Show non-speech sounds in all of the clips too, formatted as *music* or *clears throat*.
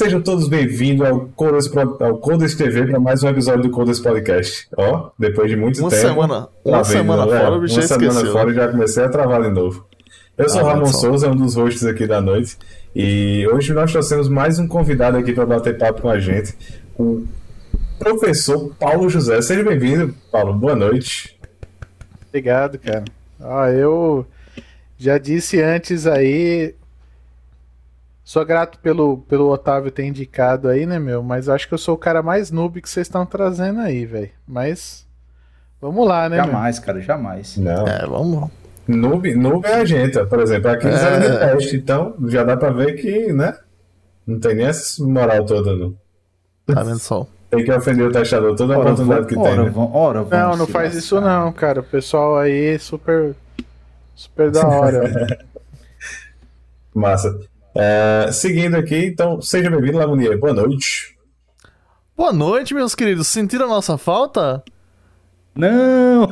sejam todos bem-vindos ao Codas, ao Codas TV para mais um episódio do Codas Podcast. Ó, depois de muito uma tempo. Semana, uma semana fora, o bicho Uma semana esqueceu. fora e já comecei a travar de novo. Eu sou ah, Ramon Souza, um dos hosts aqui da noite, e hoje nós trouxemos mais um convidado aqui para bater papo com a gente, o professor Paulo José. Seja bem-vindo, Paulo. Boa noite. Obrigado, cara. Ah, eu já disse antes aí, Sou grato pelo, pelo Otávio ter indicado aí, né, meu? Mas acho que eu sou o cara mais noob que vocês estão trazendo aí, velho. Mas vamos lá, né, Jamais, meu? cara, jamais. Não. É, vamos. Noob, noob é a gente, por exemplo. Aqui é. de teste, então já dá pra ver que, né? Não tem nem essa moral toda, não. Tá vendo só? Tem que ofender o testador toda a oportunidade que ora, tem. Né? Ora, não, não faz isso não, cara. O pessoal aí super. Super da *laughs* hora. Massa. É, seguindo aqui, então, seja bem-vindo, Lamunier. Boa noite. Boa noite, meus queridos. Sentiram a nossa falta? Não!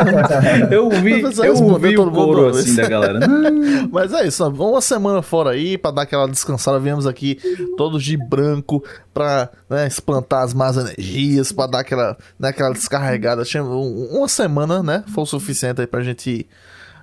*laughs* eu vi, eu ouvi o coro assim da galera. *laughs* Mas é isso, uma semana fora aí pra dar aquela descansada. Viemos aqui todos de branco pra né, espantar as más energias, pra dar aquela, né, aquela descarregada. Uma semana, né? Foi o suficiente aí pra gente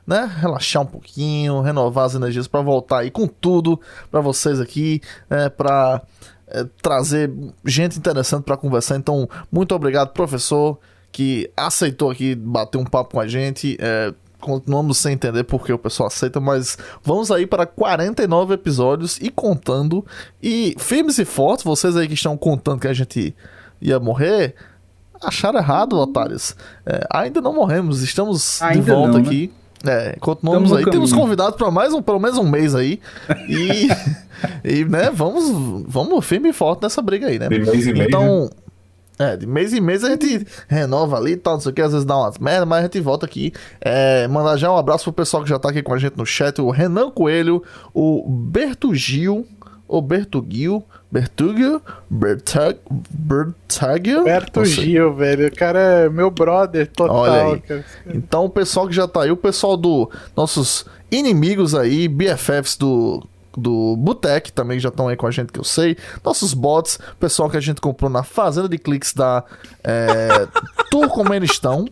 né, relaxar um pouquinho, renovar as energias para voltar aí com tudo para vocês aqui, né, para é, trazer gente interessante para conversar. Então, muito obrigado, professor, que aceitou aqui bater um papo com a gente. É, continuamos sem entender porque o pessoal aceita, mas vamos aí para 49 episódios e contando. E firmes e fortes, vocês aí que estão contando que a gente ia morrer, acharam errado, otários. É, ainda não morremos, estamos ainda de volta não, né? aqui. É, continuamos aí. Temos convidados para mais um, pelo menos um mês aí. E, *laughs* e né, vamos, vamos firme e forte nessa briga aí, né? De mês em mês. Então, né? É, de mês em mês a gente renova ali e tal, não sei o que, às vezes dá umas merda, mas a gente volta aqui. É, mandar já um abraço pro pessoal que já tá aqui com a gente no chat, o Renan Coelho, o Berto Gil, o Bertugil, Bertugil, Bertag, Bertagil. Berto Gil, velho. O cara é meu brother total. Olha aí. Cara. Então o pessoal que já tá aí, o pessoal do nossos inimigos aí, BFFs do do Butec também já estão aí com a gente que eu sei. Nossos bots, pessoal que a gente comprou na fazenda de cliques da é, *laughs* Turcomenistão.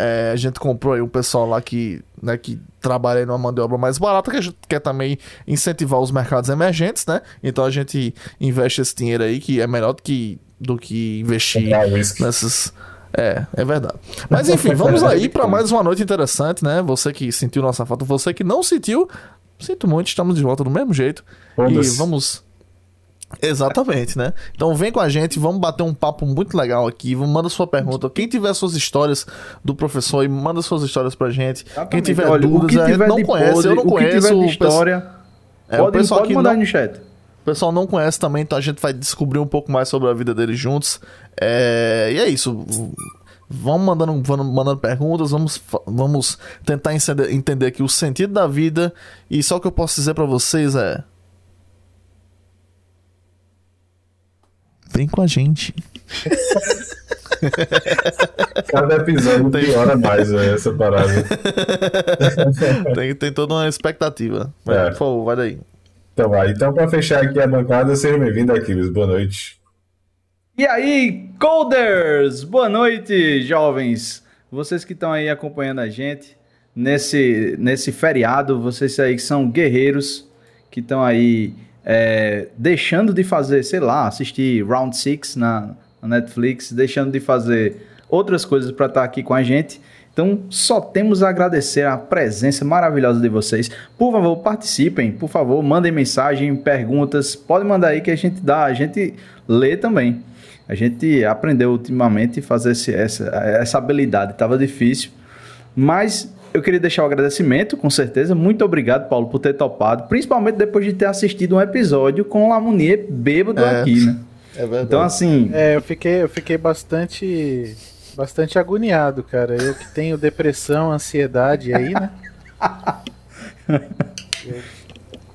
É, a gente comprou aí um pessoal lá que, né, que trabalha numa mão de obra mais barata, que a gente quer também incentivar os mercados emergentes, né? Então a gente investe esse dinheiro aí, que é melhor do que, do que investir nessas. É, é verdade. Mas enfim, vamos aí para *laughs* mais uma noite interessante, né? Você que sentiu nossa falta, você que não sentiu, sinto muito, estamos de volta do mesmo jeito. E vamos Exatamente, né? Então vem com a gente, vamos bater um papo muito legal aqui. Manda sua pergunta. Quem tiver suas histórias do professor manda suas histórias pra gente. Exatamente. Quem tiver Olha, dúvidas, a gente não conhece, podre, eu não conheço. O história, é, pode, o pessoal pode mandar não... no chat. O pessoal não conhece também, então a gente vai descobrir um pouco mais sobre a vida deles juntos. É... E é isso. Vamos mandando, vamos mandando perguntas, vamos, vamos tentar entender aqui o sentido da vida. E só o que eu posso dizer para vocês é Vem com a gente. Cada episódio tem hora mais né, essa parada. *laughs* tem, tem toda uma expectativa. Vai, é. Por favor, vai daí. Então vai. Então, para fechar aqui a bancada, seja bem-vindo aqui, Luiz. Boa noite. E aí, Coders! Boa noite, jovens! Vocês que estão aí acompanhando a gente nesse, nesse feriado, vocês aí que são guerreiros, que estão aí é, deixando de fazer, sei lá, assistir Round 6 na, na Netflix, deixando de fazer outras coisas para estar tá aqui com a gente. Então, só temos a agradecer a presença maravilhosa de vocês. Por favor, participem, por favor, mandem mensagem, perguntas, pode mandar aí que a gente dá, a gente lê também. A gente aprendeu ultimamente fazer esse, essa, essa habilidade, estava difícil, mas eu queria deixar o um agradecimento, com certeza. Muito obrigado, Paulo, por ter topado. Principalmente depois de ter assistido um episódio com o Lamounier bêbado é, aqui, né? É verdade. Então, assim. É, eu fiquei, eu fiquei bastante. Bastante agoniado, cara. Eu que tenho depressão, ansiedade aí, né? *laughs* Eu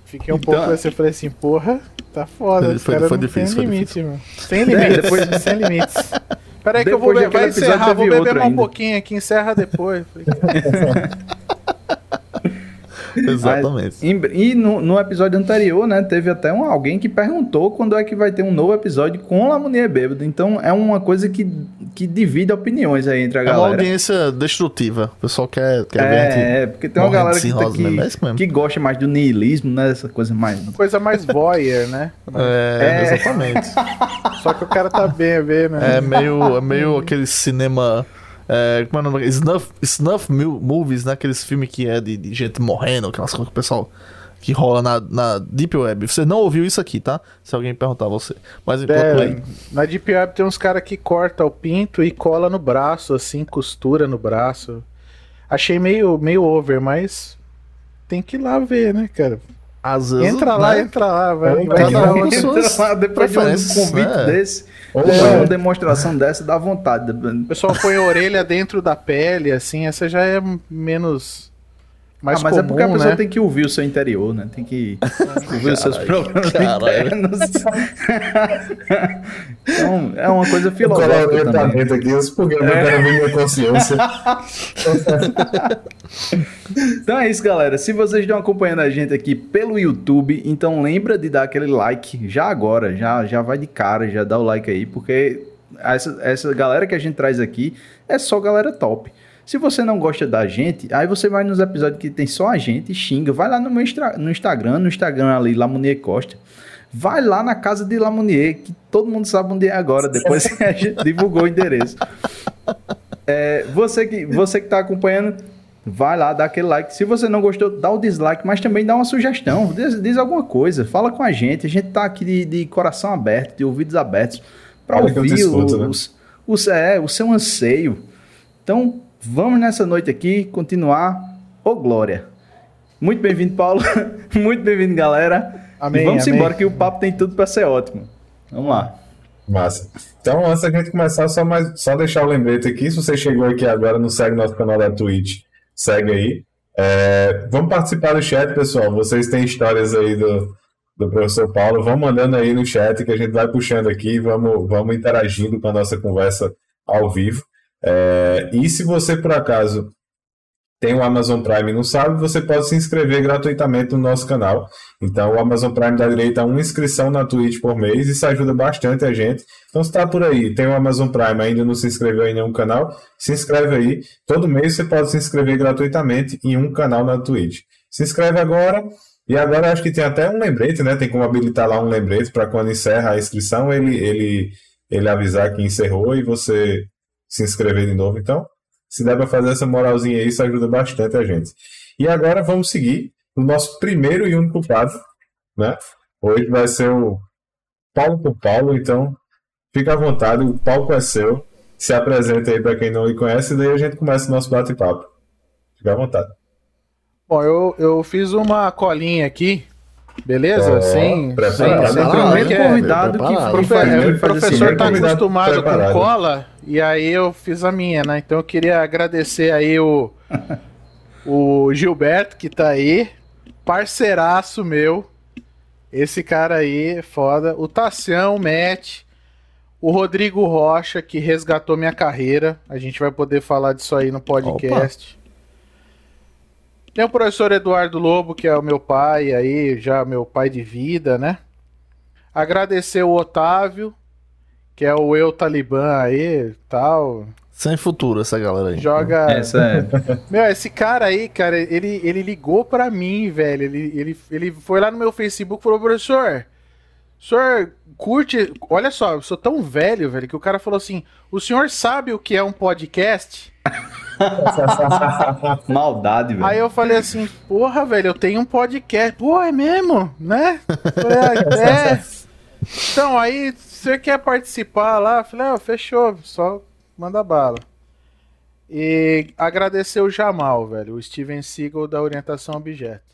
fiquei um então, pouco assim, eu falei assim, porra, tá foda. Foi, foi, foi difícil. Tem limite, mano. Sem limites, *laughs* depois, sem limites. Peraí que eu vou beber, encerrar, vou beber mais um pouquinho aqui, encerra depois. *laughs* Exatamente. Em- e no, no episódio anterior, né, teve até um, alguém que perguntou quando é que vai ter um novo episódio com Lamonier bêbado. Então é uma coisa que, que divide opiniões aí entre a É uma galera. audiência destrutiva. O pessoal quer, quer ver a gente É, é, porque tem uma galera que, tá cirrose aqui, mesmo, é mesmo. que gosta mais do niilismo, né? Essa coisa mais. Coisa mais voyeur, né? É, É. exatamente. *laughs* Só que o cara tá bem a ver, né? É meio, é meio aquele cinema. É, como é o nome? Snuff, snuff movies, né? Aqueles filmes que é de, de gente morrendo, aquelas coisas que o pessoal. Que rola na, na Deep Web. Você não ouviu isso aqui, tá? Se alguém perguntar a você. Mas É, aí. na Deep Web tem uns caras que corta o pinto e cola no braço, assim, costura no braço. Achei meio, meio over, mas tem que ir lá ver, né, cara? Às vezes. Entra lá, né? entra lá, vai. É, vai cada dar um uma- Entra lá, depois de um convite né? desse, Ou não. uma demonstração dessa, dá vontade. O pessoal põe a orelha dentro da pele, assim, essa já é menos. Mais ah, mas comum, é porque a pessoa né? tem que ouvir o seu interior, né? Tem que *laughs* ouvir os seus problemas caralho. internos. *laughs* então, é uma coisa filosófica o também. dentro aqui, os eu quero ver minha consciência. *laughs* Então é isso, galera. Se vocês estão acompanhando a gente aqui pelo YouTube, então lembra de dar aquele like já agora, já, já vai de cara, já dá o like aí, porque essa, essa galera que a gente traz aqui é só galera top. Se você não gosta da gente, aí você vai nos episódios que tem só a gente xinga. Vai lá no meu no Instagram, no Instagram ali, Lamunier Costa. Vai lá na casa de Lamunier, que todo mundo sabe onde é agora, depois que *laughs* a gente divulgou o endereço. É, você que você que tá acompanhando, vai lá, dá aquele like. Se você não gostou, dá o dislike, mas também dá uma sugestão. Diz, diz alguma coisa, fala com a gente. A gente tá aqui de, de coração aberto, de ouvidos abertos, para te ouvir escuto, o, né? é, o seu anseio. Então, vamos nessa noite aqui continuar. Ô, Glória! Muito bem-vindo, Paulo. *laughs* Muito bem-vindo, galera. Amém, e vamos amém. embora que o papo tem tudo para ser ótimo. Vamos lá. Massa. Então, antes da gente começar, só, mais, só deixar o lembrete aqui. Se você chegou aqui agora, não segue nosso canal da Twitch, segue aí. É, vamos participar do chat, pessoal. Vocês têm histórias aí do, do professor Paulo. Vão mandando aí no chat que a gente vai puxando aqui. Vamos, vamos interagindo com a nossa conversa ao vivo. É, e se você, por acaso, tem o Amazon Prime e não sabe, você pode se inscrever gratuitamente no nosso canal. Então, o Amazon Prime dá direito a uma inscrição na Twitch por mês. Isso ajuda bastante a gente. Então, se está por aí, tem o Amazon Prime, ainda não se inscreveu em nenhum canal, se inscreve aí. Todo mês você pode se inscrever gratuitamente em um canal na Twitch. Se inscreve agora. E agora acho que tem até um lembrete, né? Tem como habilitar lá um lembrete para quando encerra a inscrição, ele, ele, ele avisar que encerrou e você se inscrever de novo. Então, se der para fazer essa moralzinha aí, isso ajuda bastante a gente. E agora vamos seguir o nosso primeiro e único quadro, né? Hoje vai ser o Paulo por Paulo, então fica à vontade, o palco é seu. Se apresenta aí para quem não lhe conhece, e daí a gente começa o nosso bate-papo. Fica à vontade. Bom, eu, eu fiz uma colinha aqui, beleza? Ó, sem, sem, sem que convidado que é, o professor né? tá Convidado acostumado preparado. com cola e aí eu fiz a minha, né? Então eu queria agradecer aí o, *laughs* o Gilberto que tá aí, parceiraço meu. Esse cara aí é foda. O Tassião, o Matt, o Rodrigo Rocha que resgatou minha carreira. A gente vai poder falar disso aí no podcast. Tem o professor Eduardo Lobo, que é o meu pai aí, já meu pai de vida, né? Agradecer o Otávio, que é o eu talibã aí, tal. Sem futuro essa galera aí. Joga. Essa é. *laughs* Meu, esse cara aí, cara, ele, ele ligou pra mim, velho. Ele, ele, ele foi lá no meu Facebook e falou, professor, o senhor curte. Olha só, eu sou tão velho, velho, que o cara falou assim: o senhor sabe o que é um podcast? *laughs* Maldade, velho. Aí eu falei assim, porra, velho, eu tenho um podcast. Pô, é mesmo? Né? *laughs* Falei, "Ah, é. Então, aí, você quer participar lá? Eu falei, ah, fechou, só manda bala. E agradecer o Jamal, velho, o Steven Seagal da orientação objeto.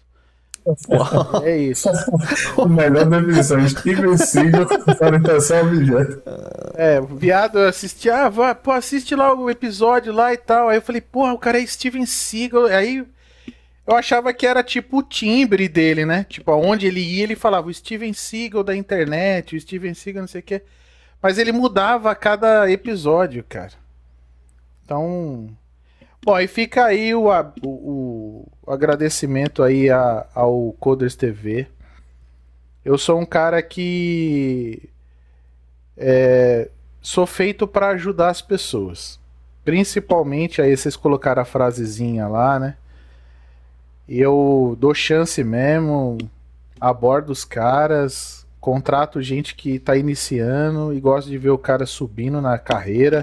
É isso. *laughs* A melhor definição, Steven Seagal, orientação objeto. É, o viado assistia, ah, vai, pô, assiste lá o episódio lá e tal. Aí eu falei, porra, o cara é Steven Seagal. Aí eu achava que era tipo o timbre dele, né? Tipo, aonde ele ia, ele falava o Steven Seagal da internet, o Steven Seagal não sei o quê. Mas ele mudava a cada episódio, cara. Então. Bom, e fica aí o, o, o agradecimento aí a, ao Coders TV. Eu sou um cara que é, sou feito para ajudar as pessoas. Principalmente aí vocês colocaram a frasezinha lá, né? Eu dou chance mesmo, abordo os caras, contrato gente que tá iniciando e gosto de ver o cara subindo na carreira.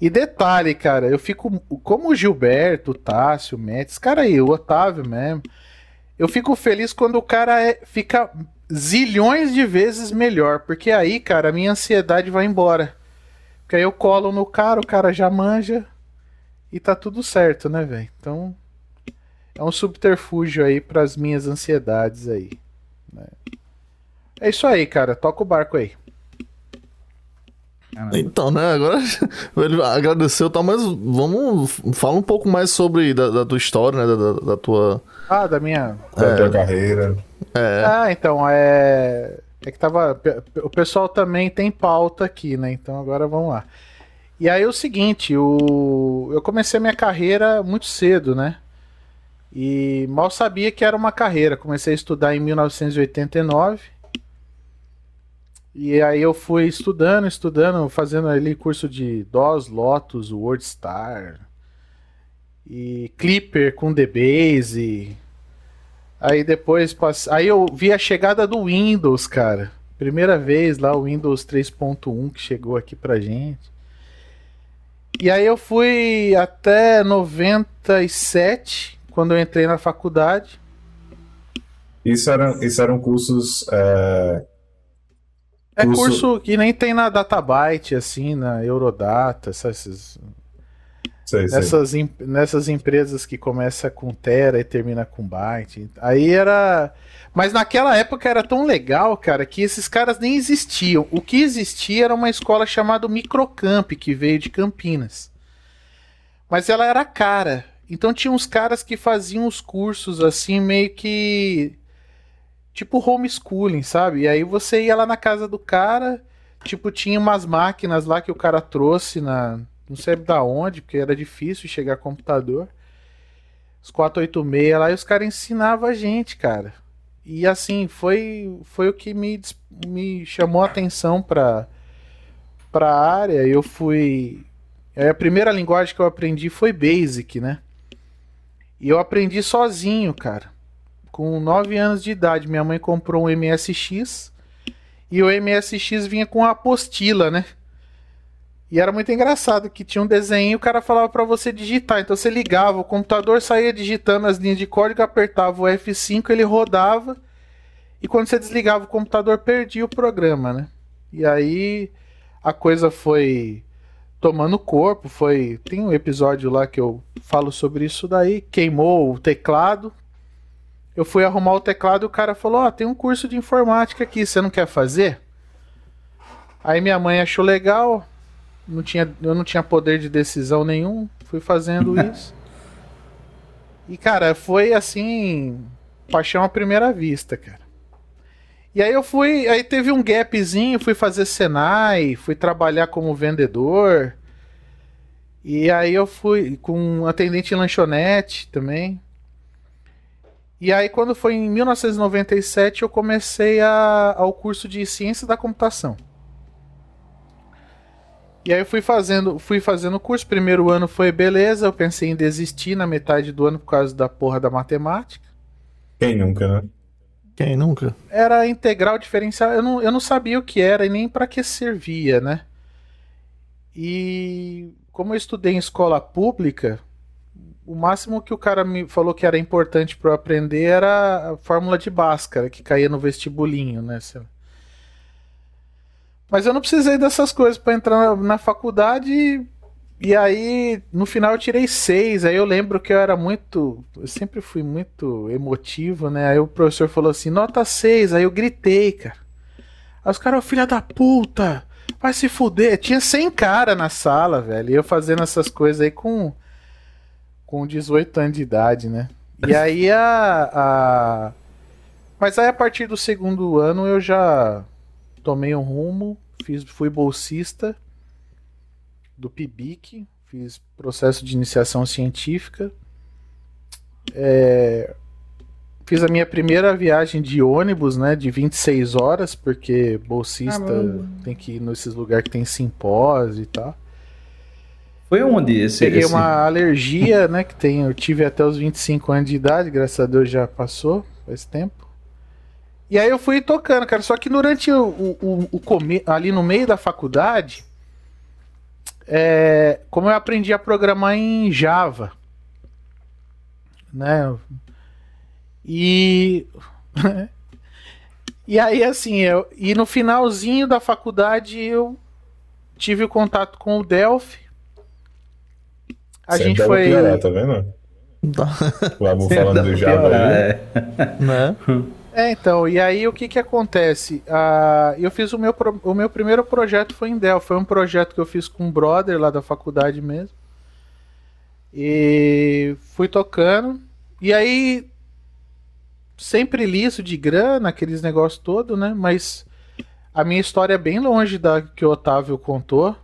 E detalhe, cara, eu fico. Como o Gilberto, o Tássio, o Metz, cara aí, o Otávio mesmo. Eu fico feliz quando o cara é, fica zilhões de vezes melhor. Porque aí, cara, a minha ansiedade vai embora. Porque aí eu colo no cara, o cara já manja e tá tudo certo, né, velho? Então, é um subterfúgio aí para as minhas ansiedades aí. Né? É isso aí, cara. Toca o barco aí. Então, né, agora *laughs* ele agradeceu, tá, mas vamos falar um pouco mais sobre da, da tua história, né, da, da, tua... Ah, da minha... Da é, tua carreira. É. Ah, então, é... É que tava... O pessoal também tem pauta aqui, né, então agora vamos lá. E aí é o seguinte, o... eu comecei minha carreira muito cedo, né, e mal sabia que era uma carreira. Comecei a estudar em 1989 e aí eu fui estudando, estudando, fazendo ali curso de DOS, Lotus, WordStar e Clipper com DBase. Aí depois aí eu vi a chegada do Windows, cara. Primeira vez lá o Windows 3.1 que chegou aqui pra gente. E aí eu fui até 97, quando eu entrei na faculdade. Isso, era, isso eram cursos é é curso... curso que nem tem na Databyte, assim, na Eurodata, essas. Sei, nessas, sei. nessas empresas que começa com Tera e termina com Byte. Aí era. Mas naquela época era tão legal, cara, que esses caras nem existiam. O que existia era uma escola chamada Microcamp, que veio de Campinas. Mas ela era cara. Então tinha uns caras que faziam os cursos assim, meio que tipo homeschooling, sabe? E aí você ia lá na casa do cara, tipo, tinha umas máquinas lá que o cara trouxe na. Não sei da onde, porque era difícil chegar a computador. Os 486 lá e os caras ensinavam a gente, cara. E assim, foi, foi o que me, me chamou a atenção pra, pra área. Eu fui. A primeira linguagem que eu aprendi foi Basic, né? E eu aprendi sozinho, cara com 9 anos de idade, minha mãe comprou um MSX e o MSX vinha com a apostila, né? E era muito engraçado que tinha um desenho e o cara falava para você digitar. Então você ligava, o computador saía digitando as linhas de código, apertava o F5, ele rodava. E quando você desligava o computador, perdia o programa, né? E aí a coisa foi tomando corpo, foi, tem um episódio lá que eu falo sobre isso daí, queimou o teclado, eu fui arrumar o teclado e o cara falou: Ó, oh, tem um curso de informática aqui, você não quer fazer? Aí minha mãe achou legal, não tinha, eu não tinha poder de decisão nenhum, fui fazendo *laughs* isso. E cara, foi assim, paixão à primeira vista, cara. E aí eu fui, aí teve um gapzinho, fui fazer Senai, fui trabalhar como vendedor. E aí eu fui com atendente em lanchonete também. E aí, quando foi em 1997, eu comecei a, ao curso de Ciência da Computação. E aí eu fui fazendo, fui fazendo o curso. Primeiro ano foi beleza, eu pensei em desistir na metade do ano por causa da porra da matemática. Quem nunca, né? Quem nunca? Era integral diferencial, eu não, eu não sabia o que era e nem para que servia, né? E como eu estudei em escola pública, o máximo que o cara me falou que era importante para eu aprender era a fórmula de Bhaskara, que caía no vestibulinho, né? Mas eu não precisei dessas coisas para entrar na, faculdade e aí no final eu tirei seis. Aí eu lembro que eu era muito, eu sempre fui muito emotivo, né? Aí o professor falou assim: "Nota seis". Aí eu gritei, cara. Aí os caras, filha da puta, vai se fuder. Tinha 100 cara na sala, velho. E eu fazendo essas coisas aí com com 18 anos de idade, né? E aí a, a. Mas aí a partir do segundo ano eu já tomei um rumo, fiz, fui bolsista do PIBIC, fiz processo de iniciação científica. É, fiz a minha primeira viagem de ônibus, né, de 26 horas, porque bolsista Caramba. tem que ir nesses lugares que tem simpósio e tal. Foi onde esse? Peguei esse- uma alergia, né, que tem, eu tive até os 25 anos de idade, graças a Deus já passou, faz tempo. E aí eu fui tocando, cara, só que durante o, o, o come- ali no meio da faculdade, é, como eu aprendi a programar em Java, né, e... *laughs* e aí, assim, eu, e no finalzinho da faculdade eu tive o contato com o Delphi, a Sempre gente dá pra foi. piorar, tá vendo? Vamos falando Dá do Java piorar, aí. é. Né? *laughs* É, então, e aí o que que acontece? Ah, eu fiz o meu, pro- o meu primeiro projeto foi em Dell, foi um projeto que eu fiz com um brother lá da faculdade mesmo. E fui tocando, e aí sempre liso de grana, aqueles negócios todos, né? Mas a minha história é bem longe da que o Otávio contou.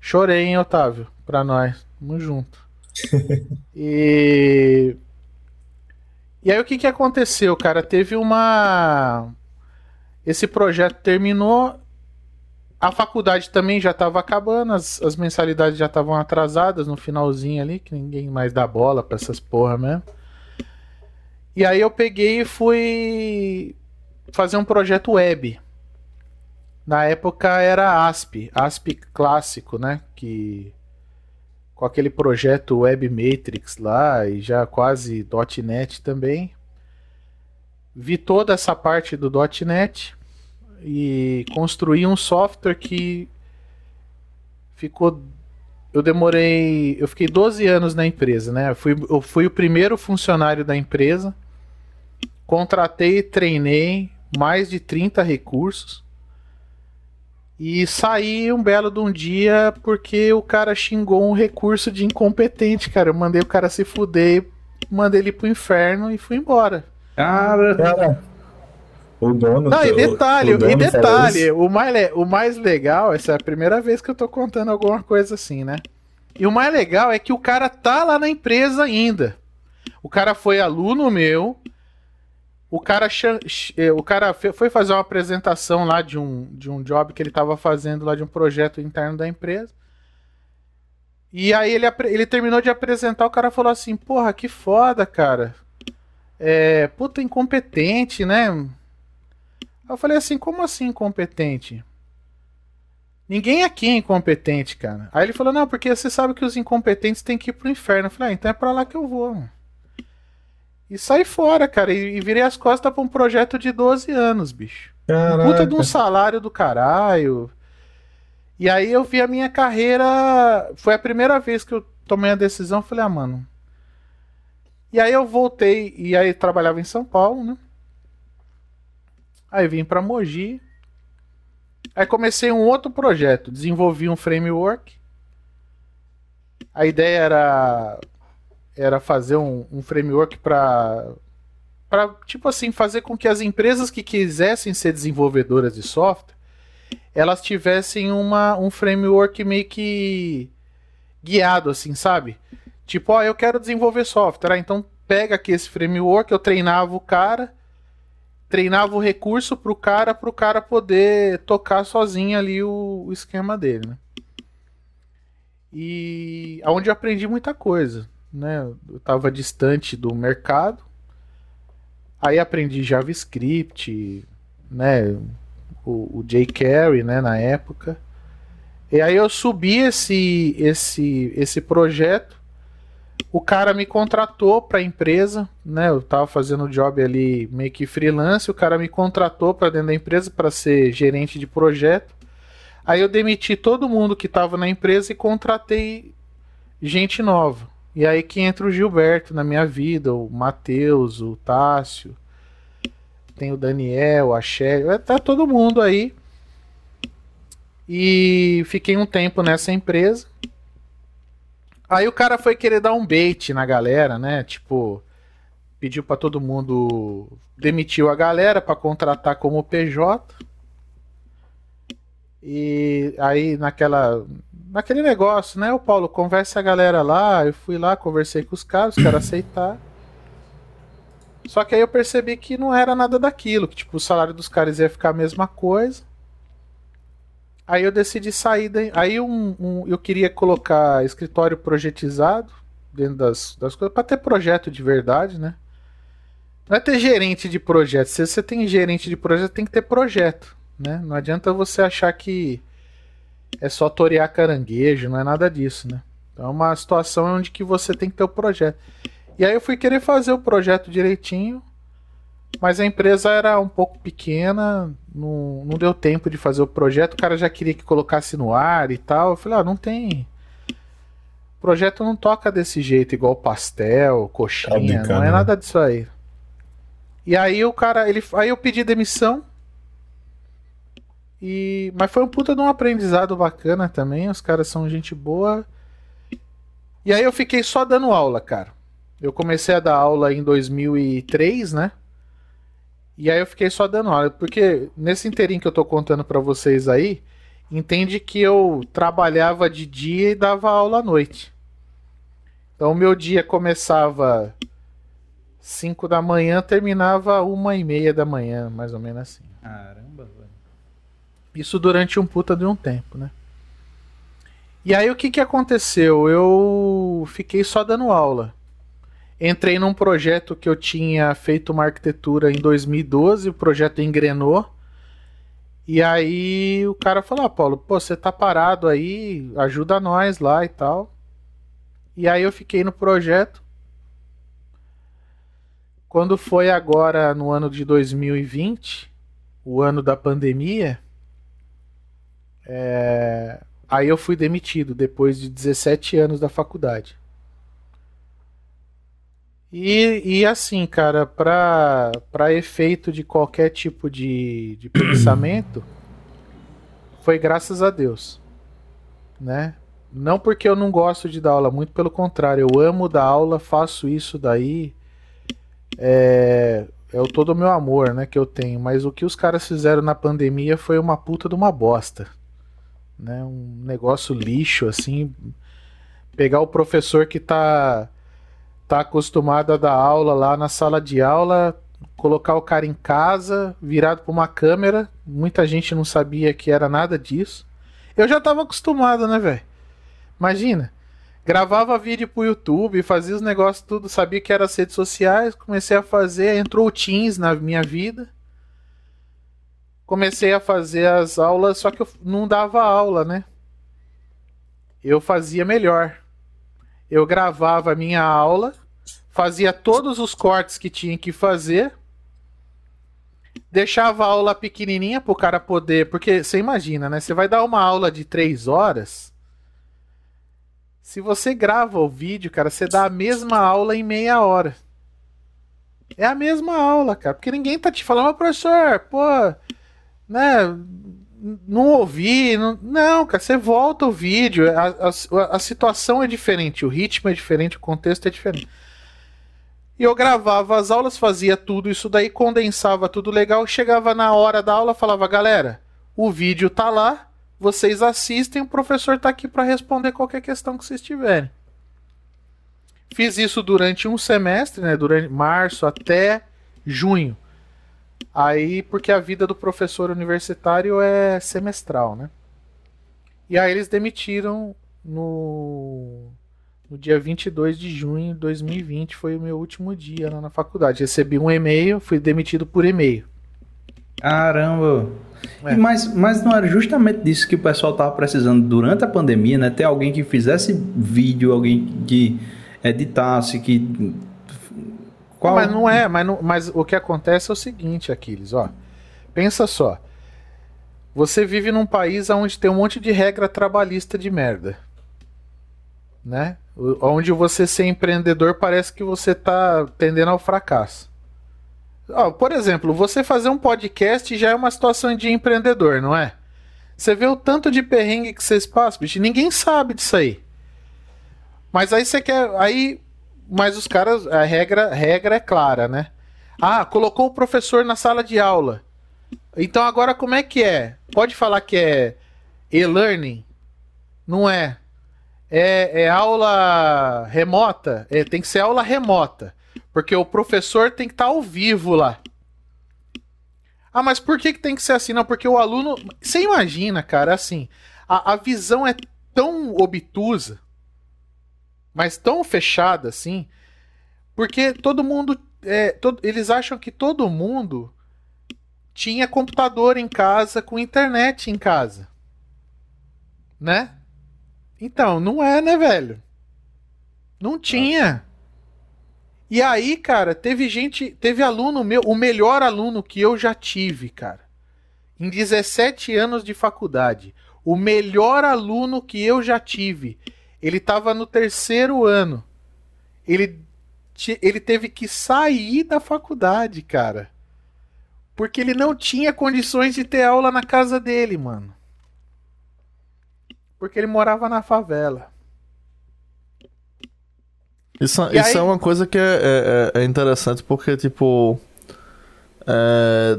Chorei, hein, Otávio? Pra nós. Tamo junto. *laughs* e e aí o que que aconteceu, cara? Teve uma. Esse projeto terminou. A faculdade também já estava acabando, as, as mensalidades já estavam atrasadas no finalzinho ali, que ninguém mais dá bola pra essas porra mesmo. E aí eu peguei e fui fazer um projeto web. Na época era ASP, ASP clássico, né? Que com aquele projeto Web Matrix lá e já quase .NET também. Vi toda essa parte do .NET e construí um software que ficou eu demorei, eu fiquei 12 anos na empresa, né? Eu fui, eu fui o primeiro funcionário da empresa. Contratei e treinei mais de 30 recursos. E saí um belo de um dia porque o cara xingou um recurso de incompetente, cara. Eu mandei o cara se fuder, mandei ele pro inferno e fui embora. Cara, Cara, o dono. Não, e detalhe, o dono e detalhe, o mais, o mais legal, essa é a primeira vez que eu tô contando alguma coisa assim, né? E o mais legal é que o cara tá lá na empresa ainda. O cara foi aluno meu. O cara, eh, o cara foi fazer uma apresentação lá de um, de um job que ele tava fazendo lá de um projeto interno da empresa. E aí ele, ele terminou de apresentar, o cara falou assim, porra, que foda, cara. É, puta incompetente, né? Eu falei assim, como assim incompetente? Ninguém aqui é incompetente, cara. Aí ele falou, não, porque você sabe que os incompetentes têm que ir pro inferno. Eu falei, ah, então é pra lá que eu vou. mano. E saí fora, cara, e, e virei as costas pra um projeto de 12 anos, bicho. Um puta de um Caraca. salário do caralho. E aí eu vi a minha carreira. Foi a primeira vez que eu tomei a decisão. Falei, ah, mano. E aí eu voltei. E aí trabalhava em São Paulo, né? Aí vim pra Mogi. Aí comecei um outro projeto. Desenvolvi um framework. A ideia era. Era fazer um, um framework para para tipo assim fazer com que as empresas que quisessem ser desenvolvedoras de software elas tivessem uma, um framework meio que guiado assim sabe? Tipo ó eu quero desenvolver software. Ah, então pega aqui esse framework eu treinava o cara treinava o recurso para o cara para o cara poder tocar sozinho ali o, o esquema dele né? e aonde eu aprendi muita coisa né eu estava distante do mercado Aí aprendi JavaScript, né? O, o jQuery, né? Na época. E aí eu subi esse, esse, esse projeto. O cara me contratou para a empresa, né? Eu tava fazendo job ali meio que freelance. O cara me contratou para dentro da empresa para ser gerente de projeto. Aí eu demiti todo mundo que estava na empresa e contratei gente nova. E aí que entra o Gilberto na minha vida, o Matheus, o Tássio, tem o Daniel, a Shelly, tá todo mundo aí. E fiquei um tempo nessa empresa. Aí o cara foi querer dar um bait na galera, né? Tipo, pediu pra todo mundo demitiu a galera pra contratar como PJ. E aí naquela naquele negócio, né? O Paulo, conversa a galera lá. Eu fui lá, conversei com os caras, os caras *clears throat* aceitaram. Só que aí eu percebi que não era nada daquilo, que tipo, o salário dos caras ia ficar a mesma coisa. Aí eu decidi sair. Aí um, um, eu queria colocar escritório projetizado dentro das, das coisas, para ter projeto de verdade, né? Não é ter gerente de projeto. Se você tem gerente de projeto, tem que ter projeto, né? Não adianta você achar que é só torear caranguejo, não é nada disso, né? Então é uma situação onde que você tem que ter o projeto. E aí eu fui querer fazer o projeto direitinho, mas a empresa era um pouco pequena, não, não deu tempo de fazer o projeto, o cara já queria que colocasse no ar e tal. Eu falei, ah, não tem. O projeto não toca desse jeito, igual pastel, coxinha, tá não é né? nada disso aí. E aí o cara, ele, aí eu pedi demissão. E, mas foi um puta de um aprendizado bacana também. Os caras são gente boa. E aí eu fiquei só dando aula, cara. Eu comecei a dar aula em 2003, né? E aí eu fiquei só dando aula, porque nesse inteirinho que eu tô contando para vocês aí, entende que eu trabalhava de dia e dava aula à noite. Então o meu dia começava 5 da manhã, terminava uma e meia da manhã, mais ou menos assim. Velho. Isso durante um puta de um tempo, né? E aí o que que aconteceu? Eu fiquei só dando aula entrei num projeto que eu tinha feito uma arquitetura em 2012, o projeto engrenou. E aí o cara falou: ah, Paulo, pô, você tá parado aí, ajuda nós lá e tal. E aí eu fiquei no projeto. Quando foi agora no ano de 2020, o ano da pandemia, é... aí eu fui demitido depois de 17 anos da faculdade. E, e assim, cara, para efeito de qualquer tipo de, de *clears throat* pensamento, foi graças a Deus. Né? Não porque eu não gosto de dar aula, muito pelo contrário, eu amo dar aula, faço isso daí. É, é o todo o meu amor, né, que eu tenho. Mas o que os caras fizeram na pandemia foi uma puta de uma bosta. Né? Um negócio lixo, assim. Pegar o professor que tá tá acostumado a dar aula lá na sala de aula, colocar o cara em casa, virado para uma câmera. Muita gente não sabia que era nada disso. Eu já tava acostumado, né, velho? Imagina. Gravava vídeo pro YouTube, fazia os negócios tudo, sabia que era as redes sociais, comecei a fazer, entrou o Teams na minha vida. Comecei a fazer as aulas, só que eu não dava aula, né? Eu fazia melhor. Eu gravava a minha aula, fazia todos os cortes que tinha que fazer, deixava a aula pequenininha para o cara poder. Porque você imagina, né? Você vai dar uma aula de três horas. Se você grava o vídeo, cara, você dá a mesma aula em meia hora. É a mesma aula, cara. Porque ninguém tá te falando, professor, pô, né? Não ouvi. Não, não, cara, você volta o vídeo. A, a, a situação é diferente, o ritmo é diferente, o contexto é diferente. E eu gravava as aulas, fazia tudo isso daí, condensava tudo legal. Chegava na hora da aula, falava: galera, o vídeo tá lá, vocês assistem, o professor tá aqui para responder qualquer questão que vocês tiverem. Fiz isso durante um semestre, né, durante março até junho. Aí, porque a vida do professor universitário é semestral, né? E aí eles demitiram no no dia 22 de junho de 2020 foi o meu último dia lá na faculdade. Recebi um e-mail, fui demitido por e-mail. Caramba! É. Mas, mas não era justamente disso que o pessoal estava precisando durante a pandemia, né? Ter alguém que fizesse vídeo, alguém que editasse, que. Qual... Mas não é, mas, não, mas o que acontece é o seguinte, Aquiles, ó. Pensa só. Você vive num país onde tem um monte de regra trabalhista de merda. Né? Onde você ser empreendedor parece que você está tendendo ao fracasso. por exemplo, você fazer um podcast já é uma situação de empreendedor, não é? Você vê o tanto de perrengue que vocês passam, bicho, ninguém sabe disso aí. Mas aí você quer. Aí. Mas os caras. A regra, regra é clara, né? Ah, colocou o professor na sala de aula. Então agora como é que é? Pode falar que é e-learning? Não é. É, é aula remota? É, tem que ser aula remota. Porque o professor tem que estar tá ao vivo lá. Ah, mas por que, que tem que ser assim? Não, porque o aluno. Você imagina, cara, assim. A, a visão é tão obtusa, mas tão fechada assim, porque todo mundo. É, todo, eles acham que todo mundo tinha computador em casa com internet em casa. Né? Então, não é, né, velho? Não tinha. E aí, cara, teve gente, teve aluno meu, o melhor aluno que eu já tive, cara. Em 17 anos de faculdade. O melhor aluno que eu já tive. Ele estava no terceiro ano. Ele, ele teve que sair da faculdade, cara. Porque ele não tinha condições de ter aula na casa dele, mano. Porque ele morava na favela. Isso, isso aí... é uma coisa que é, é, é interessante porque, tipo. É,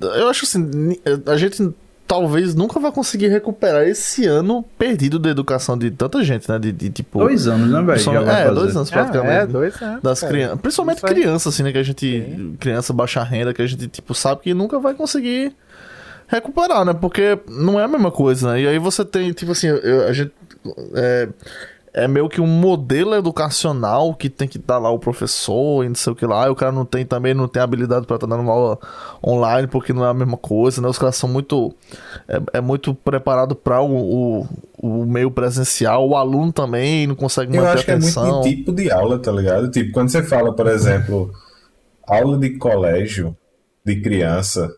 eu acho assim, a gente talvez nunca vai conseguir recuperar esse ano perdido da educação de tanta gente, né? De, de tipo. Dois anos, né, velho? É, dois anos praticamente. É, é dois anos. Das crianças. Principalmente crianças, assim, né? Que a gente. Sim. Criança baixa renda, que a gente, tipo, sabe que nunca vai conseguir recuperar, né? Porque não é a mesma coisa, né? E aí você tem, tipo assim, eu, a gente. É, é meio que um modelo educacional que tem que dar lá o professor e não sei o que lá. E o cara não tem também não tem habilidade para estar dando uma aula online porque não é a mesma coisa, né? Os caras são muito é, é muito preparado para o, o, o, meio presencial. O aluno também não consegue Eu manter acho atenção. que é muito tipo de aula, tá ligado? Tipo, quando você fala, por exemplo, aula de colégio de criança,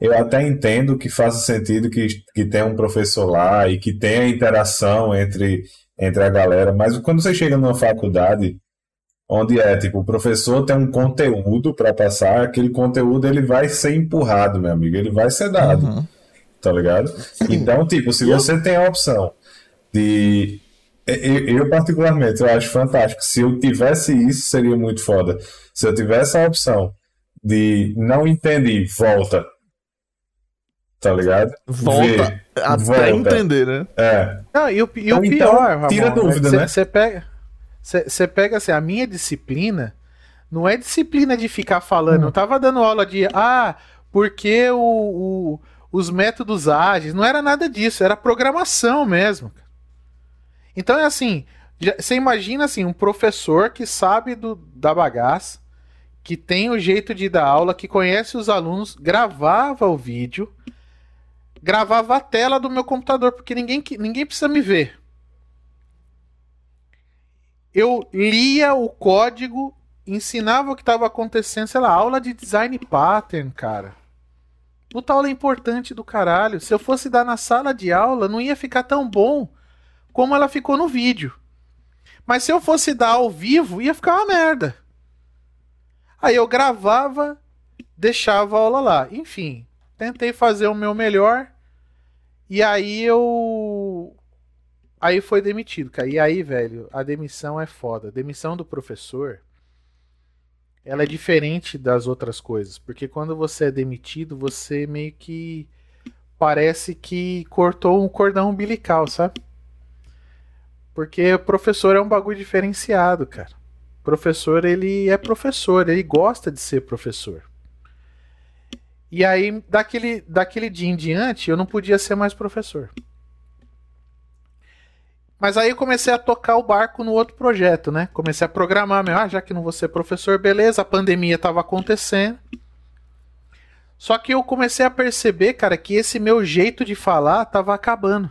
eu até entendo que faça sentido que, que tenha um professor lá e que tenha interação entre entre a galera, mas quando você chega numa faculdade onde é tipo o professor tem um conteúdo para passar, aquele conteúdo ele vai ser empurrado, meu amigo, ele vai ser dado. Uhum. Tá ligado? Então, tipo, se você tem a opção de eu, eu, particularmente, eu acho fantástico. Se eu tivesse isso, seria muito foda. Se eu tivesse a opção de não entendi, volta. Tá ligado? Volta até volta. entender, né? É. Não, e o, e o então, pior, Ramon, tira dúvida, né? Você pega, você pega assim, a minha disciplina não é disciplina de ficar falando. Hum. Eu tava dando aula de, ah, porque o, o, os métodos ágeis, não era nada disso, era programação mesmo. Então é assim, você imagina assim, um professor que sabe do, da bagaça, que tem o jeito de dar aula, que conhece os alunos, gravava o vídeo, gravava a tela do meu computador, porque ninguém, ninguém precisa me ver. Eu lia o código, ensinava o que estava acontecendo, sei lá, aula de design pattern, cara. Puta aula importante do caralho. Se eu fosse dar na sala de aula, não ia ficar tão bom como ela ficou no vídeo. Mas se eu fosse dar ao vivo, ia ficar uma merda. Aí eu gravava, deixava a aula lá. Enfim, tentei fazer o meu melhor. E aí eu. Aí foi demitido, cara. E aí, velho, a demissão é foda. A demissão do professor. Ela é diferente das outras coisas. Porque quando você é demitido, você meio que. Parece que cortou um cordão umbilical, sabe? Porque o professor é um bagulho diferenciado, cara. Professor, ele é professor, ele gosta de ser professor. E aí, daquele, daquele dia em diante, eu não podia ser mais professor. Mas aí eu comecei a tocar o barco no outro projeto, né? Comecei a programar, meu, ah, já que não vou ser professor, beleza, a pandemia estava acontecendo. Só que eu comecei a perceber, cara, que esse meu jeito de falar estava acabando.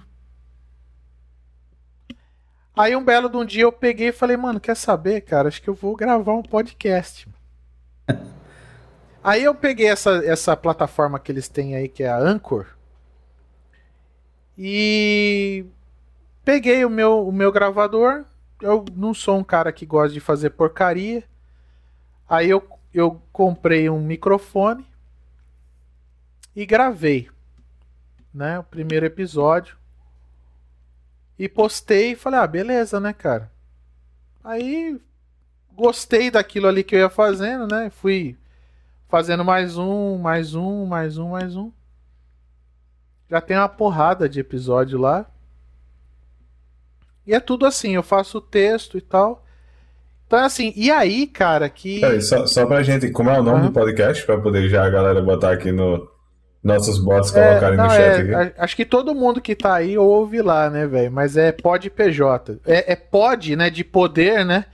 Aí um belo de um dia eu peguei e falei, mano, quer saber, cara? Acho que eu vou gravar um podcast. Aí eu peguei essa, essa plataforma que eles têm aí, que é a Anchor. E peguei o meu, o meu gravador. Eu não sou um cara que gosta de fazer porcaria. Aí eu, eu comprei um microfone e gravei, né, o primeiro episódio. E postei e falei: "Ah, beleza, né, cara?" Aí gostei daquilo ali que eu ia fazendo, né? Fui fazendo mais um, mais um, mais um, mais um. Já tem uma porrada de episódio lá. E é tudo assim, eu faço o texto e tal. Então, assim, e aí, cara, que. Peraí, só, só pra gente. Como é o nome Uhum. do podcast? Pra poder já a galera botar aqui no. Nossos bots É, colocarem não, no chat é, aqui. a- acho que todo mundo que tá aí ouve lá, né, velho? Mas é pod PJ. É, é pod, né, de poder, né?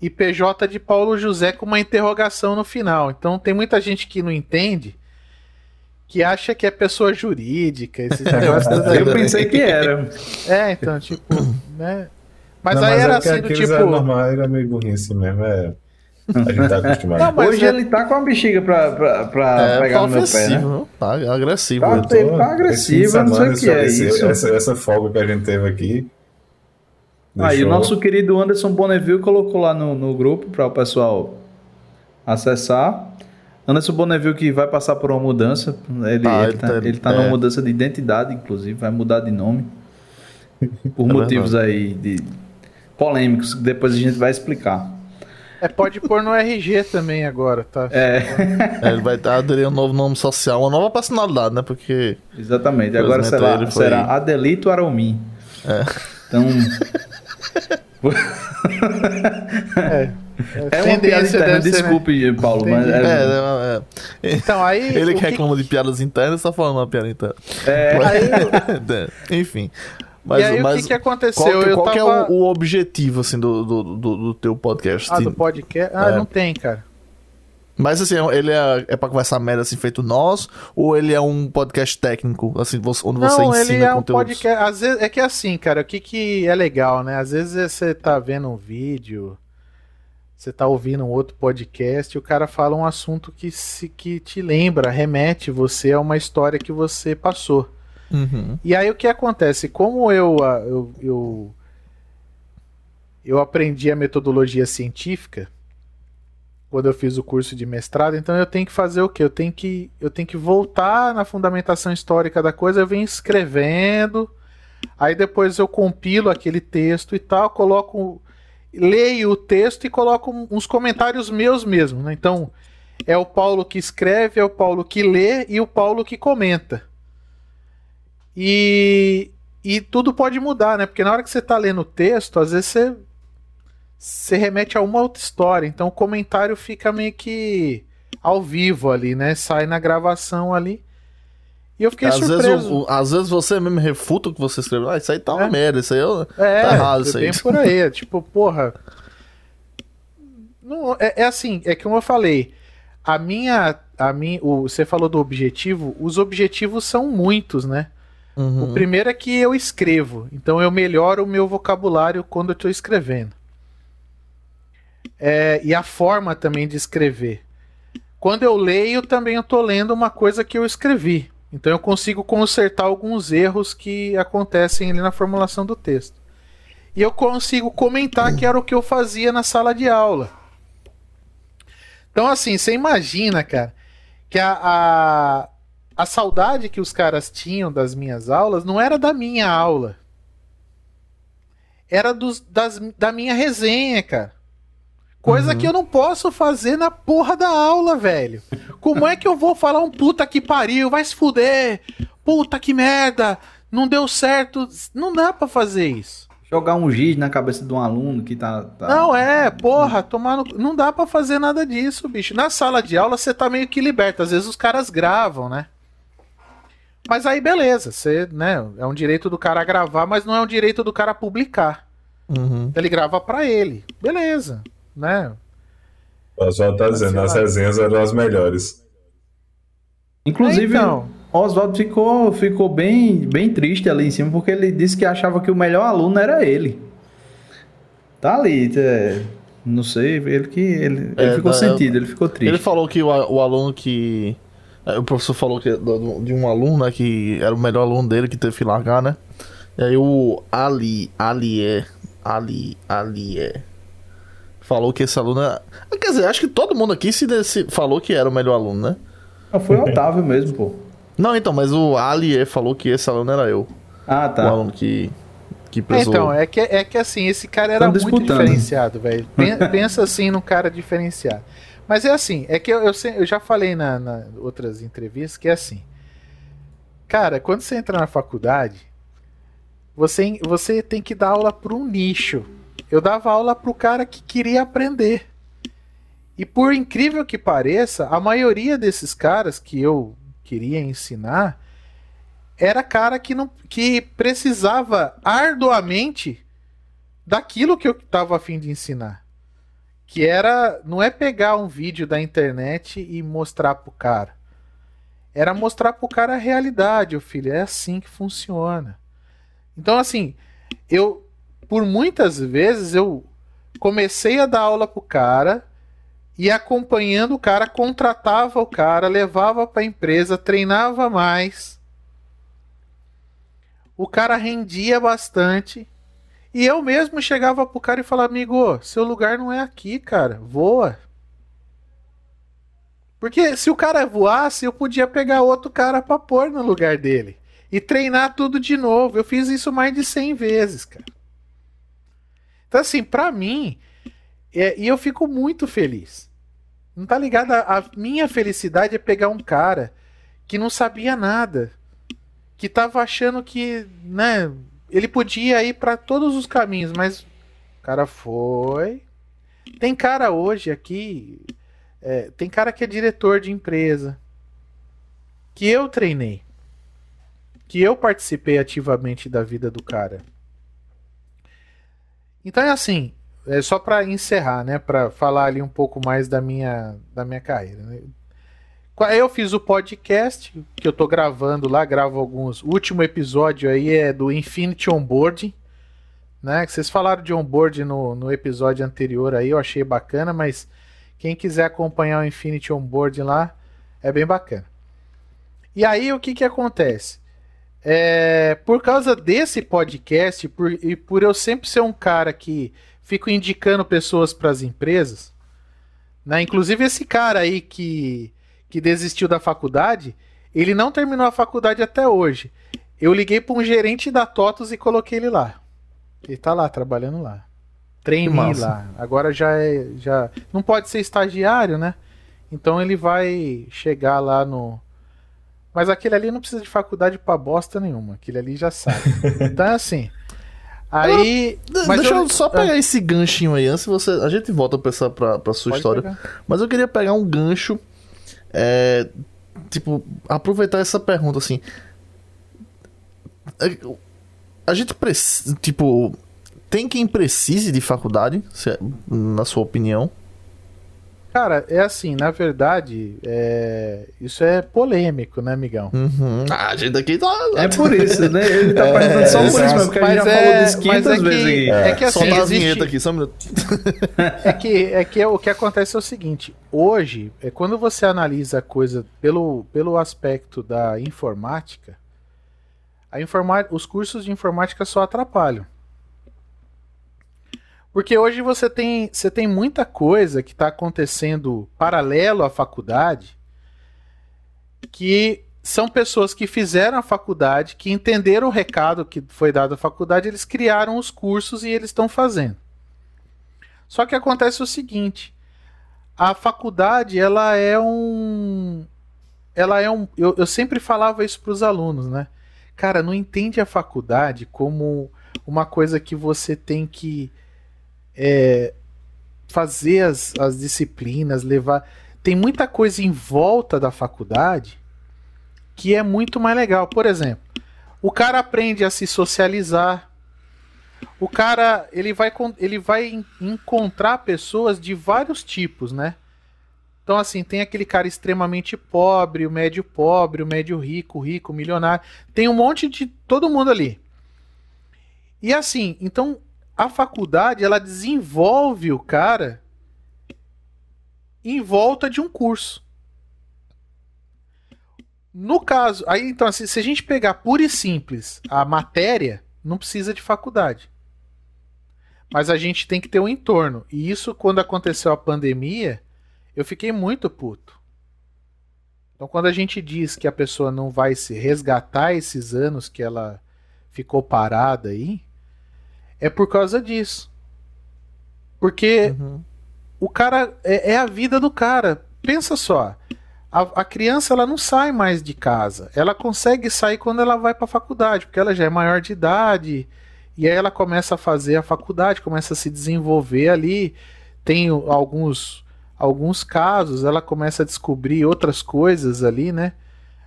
E PJ de Paulo José com uma interrogação no final. Então tem muita gente que não entende, que acha que é pessoa jurídica, esses *laughs* negócios. Eu pensei que era. É, então, tipo, né? Mas Não, aí era é assim, do tipo. É normal, era meio burrinho assim mesmo. É... A gente tá acostumado. Não, mas Hoje é- ele tá com a bexiga pra, pra, pra É, pegar tá no meu pé, né? Tá agressivo. Tá, ele tá agressivo, não sei o que é isso. Essa, essa folga que a gente teve aqui. Aí o nosso querido Anderson Bonneville colocou lá no, no grupo para o pessoal acessar. Anderson Bonneville que vai passar por uma mudança. Ele, Ah, ele, ele tá, tá- ele tá é. numa mudança de identidade, inclusive, vai mudar de nome. Por *laughs* É motivos aí de polêmicos que depois a gente vai explicar. É, pode pôr no RG também agora, tá? É, É, ele vai aderir a um novo nome social, uma nova personalidade, né? Porque. exatamente. Agora será, foi- será Adelito Aromim. É. Então, *laughs* É, é uma piada interna, né? desculpe, Paulo, mas Entendi. É, é, é, é. Então, aí. Ele que reclama de piadas internas tá falando uma piada interna. é, *laughs* É, Enfim. Mas, e aí, mas o que, que aconteceu? qual, que- eu qual que é tava... o, o objetivo, assim, do, do, do, do teu podcast? Ah, do podcast? Ah, É. não tem, cara. Mas assim, ele é, é pra conversar merda assim feito nós, ou ele é um podcast técnico, assim, você- onde você Não, ensina ele é um conteúdos? podcast. Às vezes, é que assim, cara, o que, que é legal, né? Às vezes você tá vendo um vídeo, você tá ouvindo um outro podcast, e o cara fala um assunto que, se, que te lembra, remete você a uma história que você passou. Uhum. E aí o que acontece? Como eu, eu, eu, eu aprendi a metodologia científica quando eu fiz o curso de mestrado, então eu tenho que fazer o quê? Eu tenho que, eu tenho que voltar na fundamentação histórica da coisa, eu venho escrevendo, aí depois eu compilo aquele texto e tal, coloco, leio o texto e coloco uns comentários meus mesmo, né? Então, é o Paulo que escreve, é o Paulo que lê e o Paulo que comenta. E, e tudo pode mudar, né? Porque na hora que você tá lendo o texto, às vezes você, você remete a uma outra história. Então o comentário fica meio que ao vivo ali, né? Sai na gravação ali. E eu fiquei Às vezes, surpreso. o- o- às vezes você mesmo refuta o que você escreveu. Ah, isso aí tá uma É. merda, isso aí eu... É, Tá errado foi isso aí. bem por aí. *laughs* é tipo, porra. Não, é, é assim, é como eu falei. A minha. A minha o, você falou do objetivo. Os objetivos são muitos, né? Uhum. O primeiro é que eu escrevo. Então eu melhoro o meu vocabulário quando eu estou escrevendo. É, e a forma também de escrever. Quando eu leio, também eu estou lendo uma coisa que eu escrevi. Então eu consigo consertar alguns erros que acontecem ali na formulação do texto. E eu consigo comentar que era o que eu fazia na sala de aula. Então, assim, você imagina, cara, que a, a, a saudade que os caras tinham das minhas aulas não era da minha aula. Era dos, das, da minha resenha, cara. Coisa Uhum. que eu não posso fazer na porra da aula, velho. Como é que eu vou falar um puta que pariu, vai se fuder, puta que merda, não deu certo. Não dá pra fazer isso. jogar um giz na cabeça de um aluno que tá. tá- Não, é, porra, tomar no... Não dá pra fazer nada disso, bicho. Na sala de aula você tá meio que liberto. Às vezes os caras gravam, né? Mas aí beleza, você, né? É um direito do cara gravar, mas não é um direito do cara publicar. Uhum. Ele grava pra ele. Beleza, né? O Oswaldo tá dizendo, as resenhas eram as melhores. Inclusive, Então. Oswaldo ficou, ficou bem, bem triste ali em cima, porque ele disse que achava que o melhor aluno era ele. Tá ali, é, não sei, ele que. Ele, ele É, ficou tá, sentido, ele ficou triste. Ele falou que o, o aluno que. é, O professor falou que de um aluno, né, que era o melhor aluno dele que teve que largar, né? E aí o Ali, Ali é, Ali, Ali é. Falou que esse aluno é... Quer dizer, acho que todo mundo aqui se, desse- falou que era o melhor aluno, né? Não, foi o Otávio mesmo, pô. Não, então, mas o Ali falou que esse aluno era eu. Ah, O tá. aluno que, que É, prezou. Então, é que, é que assim, esse cara era muito diferenciado, velho. Pen- *laughs* Pensa assim num cara diferenciado. Mas é assim, é que eu, eu, eu já falei na, na outras entrevistas que é assim. Cara, quando você entra na faculdade, Você, você tem que dar aula para um nicho. Eu dava aula para o cara que queria aprender. E por incrível que pareça, a maioria desses caras que eu queria ensinar era cara que não que precisava arduamente daquilo que eu estava afim de ensinar. Que era não é pegar um vídeo da internet e mostrar pro cara. Era mostrar pro cara a realidade, o filho, é assim que funciona. Então assim, eu por muitas vezes eu comecei a dar aula pro cara e acompanhando o cara, contratava o cara, levava para a empresa, treinava mais. O cara rendia bastante. E eu mesmo chegava pro cara e falava: Amigo, seu lugar não é aqui, cara. Voa. Porque se o cara voasse, eu podia pegar outro cara pra pôr no lugar dele. E treinar tudo de novo. Eu fiz isso mais de 100 vezes, cara. Então, assim, pra mim, é, e eu fico muito feliz. Não tá ligado? A, a minha felicidade é pegar um cara que não sabia nada. Que tava achando que, né, ele podia ir para todos os caminhos, mas o cara foi. Tem cara hoje aqui, é, tem cara que é diretor de empresa, que eu treinei, que eu participei ativamente da vida do cara. Então é assim, é só para encerrar, né, para falar ali um pouco mais da minha da minha carreira. Né? Eu fiz o podcast que eu tô gravando lá, gravo alguns. O último episódio aí é do Infinity Onboarding, né? Que vocês falaram de onboard no, no episódio anterior aí, eu achei bacana, mas quem quiser acompanhar o Infinity Onboarding lá, é bem bacana. E aí o que que acontece? É, por causa desse podcast, por, e por eu sempre ser um cara que fico indicando pessoas para as empresas, né? Inclusive esse cara aí que, que desistiu da faculdade, ele não terminou a faculdade até hoje. Eu liguei para um gerente da TOTOS e coloquei ele lá. Ele tá lá, trabalhando lá. Treinei lá. Agora já é. Já... Não pode ser estagiário, né? Então ele vai chegar lá no, mas aquele ali não precisa de faculdade pra bosta nenhuma. Aquele ali já sabe. *laughs* Então é assim. Aí. Eu, deixa eu, eu só pegar ah. esse ganchinho aí antes você. A gente volta pra, essa, pra, pra sua história. Pegar. Mas eu queria pegar um gancho. É, tipo, aproveitar essa pergunta assim. É, a gente precisa. Tipo. Tem quem precise de faculdade, é, na sua opinião? Cara, é assim, na verdade, é... isso é polêmico, né, amigão? Uhum. Ah, a gente aqui tá. É por isso, né? Ele tá é, só por isso mesmo, porque a gente já é, falou disso 500 é que, vezes aqui. É que assim, Soltar existe... aqui, só um minuto. *laughs* é que, é que o que acontece é o seguinte: hoje, é quando você analisa a coisa pelo, pelo aspecto da informática, a informa... os cursos de informática só atrapalham. Porque hoje você tem, você tem muita coisa que está acontecendo paralelo à faculdade que são pessoas que fizeram a faculdade, que entenderam o recado que foi dado à faculdade, eles criaram os cursos e eles estão fazendo. Só que acontece o seguinte: a faculdade ela é um, ela é um, eu, eu sempre falava isso para os alunos, né? Cara, não entende a faculdade como uma coisa que você tem que é, fazer as, as disciplinas, levar. Tem muita coisa em volta da faculdade que é muito mais legal. Por exemplo, o cara aprende a se socializar. O cara ele vai, ele vai encontrar pessoas de vários tipos, né? Então, assim, tem aquele cara extremamente pobre, o médio pobre, o médio rico, o rico, o milionário. Tem um monte de todo mundo ali. E assim, então a faculdade ela desenvolve o cara em volta de um curso. No caso, aí então se, se a gente pegar pura e simples a matéria, não precisa de faculdade. Mas a gente tem que ter um entorno. E isso quando aconteceu a pandemia, eu fiquei muito puto. Então quando a gente diz que a pessoa não vai se resgatar esses anos que ela ficou parada aí, é por causa disso. Porque uhum. o cara. É, é, a vida do cara. Pensa só. a, a, criança ela não sai mais de casa. Ela consegue sair quando ela vai para a faculdade, porque ela já é maior de idade. E aí ela começa a fazer a faculdade, começa a se desenvolver ali. Tem alguns alguns casos, ela começa a descobrir outras coisas ali, né?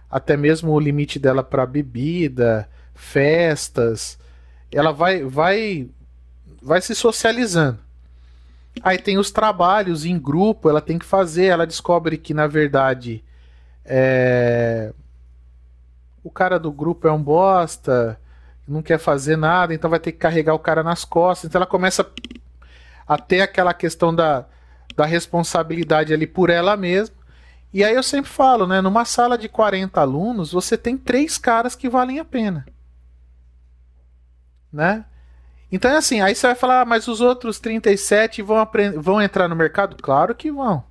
Até mesmo o limite dela para bebida, festas. Ela vai vai vai se socializando. Aí tem os trabalhos em grupo, ela tem que fazer, ela descobre que na verdade é... o cara do grupo é um bosta, não quer fazer nada, então vai ter que carregar o cara nas costas. Então ela começa a ter aquela questão da, da responsabilidade ali por ela mesma. E aí eu sempre falo, né? Numa sala de 40 alunos, você tem três caras que valem a pena. Né? Então é assim, aí você vai falar, ah, mas os outros 37 vão, vão entrar no mercado? Claro que vão.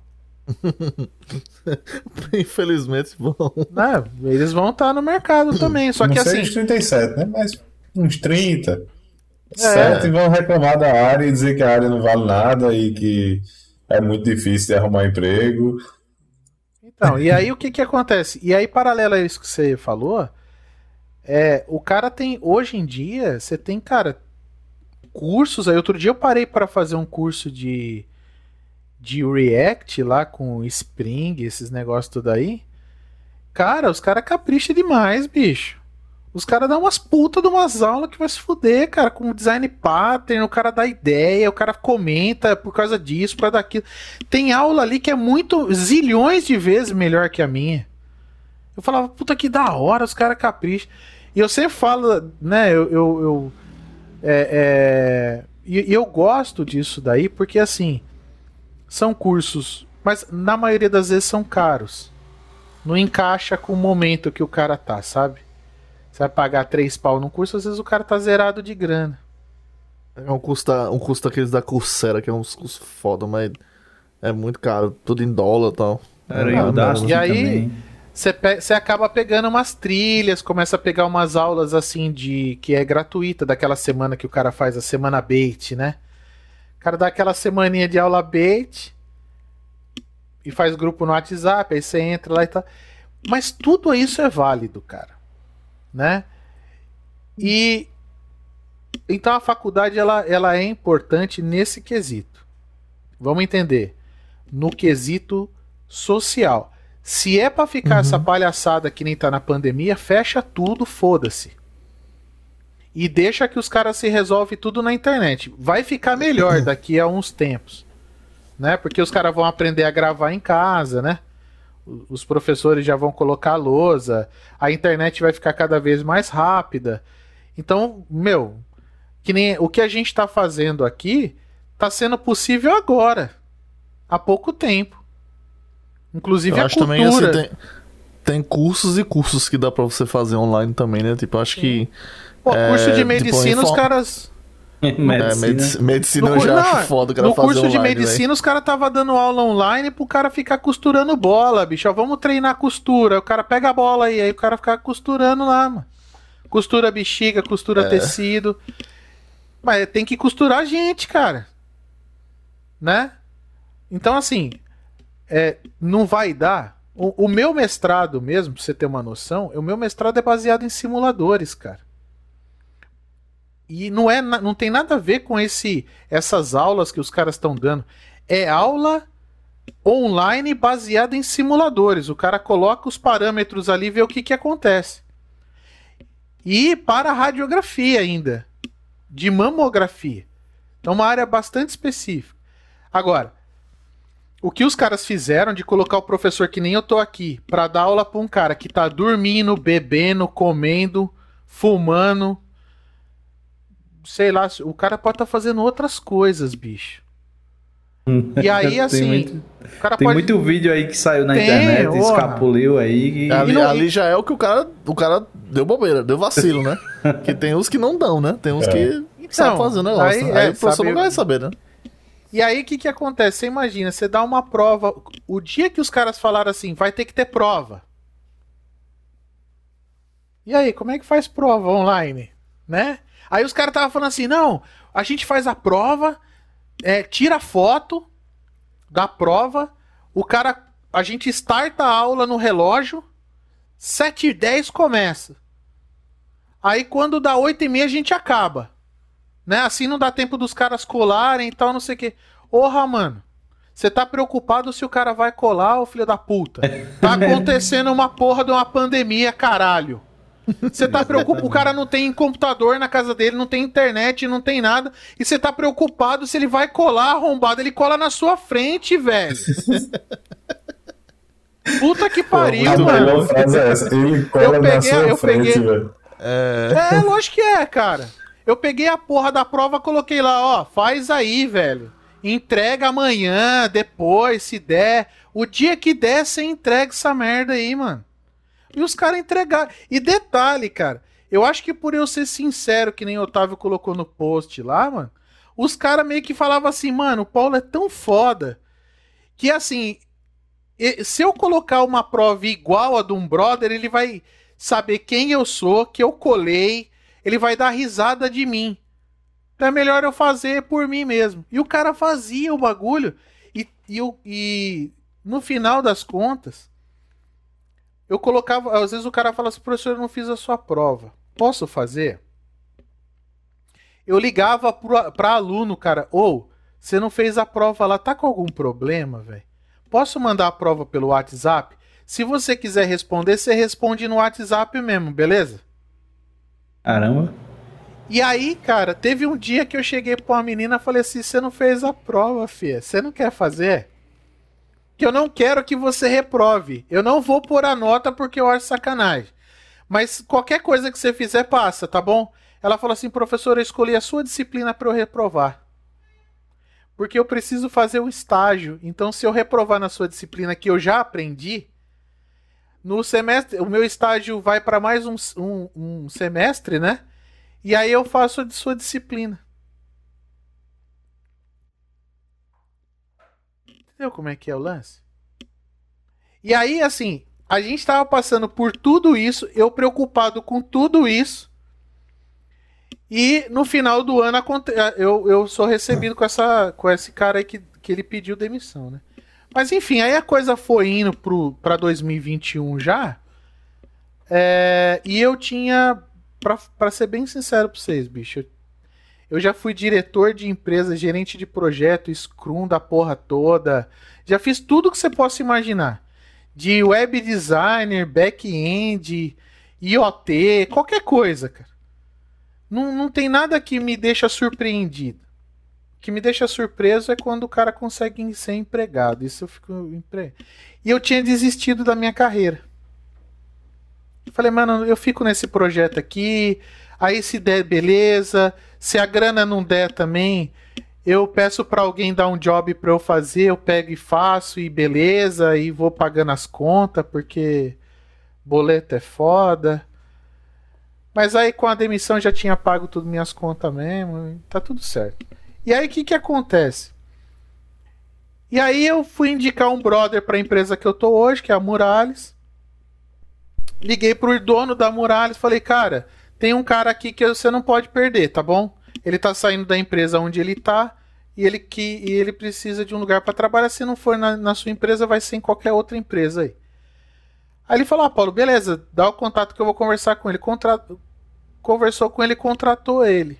*laughs* Infelizmente vão. Não, eles vão estar no mercado também. Só Não que sei assim. Uns 37, né? Mas uns 30. É. Certo, e vão reclamar da área e dizer que a área não vale nada e que é muito difícil de arrumar emprego. Então, e aí o que que acontece? E aí, paralelo a isso que você falou, é, o cara tem, hoje em dia, você tem, cara, cursos. Aí outro dia eu parei para fazer um curso de de React lá com Spring, esses negócios tudo aí. Cara, os caras capricham demais, bicho. Os caras dão umas putas de umas aulas que vai se fuder, cara, com design pattern, o cara dá ideia, o cara comenta por causa disso, causa daquilo. Tem aula ali que é muito, zilhões de vezes melhor que a minha. Eu falava, puta que da hora, os caras capricham. E eu sempre falo, né, eu, eu, eu é, é, e, e eu gosto disso daí porque, assim, são cursos, mas na maioria das vezes são caros. Não encaixa com o momento que o cara tá, sabe? Você vai pagar três pau num curso, às vezes o cara tá zerado de grana. É um custo, um custo aqueles da Coursera, que é uns custos foda, mas é muito caro, tudo em dólar e tal. Era é, e, e aí, você acaba pegando umas trilhas, começa a pegar umas aulas assim de que é gratuita daquela semana que o cara faz a semana bait, né? O cara dá aquela semaninha de aula bait e faz grupo no WhatsApp, aí você entra lá e tal. Mas tudo isso é válido, cara, né? E então a faculdade ela, ela é importante nesse quesito. Vamos entender, no quesito social. Se é para ficar uhum. essa palhaçada que nem tá na pandemia, fecha tudo, foda-se. E deixa que os caras se resolvem tudo na internet. Vai ficar melhor daqui a uns tempos. Né? Porque os caras vão aprender a gravar em casa, né? Os professores já vão colocar lousa, a internet vai ficar cada vez mais rápida. Então, meu, que nem o que a gente está fazendo aqui está sendo possível agora, há pouco tempo. Inclusive eu a acho cultura. Também, assim, tem, tem cursos e cursos que dá para você fazer online também, né? Tipo, acho que. Pô, é, curso de medicina, tipo, os caras. *laughs* medicina, é, medic medicina no, eu já não, acho foda o cara No curso online, de medicina, véio. os caras tava dando aula online pro cara ficar costurando bola, bicho. Ó, vamos treinar costura. O cara pega a bola aí, aí o cara fica costurando lá, mano. Costura bexiga, costura é. tecido. Mas tem que costurar a gente, cara. Né? Então, assim, é, não vai dar. O, o, meu mestrado mesmo, pra você ter uma noção, o meu mestrado é baseado em simuladores, cara. E não é não tem nada a ver com esse essas aulas que os caras estão dando. É aula online baseada em simuladores. O cara coloca os parâmetros ali e vê o que, que acontece. E para radiografia ainda. De mamografia. Então, uma área bastante específica. Agora, o que os caras fizeram de colocar o professor que nem eu tô aqui para dar aula para um cara que tá dormindo, bebendo, comendo, fumando, sei lá, o cara pode estar tá fazendo outras coisas, bicho. *laughs* E aí, assim. muito, o cara tem pode... muito vídeo aí que saiu na tem, internet, orra. escapuliu aí. E... Ali, ali, já é o que o cara. O cara deu bobeira, deu vacilo, né? *laughs* que tem uns que não dão, né? Tem uns é. que então, sabem fazer o negócio. Aí, aí é, o professor sabe... não vai saber, né? E aí, o que, que acontece? Você imagina, você dá uma prova. O dia que os caras falaram assim, vai ter que ter prova. E aí, como é que faz prova online? Né? Aí os caras estavam falando assim: não, a gente faz a prova, é, tira foto da prova, o cara a gente starta a aula no relógio, 7 e 10 começa. Aí quando dá 8 e meia a gente acaba. Né? Assim não dá tempo dos caras colarem e tal, não sei o quê. Porra, mano. Você tá preocupado se o cara vai colar, ô filho da puta? Tá *laughs* acontecendo uma porra de uma pandemia, caralho. Você tá preocupado, o cara não tem computador na casa dele, não tem internet, não tem nada, e você tá preocupado se ele vai colar arrombado, ele cola na sua frente, velho. Puta que pariu, Pô, mano. É. Ele cola eu peguei, na sua eu frente, peguei... velho. É... é, lógico que é, cara. Eu peguei a porra da prova, coloquei lá, ó, faz aí, velho. Entrega amanhã, depois, se der. O dia que der, você entrega essa merda aí, mano. E os caras entregaram. E detalhe, cara, eu acho que por eu ser sincero, que nem o Otávio colocou no post lá, mano, os caras meio que falavam assim, mano, o Paulo é tão foda que assim, se eu colocar uma prova igual a de um brother, ele vai saber quem eu sou, que eu colei, ele vai dar risada de mim. Então é melhor eu fazer por mim mesmo. E o cara fazia o bagulho, e, e, e no final das contas, eu colocava. Às vezes o cara fala assim, professor, eu não fiz a sua prova. Posso fazer? Eu ligava para aluno, cara, ou você não fez a prova lá, tá com algum problema, velho? Posso mandar a prova pelo WhatsApp? Se você quiser responder, você responde no WhatsApp mesmo, beleza? Caramba. E aí, cara, teve um dia que eu cheguei pra uma menina e falei assim: você não fez a prova, filha. Você não quer fazer? Que eu não quero que você reprove. Eu não vou pôr a nota porque eu acho sacanagem. Mas qualquer coisa que você fizer, passa, tá bom? Ela falou assim: professor, eu escolhi a sua disciplina para eu reprovar. Porque eu preciso fazer o estágio. Então, se eu reprovar na sua disciplina que eu já aprendi, no semestre, o meu estágio vai para mais um, um, um, semestre, né? E aí eu faço de sua disciplina. Entendeu como é que é o lance? E aí, assim, a gente estava passando por tudo isso, eu preocupado com tudo isso. E no final do ano eu, eu sou recebido com, essa, com esse cara aí que, que ele pediu demissão, né? Mas enfim, aí a coisa foi indo para 2021 já. É, e eu tinha, para ser bem sincero para vocês, bicho, eu já fui diretor de empresa, gerente de projeto, Scrum da porra toda. Já fiz tudo que você possa imaginar. De web designer, back-end, IoT, qualquer coisa, cara. Não, não tem nada que me deixa surpreendido que me deixa surpreso é quando o cara consegue ser empregado. Isso eu fico empre... E eu tinha desistido da minha carreira. falei, mano, eu fico nesse projeto aqui. Aí se der, beleza. Se a grana não der também, eu peço para alguém dar um job para eu fazer, eu pego e faço e beleza, e vou pagando as contas porque boleto é foda. Mas aí com a demissão já tinha pago tudo minhas contas mesmo, tá tudo certo. E aí o que, que acontece? E aí eu fui indicar um brother para a empresa que eu tô hoje, que é a Murales. Liguei pro dono da Murales, falei: "Cara, tem um cara aqui que você não pode perder, tá bom? Ele tá saindo da empresa onde ele tá e ele que e ele precisa de um lugar para trabalhar. Se não for na, na, sua empresa, vai ser em qualquer outra empresa aí." Aí ele falou: ah, Paulo, beleza, dá o contato que eu vou conversar com ele." Contra... Conversou com ele, contratou ele.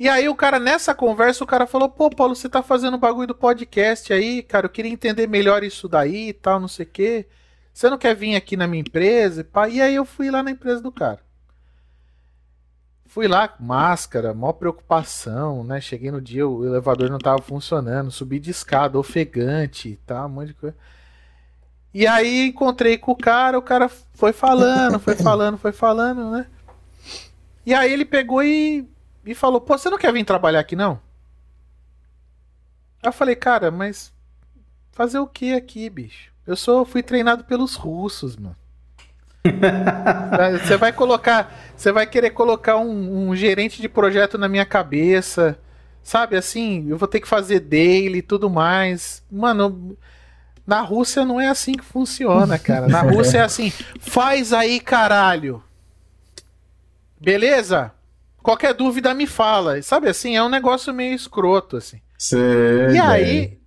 E aí o cara, nessa conversa, o cara falou, pô, Paulo, você tá fazendo bagulho do podcast aí, cara, eu queria entender melhor isso daí e tal, não sei o quê. Você não quer vir aqui na minha empresa? Pá? E aí eu fui lá na empresa do cara. Fui lá, máscara, maior preocupação, né? Cheguei no dia, o elevador não tava funcionando, subi de escada, ofegante e tal, um monte de coisa. E aí encontrei com o cara, o cara foi falando, foi falando, foi falando, né? E aí ele pegou e e falou: Pô, você não quer vir trabalhar aqui não? eu falei: Cara, mas fazer o que aqui, bicho? Eu sou, fui treinado pelos russos, mano. *laughs* você vai colocar, você vai querer colocar um, um, gerente de projeto na minha cabeça, sabe? Assim, eu vou ter que fazer daily e tudo mais. Mano, na Rússia não é assim que funciona, cara. Na *laughs* Rússia é assim, faz aí, caralho. Beleza? Qualquer dúvida me fala. Sabe assim, é um negócio meio escroto, assim. Sei, e aí.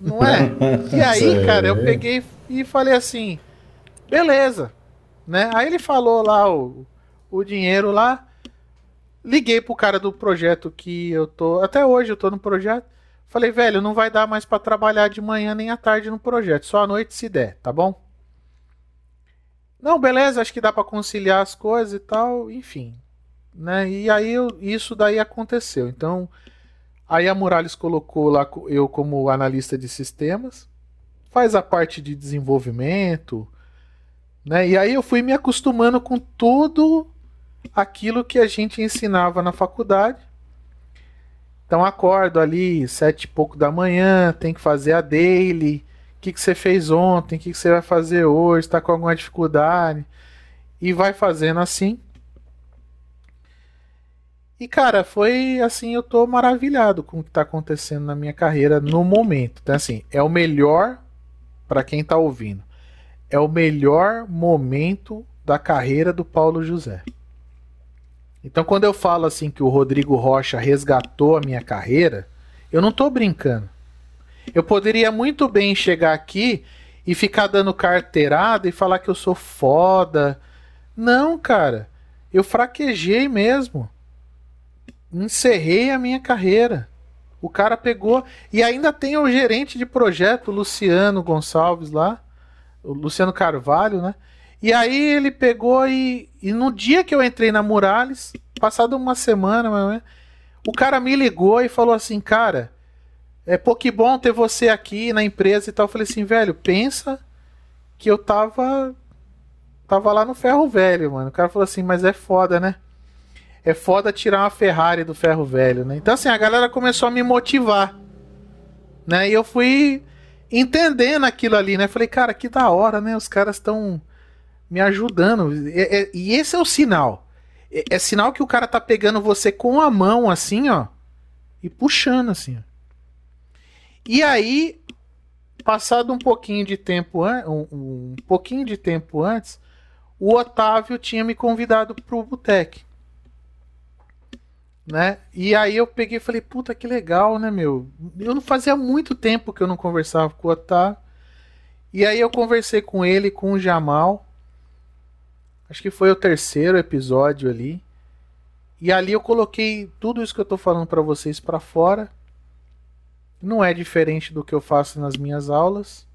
Não é? E *laughs* aí, Sei. cara, eu peguei e falei assim, beleza, né? Aí ele falou lá o, o dinheiro lá, liguei pro cara do projeto que eu tô, até hoje eu tô no projeto, falei, velho, não vai dar mais pra trabalhar de manhã nem à tarde no projeto, só à noite se der, tá bom? Não, beleza, acho que dá pra conciliar as coisas e tal, enfim, né? E aí eu- isso daí aconteceu. Então, aí a Morales colocou lá eu como analista de sistemas, faz a parte de desenvolvimento, né? E aí eu fui me acostumando com tudo aquilo que a gente ensinava na faculdade. Então acordo ali sete e pouco da manhã, tem que fazer a daily, o que, que você fez ontem, o que, que você vai fazer hoje, está com alguma dificuldade, e vai fazendo assim. E cara, foi assim, eu tô maravilhado com o que tá acontecendo na minha carreira no momento. Então assim, é o melhor para quem tá ouvindo. É o melhor momento da carreira do Paulo José. Então quando eu falo assim que o Rodrigo Rocha resgatou a minha carreira, eu não tô brincando. Eu poderia muito bem chegar aqui e ficar dando carteirada e falar que eu sou foda. Não, cara. Eu fraquejei mesmo encerrei a minha carreira. O cara pegou. E ainda tem o gerente de projeto, Luciano Gonçalves lá. O Luciano Carvalho, né? E aí ele pegou e, e no dia que eu entrei na Murales, passado uma semana, o cara me ligou e falou assim, cara, é pô, que bom ter você aqui na empresa e tal. Eu falei assim, velho, pensa que eu tava. Tava lá no ferro velho, mano. O cara falou assim, mas é foda, né? É foda tirar uma Ferrari do ferro velho, né? Então assim, a galera começou a me motivar, né? E eu fui entendendo aquilo ali, né? Falei, cara, que da hora, né? Os caras estão me ajudando. É- e esse é o sinal. É, é sinal que o cara tá pegando você com a mão, assim, ó, e puxando, assim. ó. E aí, passado um pouquinho de tempo, um, um pouquinho de tempo antes, o Otávio tinha me convidado pro Botec né? E aí eu peguei e falei, puta que legal, né, meu? Eu não fazia muito tempo que eu não conversava com o Otávio. E aí eu conversei com ele, com o Jamal. Acho que foi o terceiro episódio ali. E ali eu coloquei tudo isso que eu tô falando pra vocês pra fora. Não é diferente do que eu faço nas minhas aulas.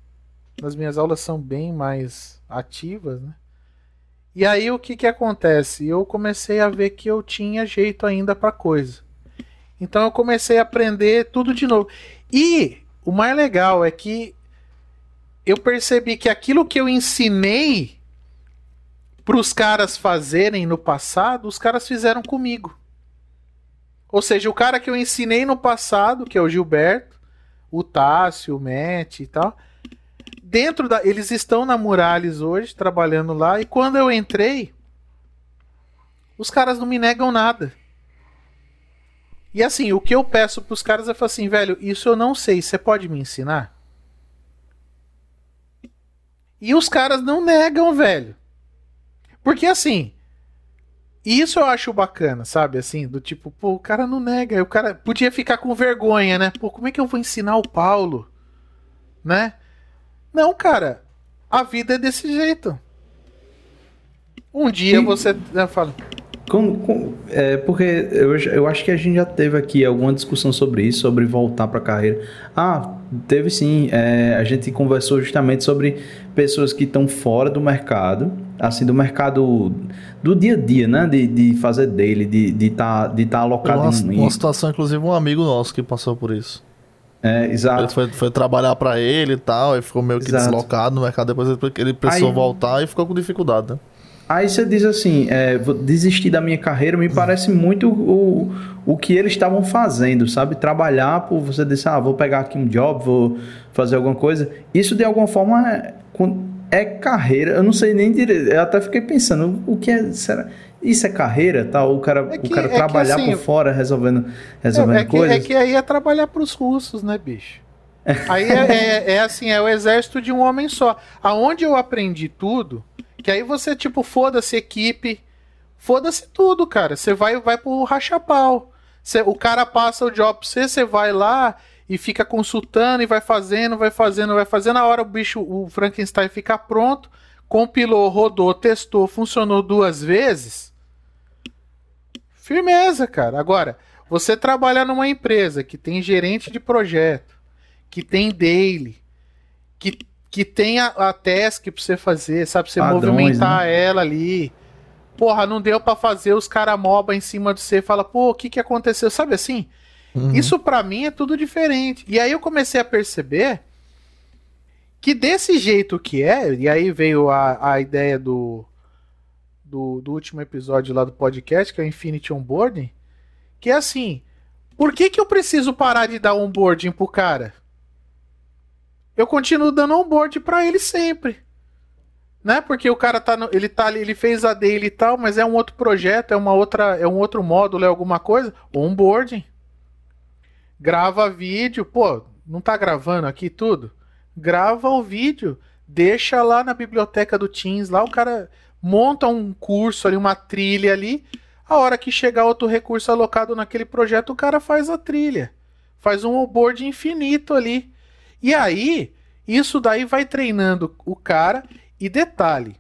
As minhas aulas são bem mais ativas, né? E aí o que que acontece? Eu comecei a ver que eu tinha jeito ainda pra coisa. Então eu comecei a aprender tudo de novo. E o mais legal é que eu percebi que aquilo que eu ensinei para os caras fazerem no passado, os caras fizeram comigo. Ou seja, o cara que eu ensinei no passado, que é o Gilberto, o Tássio, o Matt e tal, dentro da. Eles estão na Murales hoje, trabalhando lá, e quando eu entrei, os caras não me negam nada. E assim, o que eu peço pros caras é falar assim, velho, isso eu não sei, você pode me ensinar? E os caras não negam, velho. Porque assim, isso eu acho bacana, sabe? Assim, do tipo, pô, o cara não nega, o cara podia ficar com vergonha, né? Pô, como é que eu vou ensinar o Paulo? Né? Não, cara, a vida é desse jeito. Um dia E- você. né, Fala. Como- como- é, porque eu, eu acho que a gente já teve aqui alguma discussão sobre isso, sobre voltar para a carreira. Ah, teve sim. é, a gente conversou justamente sobre pessoas que estão fora do mercado, assim, do mercado do dia a dia, né? De, de fazer dele, de estar de tá, de tá alocado Uma, em. uma situação, inclusive, um amigo nosso que passou por isso. É, Ele exato. foi, foi trabalhar pra ele e tal, e ficou meio que Exato. deslocado no mercado. Depois ele- ele precisou Aí- voltar e ficou com dificuldade, né? Aí você diz assim, é, vou desistir da minha carreira me parece muito o, o que eles estavam fazendo, sabe? Trabalhar por você dizer, ah, vou pegar aqui um job, vou fazer alguma coisa. Isso de alguma forma é, é carreira. Eu não sei nem direito. Eu até fiquei pensando, o que é. Será? Isso é carreira? Tal? O cara, É que- o cara é que trabalhar assim, por fora resolvendo, resolvendo É, é que, coisas. é que aí é trabalhar pros russos, né, bicho? *laughs* Aí é, é- é assim, é o exército de um homem só. Aonde eu aprendi tudo, que aí você, tipo, foda-se equipe, foda-se tudo, cara. Você vai, vai pro rachapau. Você, o cara passa o job pra você, você vai lá e fica consultando e vai fazendo, vai fazendo, vai fazendo. A hora o bicho, o Frankenstein fica pronto, compilou, rodou, testou, funcionou duas vezes. Firmeza, cara. Agora, você trabalha numa empresa que tem gerente de projeto, que tem daily, que, que tem a, a task pra você fazer, sabe? Você Padrões, movimentar né? ela ali. Porra, não deu pra fazer, os caras moba em cima de você, fala, pô, o que que aconteceu? Sabe assim? Uhum. Isso pra mim é tudo diferente. E aí eu comecei a perceber que desse jeito que é, e aí veio a, a ideia do, do, do último episódio lá do podcast, que é o Infinity Onboarding, que é assim, por que que eu preciso parar de dar onboarding pro cara? Eu continuo dando onboarding pra ele sempre. Né? Porque o cara tá, no, ele tá ele fez a dele e tal, mas é um outro projeto, é uma outra, é um outro módulo, é alguma coisa, onboarding grava vídeo, pô, não tá gravando aqui tudo? Grava o vídeo, deixa lá na biblioteca do Teams, lá o cara monta um curso ali, uma trilha ali. A hora que chegar outro recurso alocado naquele projeto, o cara faz a trilha. Faz um onboard infinito ali. E aí, isso daí vai treinando o cara. E detalhe,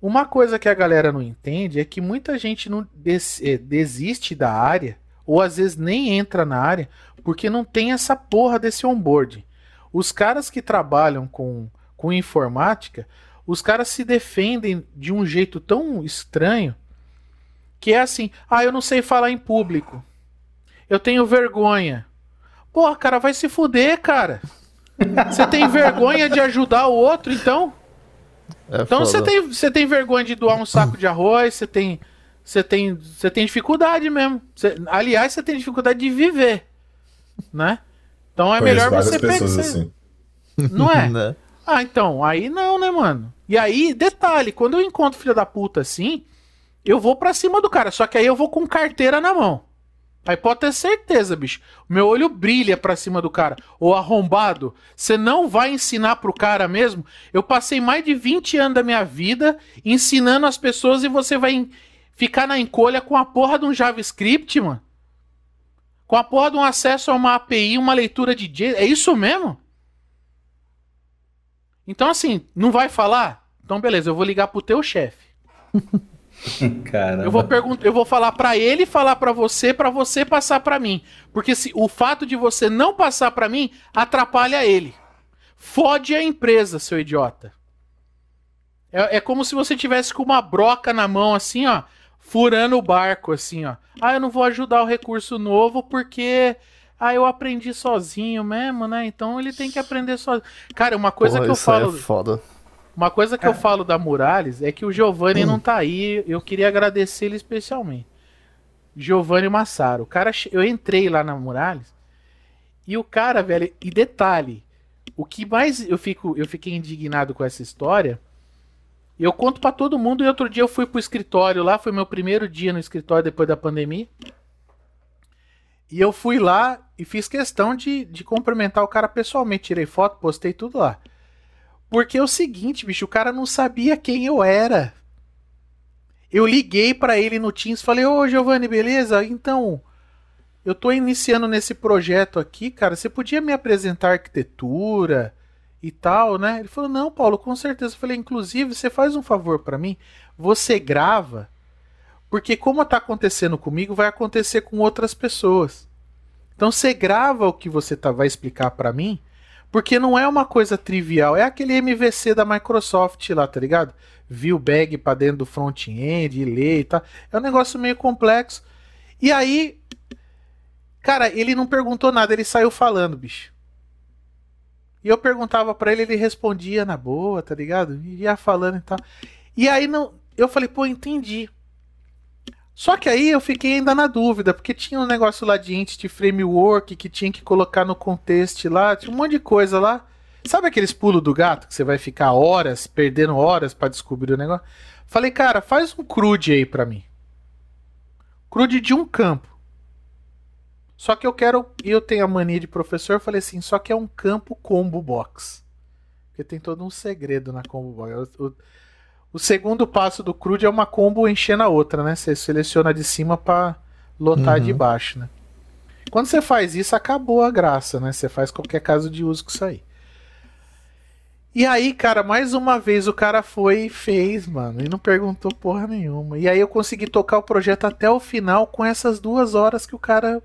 uma coisa que a galera não entende é que muita gente não des- eh, desiste da área ou às vezes nem entra na área porque não tem essa porra desse onboarding. Os caras que trabalham com, com informática, os caras se defendem de um jeito tão estranho que é assim: ah, eu não sei falar em público, eu tenho vergonha. Porra, cara, vai se fuder, cara. Você tem vergonha de ajudar o outro, então? É Então você tem, você tem vergonha de doar um saco de arroz, você tem, você tem, você tem dificuldade mesmo. Você- aliás, você tem dificuldade de viver, né? Então é Conheço melhor você pegar. assim. Não é? *laughs* Ah, então, aí não, né, mano? E aí, detalhe, quando eu encontro filho da puta assim, eu vou pra cima do cara, só que aí eu vou com carteira na mão. Aí pode ter certeza, bicho. Meu olho brilha pra cima do cara. Ô arrombado, você não vai ensinar pro cara mesmo? Eu passei mais de 20 anos da minha vida ensinando as pessoas e você vai ficar na encolha com a porra de um JavaScript, mano? Com a porra de um acesso a uma API, uma leitura de. É isso mesmo? Então, assim, não vai falar? Então, beleza, eu vou ligar pro teu chefe. *laughs* Caramba. Eu vou perguntar, eu vou falar pra ele, falar pra você, pra você passar pra mim. Porque se o fato de você não passar pra mim atrapalha ele. Fode a empresa, seu idiota. É, é como se você tivesse com uma broca na mão assim, ó, furando o barco assim, ó. Ah, eu não vou ajudar o recurso novo porque ah, eu aprendi sozinho mesmo, né? Então ele tem que aprender sozinho. Cara, uma coisa Porra, que eu falo, É foda. uma coisa que eu falo da Murales é que o Giovanni não tá aí. Eu queria agradecer ele especialmente. Giovanni Massaro. O cara, eu entrei lá na Murales e o cara, velho, e detalhe, o que mais eu fico, eu fiquei indignado com essa história. Eu conto pra todo mundo e outro dia eu fui pro escritório lá, foi meu primeiro dia no escritório depois da pandemia. E eu fui lá e fiz questão de, de cumprimentar o cara pessoalmente. Tirei foto, postei tudo lá. Porque é o seguinte, bicho, o cara não sabia quem eu era. Eu liguei pra ele no Teams, falei: "Ô, Giovanni, beleza? Então, eu tô iniciando nesse projeto aqui, cara. Você podia me apresentar arquitetura e tal, né?" Ele falou: "Não, Paulo, com certeza." Eu falei: "Inclusive, você faz um favor pra mim, você grava, porque como tá acontecendo comigo, vai acontecer com outras pessoas. Então, você grava o que você tá, vai explicar pra mim." Porque não é uma coisa trivial, é aquele MVC da Microsoft lá, tá ligado? View bag pra dentro do front-end, ler e tal. É um negócio meio complexo. E aí, cara, ele não perguntou nada, ele saiu falando, bicho. E eu perguntava pra ele, ele respondia na boa, tá ligado? Ia falando e tal. E aí não, eu falei, pô, entendi. Só que aí eu fiquei ainda na dúvida, porque tinha um negócio lá de entity framework que tinha que colocar no contexto lá, tinha um monte de coisa lá. Sabe aqueles pulos do gato que você vai ficar horas, perdendo horas pra descobrir o negócio? Falei, cara, faz um crude aí pra mim. Crude de um campo. Só que eu quero, e eu tenho a mania de professor, eu falei assim, só que é um campo combo box. Porque tem todo um segredo na combo box. O, o- o segundo passo do crude é uma combo enchendo a outra, né? Você seleciona de cima pra lotar Uhum. de baixo, né? Quando você faz isso, acabou a graça, né? Você faz qualquer caso de uso com isso aí. E aí, cara, mais uma vez o cara foi e fez, mano, e não perguntou porra nenhuma. E aí eu consegui tocar o projeto até o final com essas duas horas que o cara.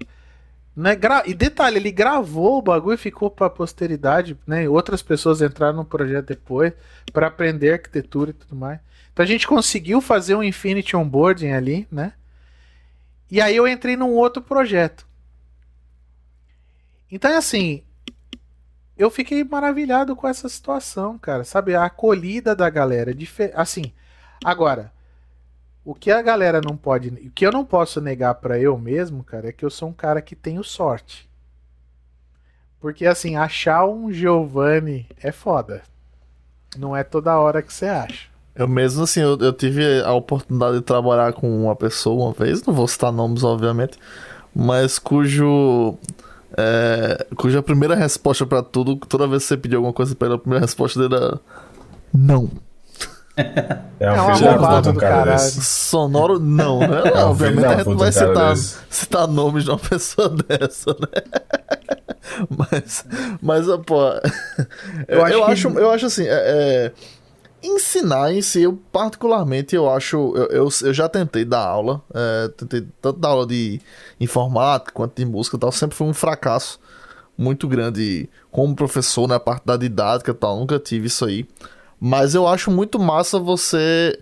Né, gra... E detalhe, ele gravou o bagulho e ficou pra posteridade, né? Outras pessoas entraram no projeto depois para aprender arquitetura e tudo mais. Então a gente conseguiu fazer um Infinity Onboarding ali, né? E aí eu entrei num outro projeto. Então é assim, eu fiquei maravilhado com essa situação, cara. Sabe, a acolhida da galera. Assim, agora, o que a galera não pode. O que eu não posso negar para eu mesmo, cara, é que eu sou um cara que tenho sorte. Porque, assim, achar um Giovanni é foda. Não é toda hora que você acha. Eu mesmo, assim, eu, eu tive a oportunidade de trabalhar com uma pessoa uma vez, não vou citar nomes, obviamente, mas cujo é, cuja primeira resposta para tudo, toda vez que você pedir alguma coisa pra ele, a primeira resposta dele era. Não. É um filho da puta um cara desse. Sonoro, não, né? *laughs* É um Obviamente a gente não vai citar, citar nomes de uma *laughs* pessoa dessa, né? *laughs* Mas, mas pô, eu, eu, acho, eu acho assim, é, é ensinar em si, eu particularmente, eu acho. Eu, eu, eu já tentei dar aula, é, tentei tanto dar aula de informática quanto de música e tal, sempre foi um fracasso muito grande como professor na né, parte da didática e tal, nunca tive isso aí. Mas eu acho muito massa você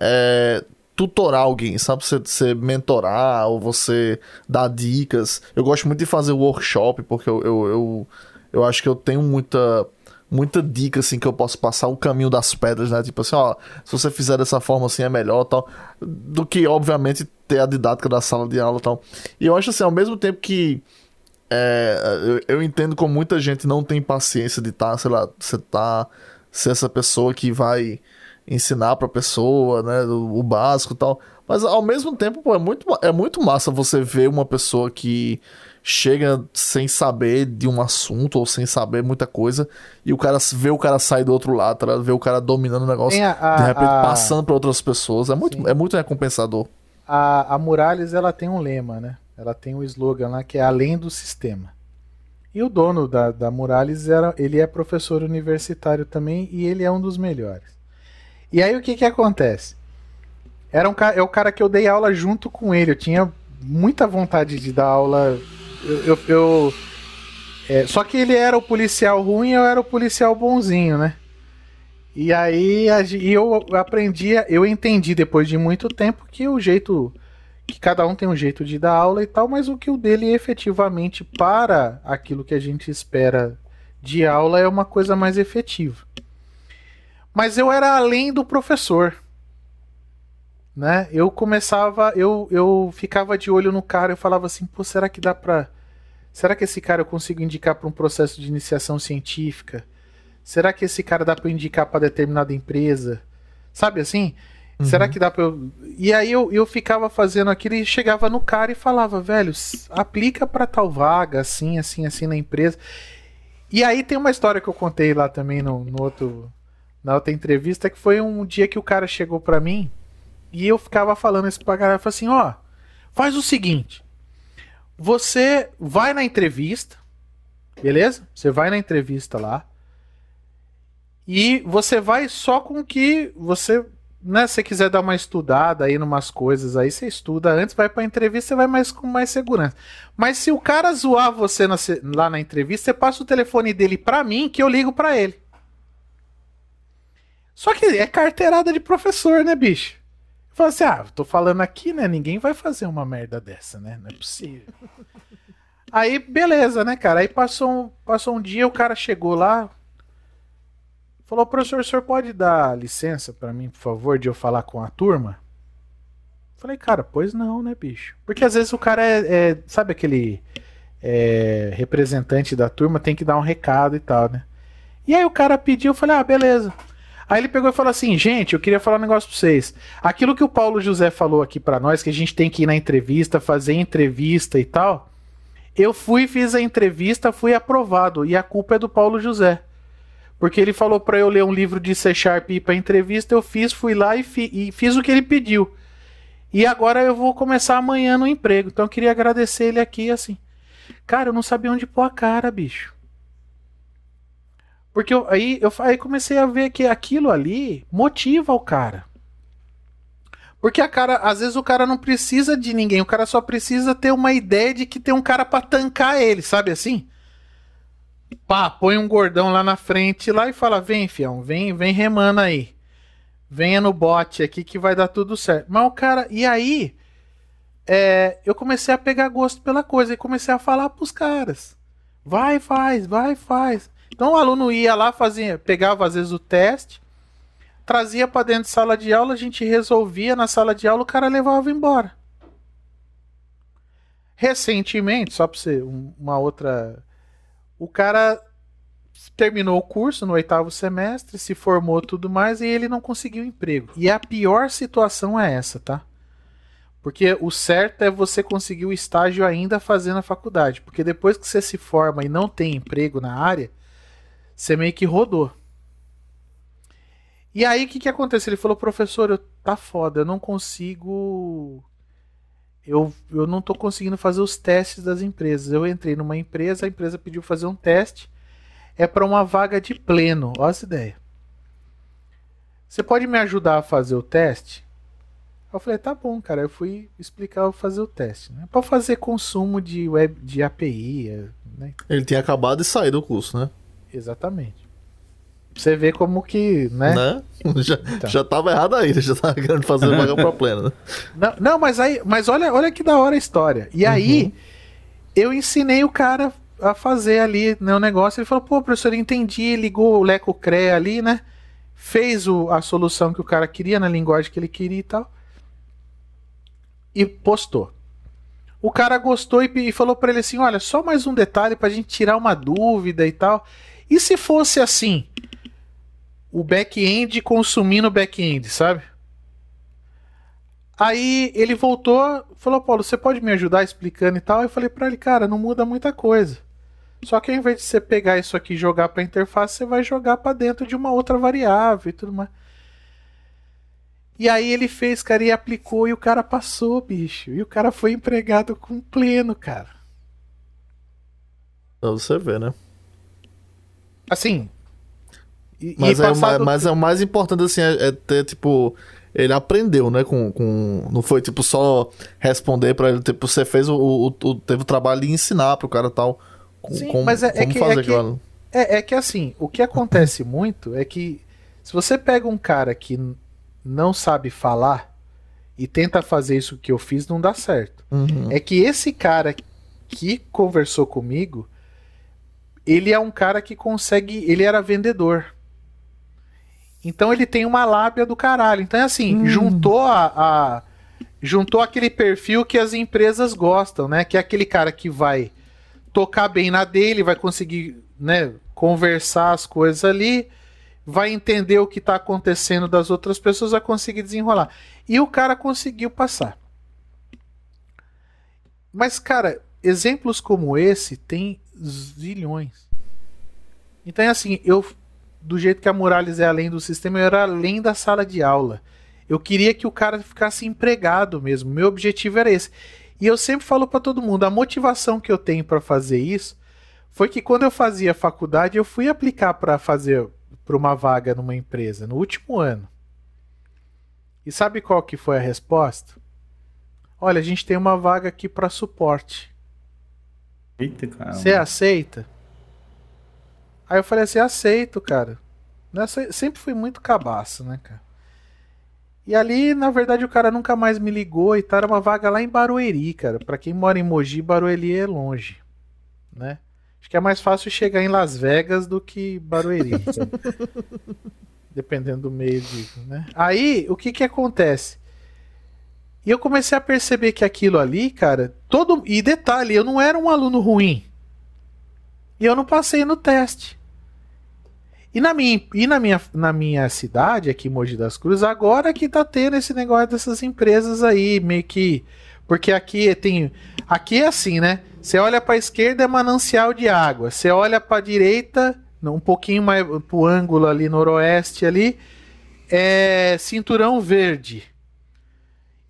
é, tutorar alguém, sabe? Você, você mentorar ou você dar dicas. Eu gosto muito de fazer workshop, porque eu, eu, eu, eu acho que eu tenho muita muita dica assim que eu posso passar o caminho das pedras, né? Tipo assim, ó, se você fizer dessa forma assim é melhor, tal, do que obviamente ter a didática da sala de aula, tal. E eu acho assim, ao mesmo tempo que é, eu, eu, entendo como muita gente não tem paciência de estar, tá, sei lá, você tá ser essa pessoa que vai ensinar pra pessoa, né, o, o básico e tal. Mas ao mesmo tempo, pô, é muito, é muito massa você ver uma pessoa que chega sem saber de um assunto ou sem saber muita coisa e o cara vê o cara sair do outro lado, tá? vê o cara dominando o negócio, a, a, de repente a... passando para outras pessoas. É muito, é muito recompensador. A, a ela tem um lema, né? Ela tem um slogan lá que é além do sistema. E o dono da, da Muralhes era, ele é professor universitário também e ele é um dos melhores. E aí o que que acontece? Era um é o cara que eu dei aula junto com ele. Eu tinha muita vontade de dar aula eu, eu, eu é, só que ele era o policial ruim eu era o policial bonzinho, né? E aí eu aprendi, eu entendi depois de muito tempo que o jeito que cada um tem um jeito de dar aula e tal, mas o que o dele efetivamente para aquilo que a gente espera de aula é uma coisa mais efetiva. Mas eu era além do professor. Né? Eu começava, eu, eu ficava de olho no cara, eu falava assim, pô, será que dá pra Será que esse cara eu consigo indicar para um processo de iniciação científica? Será que esse cara dá para indicar para determinada empresa? Sabe assim? Uhum. Será que dá para eu... E aí eu, eu ficava fazendo aquilo e chegava no cara e falava, velho, aplica para tal vaga, assim, assim, assim na empresa. E aí tem uma história que eu contei lá também no, no outro na outra entrevista que foi um dia que o cara chegou para mim e eu ficava falando isso pra galera, assim, ó, faz o seguinte, você vai na entrevista, beleza? Você vai na entrevista lá. E você vai só com que você, né, se quiser dar uma estudada aí numas coisas aí, você estuda antes, vai pra entrevista, você vai mais com mais segurança. Mas se o cara zoar você na, lá na entrevista, você passa o telefone dele pra mim que eu ligo pra ele. Só que é carteirada de professor, né, bicho? Falei assim, ah, tô falando aqui, né? Ninguém vai fazer uma merda dessa, né? Não é possível. Aí, beleza, né, cara? Aí passou um, passou um dia, o cara chegou lá, falou, professor, o senhor pode dar licença para mim, por favor, de eu falar com a turma? Falei, cara, pois não, né, bicho? Porque às vezes o cara é, é sabe aquele é, representante da turma, tem que dar um recado e tal, né? E aí o cara pediu, eu falei, ah, beleza. Aí ele pegou e falou assim: gente, eu queria falar um negócio pra vocês. Aquilo que o Paulo José falou aqui para nós, que a gente tem que ir na entrevista, fazer entrevista e tal. Eu fui, fiz a entrevista, fui aprovado. E a culpa é do Paulo José. Porque ele falou para eu ler um livro de C Sharp para entrevista, eu fiz, fui lá e, fi, e fiz o que ele pediu. E agora eu vou começar amanhã no emprego. Então eu queria agradecer ele aqui assim. Cara, eu não sabia onde pôr a cara, bicho. Porque eu, aí eu aí comecei a ver que aquilo ali motiva o cara. Porque a cara, às vezes o cara não precisa de ninguém, o cara só precisa ter uma ideia de que tem um cara para tancar ele, sabe assim? Pá, põe um gordão lá na frente lá e fala: "Vem, fião, vem, vem remando aí. Venha no bote aqui que vai dar tudo certo". Mas o cara, e aí, é, eu comecei a pegar gosto pela coisa e comecei a falar pros caras. Vai, faz, vai, faz. Então o aluno ia lá, fazia, pegava às vezes o teste, trazia para dentro de sala de aula, a gente resolvia na sala de aula, o cara levava embora. Recentemente, só para ser uma outra, o cara terminou o curso no oitavo semestre, se formou tudo mais e ele não conseguiu emprego. E a pior situação é essa, tá? Porque o certo é você conseguir o estágio ainda fazendo a faculdade. Porque depois que você se forma e não tem emprego na área, você meio que rodou. E aí o que, que acontece? Ele falou, professor, eu, tá foda, eu não consigo. Eu, eu não tô conseguindo fazer os testes das empresas. Eu entrei numa empresa, a empresa pediu fazer um teste. É para uma vaga de pleno. Olha essa ideia. Você pode me ajudar a fazer o teste? Eu falei, tá bom, cara. Eu fui explicar fazer o teste. Né? Para fazer consumo de web de API. Né? Ele tinha acabado de sair do curso, né? Exatamente. Você vê como que, né? né? *laughs* Já, então. já tava errado aí, *laughs* já tava querendo fazer vaga pra pleno, né? Não, não, mas aí, mas olha, olha que da hora a história. E aí, uhum. eu ensinei o cara a fazer ali né, o negócio. Ele falou, pô, professor, entendi, ligou o Leco CRE ali, né? Fez o, a solução que o cara queria, na linguagem que ele queria e tal e postou. O cara gostou e, e falou para ele assim: olha, só mais um detalhe para a gente tirar uma dúvida e tal. E se fosse assim, o back-end consumindo o back-end, sabe? Aí ele voltou, falou: Paulo, você pode me ajudar explicando e tal? Eu falei para ele: cara, não muda muita coisa. Só que ao invés de você pegar isso aqui e jogar para interface, você vai jogar para dentro de uma outra variável e tudo mais. E aí ele fez, cara, e aplicou e o cara passou, bicho. E o cara foi empregado com pleno, cara. Pra você ver, né? Assim. E, mas, e é, passado... mas é o mais importante, assim, é, é, ter, tipo. Ele aprendeu, né? Com, com, não foi, tipo, só responder para ele. Tipo, você fez o, o, o, Teve o trabalho de ensinar pro cara tal. Com, Sim, como, mas é, é como que, fazer é que, é, é que assim, o que acontece *laughs* muito é que se você pega um cara que não sabe falar e tenta fazer isso que eu fiz, não dá certo. Uhum. É que esse cara que conversou comigo, ele é um cara que consegue. Ele era vendedor. Então ele tem uma lábia do caralho. Então é assim, uhum. juntou a, a, juntou aquele perfil que as empresas gostam, né? Que é aquele cara que vai tocar bem na dele, vai conseguir, né, conversar as coisas ali, vai entender o que está acontecendo das outras pessoas, vai conseguir desenrolar. E o cara conseguiu passar. Mas, cara, exemplos como esse tem zilhões. Então é assim, eu do jeito que a Morales é além do sistema, eu era além da sala de aula. Eu queria que o cara ficasse empregado mesmo. Meu objetivo era esse. E eu sempre falo para todo mundo, a motivação que eu tenho para fazer isso foi que quando eu fazia faculdade, eu fui aplicar para fazer para uma vaga numa empresa no último ano. E sabe qual que foi a resposta? Olha, a gente tem uma vaga aqui para suporte. Eita, cara. Você aceita? Aí eu falei assim, aceito, cara. Nessa, sempre fui muito cabaço, né, cara? E ali, na verdade, o cara nunca mais me ligou e tal. Era uma vaga lá em Barueri, cara. Pra quem mora em Mogi, Barueri é longe, né? Acho que é mais fácil chegar em Las Vegas do que Barueri. *laughs* Dependendo do meio. Né? Aí, o que que acontece? E eu comecei a perceber que aquilo ali, cara, todo. E detalhe, eu não era um aluno ruim. E eu não passei no teste. E na minha, e na minha, na minha cidade, aqui em Mogi das Cruzes, agora que tá tendo esse negócio dessas empresas aí, meio que. Porque aqui tem. Aqui é assim, né? Você olha para esquerda é manancial de água. Você olha para direita, um pouquinho mais pro ângulo ali noroeste ali, é cinturão verde.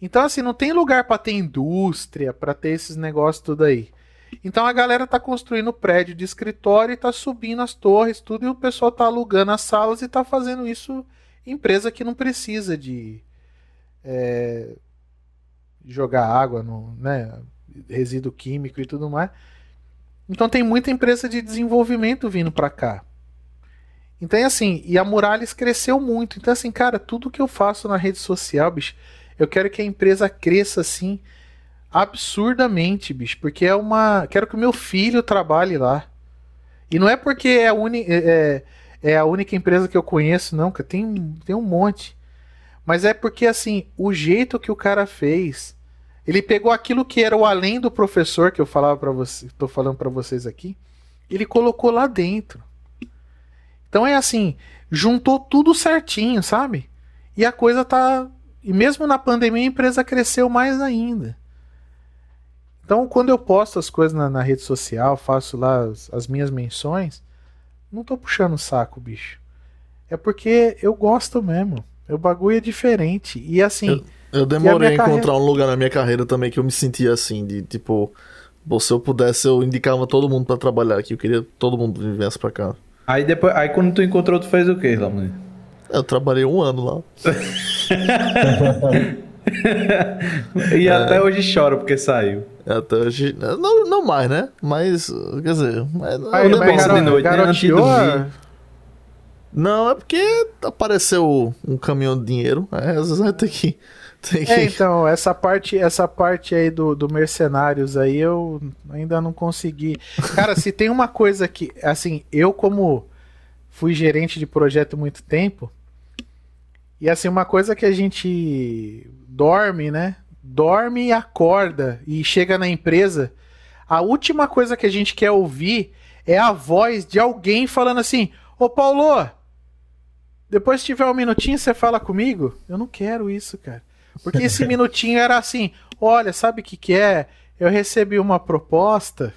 Então assim, não tem lugar para ter indústria, para ter esses negócios tudo aí. Então a galera tá construindo prédio de escritório e tá subindo as torres, tudo, e o pessoal tá alugando as salas e tá fazendo isso empresa que não precisa de é, jogar água no né, resíduo químico e tudo mais. Então tem muita empresa de desenvolvimento vindo para cá. Então é assim, e a Muralhas cresceu muito. Então assim, cara, tudo que eu faço na rede social, bicho, eu quero que a empresa cresça assim absurdamente, bicho, porque é uma, quero que o meu filho trabalhe lá. E não é porque é a, uni, é, é a única empresa que eu conheço, não, que tem tem um monte. Mas é porque assim, o jeito que o cara fez, ele pegou aquilo que era o além do professor que eu falava para você, tô falando para vocês aqui, ele colocou lá dentro. Então é assim, juntou tudo certinho, sabe? E a coisa tá. E mesmo na pandemia a empresa cresceu mais ainda. Então, quando eu posto as coisas na, na rede social, faço lá as, as, minhas menções, não tô puxando o saco, bicho. É porque eu gosto mesmo. O bagulho é diferente. E assim. Eu, eu demorei a, a encontrar carreira... um lugar na minha carreira também que eu me sentia assim, de tipo. Se eu pudesse, eu indicava todo mundo para trabalhar aqui. Eu queria que todo mundo viesse pra cá. Aí depois, aí quando tu encontrou, tu fez o quê, Lamani? Eu trabalhei um ano lá. *laughs* *laughs* e é. até hoje choro porque saiu. Até hoje. Não, não mais, né? Mas, quer dizer. Aí, eu garo, de noite, né? Não, é porque apareceu um caminhão de dinheiro. É, às vezes vai ter que é, então, essa parte, essa parte aí do, do Mercenários aí eu ainda não consegui. Cara, se tem uma coisa que, assim, eu como fui gerente de projeto muito tempo, e assim, uma coisa que a gente dorme, né? Dorme e acorda e chega na empresa, a última coisa que a gente quer ouvir é a voz de alguém falando assim: Ô Paulo, depois se tiver um minutinho você fala comigo? Eu não quero isso, cara. Porque esse *laughs* minutinho era assim: olha, sabe o que, que é? Eu recebi uma proposta,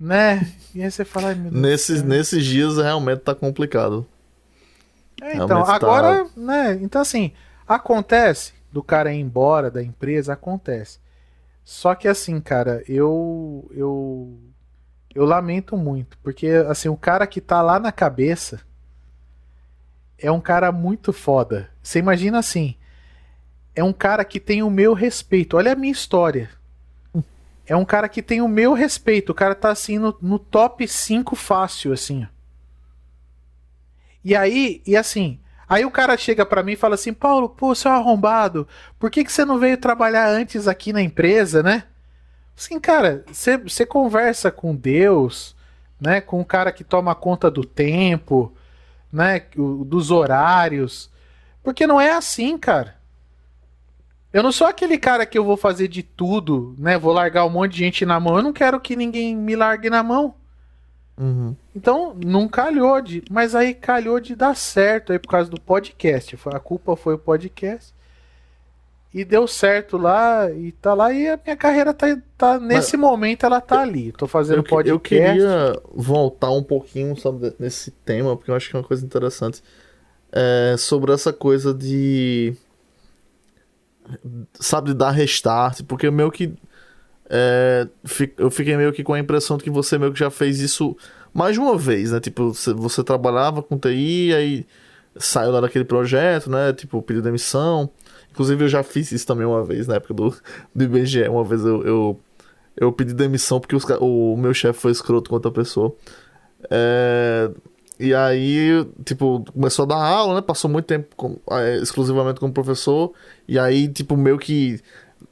né? E aí você fala. Nesses, nesses dias realmente tá complicado. É, então, tá agora, tá... né? Então, assim, acontece do cara ir embora da empresa, acontece. Só que, assim, cara, eu. Eu. Eu lamento muito, porque, assim, o cara que tá lá na cabeça é um cara muito foda. Você imagina assim é um cara que tem o meu respeito. Olha a minha história. É um cara que tem o meu respeito. O cara tá assim no, no top 5 fácil, assim. E aí, e assim, aí o cara chega para mim e fala assim: Paulo, pô, seu arrombado, por que, que você não veio trabalhar antes aqui na empresa, né? Assim, cara, você conversa com Deus, né? Com o cara que toma conta do tempo, né? Dos horários. Porque não é assim, cara. Eu não sou aquele cara que eu vou fazer de tudo, né? Vou largar um monte de gente na mão. Eu não quero que ninguém me largue na mão. Uhum. Então, não calhou de. Mas aí calhou de dar certo aí por causa do podcast. A culpa foi o podcast. E deu certo lá, e tá lá, e a minha carreira tá, tá nesse mas, momento ela tá ali. Tô fazendo eu, podcast. Eu queria voltar um pouquinho sabe, nesse tema, porque eu acho que é uma coisa interessante. É, sobre essa coisa de sabe, dar restart, porque meio que. É, eu fiquei meio que com a impressão de que você meio que já fez isso mais de uma vez, né? Tipo, você, você trabalhava com TI, aí saiu lá daquele projeto, né? Tipo, pediu demissão. Inclusive, eu já fiz isso também uma vez, na época do, do IBGE. Uma vez eu, eu, eu pedi demissão porque os, o meu chefe foi escroto com outra pessoa. É, e aí, tipo, começou a dar aula, né? Passou muito tempo com, é, exclusivamente como professor. E aí, tipo, meio que.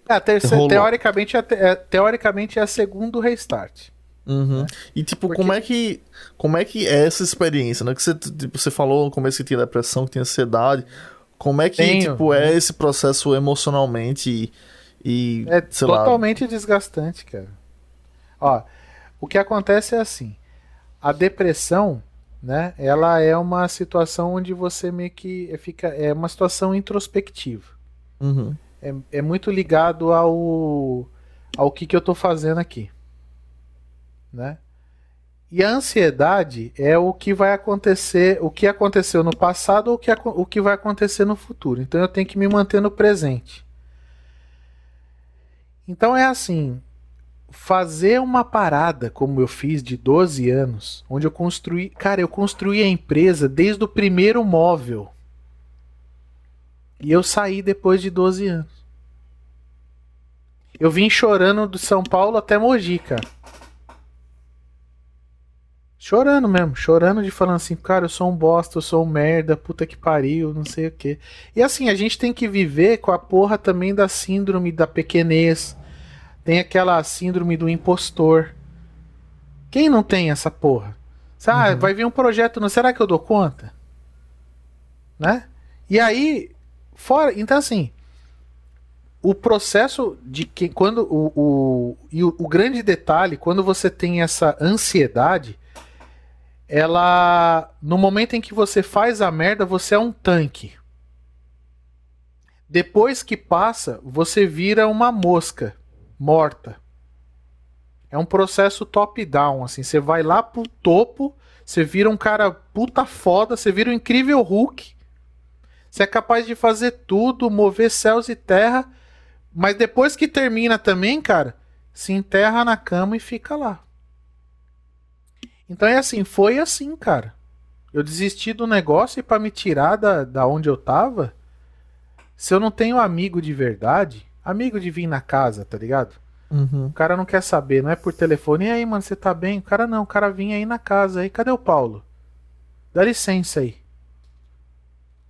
É, te, teoricamente, é, é, teoricamente é segundo restart. Uhum. Né? E tipo, Porque... como é que como é que é essa experiência, né? Que você, tipo, você falou no começo que tinha depressão, que tinha ansiedade. Como é que Tenho. tipo é esse processo emocionalmente e, e é totalmente lá... desgastante, cara. Ó, o que acontece é assim, a depressão né? Ela é uma situação onde você meio que fica é uma situação introspectiva. Uhum. É, é muito ligado ao ao que, que eu estou fazendo aqui, né? E a ansiedade é o que vai acontecer, o que aconteceu no passado ou o que, o que vai acontecer no futuro. Então eu tenho que me manter no presente. Então é assim, fazer uma parada como eu fiz de 12 anos, onde eu construí, cara, eu construí a empresa desde o primeiro móvel. E eu saí depois de 12 anos. Eu vim chorando do São Paulo até Mogi, cara. Chorando mesmo, chorando de falando assim, cara, eu sou um bosta, eu sou um merda, puta que pariu, não sei o quê. E assim, a gente tem que viver com a porra também da síndrome da pequenez. Tem aquela síndrome do impostor. Quem não tem essa porra? Ah, uhum. vai vir um projeto, não será que eu dou conta? Né? E aí, fora, então assim, o processo de que quando o, o e o, o grande detalhe, quando você tem essa ansiedade, ela no momento em que você faz a merda, você é um tanque. Depois que passa, você vira uma mosca morta. É um processo top-down, assim. Você vai lá pro topo, você vira um cara puta foda, você vira um incrível Hulk. Você é capaz de fazer tudo, mover céus e terra, mas depois que termina também, cara, se enterra na cama e fica lá. Então é assim, foi assim, cara. Eu desisti do negócio e para me tirar da, da onde eu tava, se eu não tenho amigo de verdade, amigo de vir na casa, tá ligado? Uhum. O cara não quer saber, não é por telefone. E aí, mano, você tá bem? O cara não, o cara vinha aí na casa aí. Cadê o Paulo? Dá licença aí.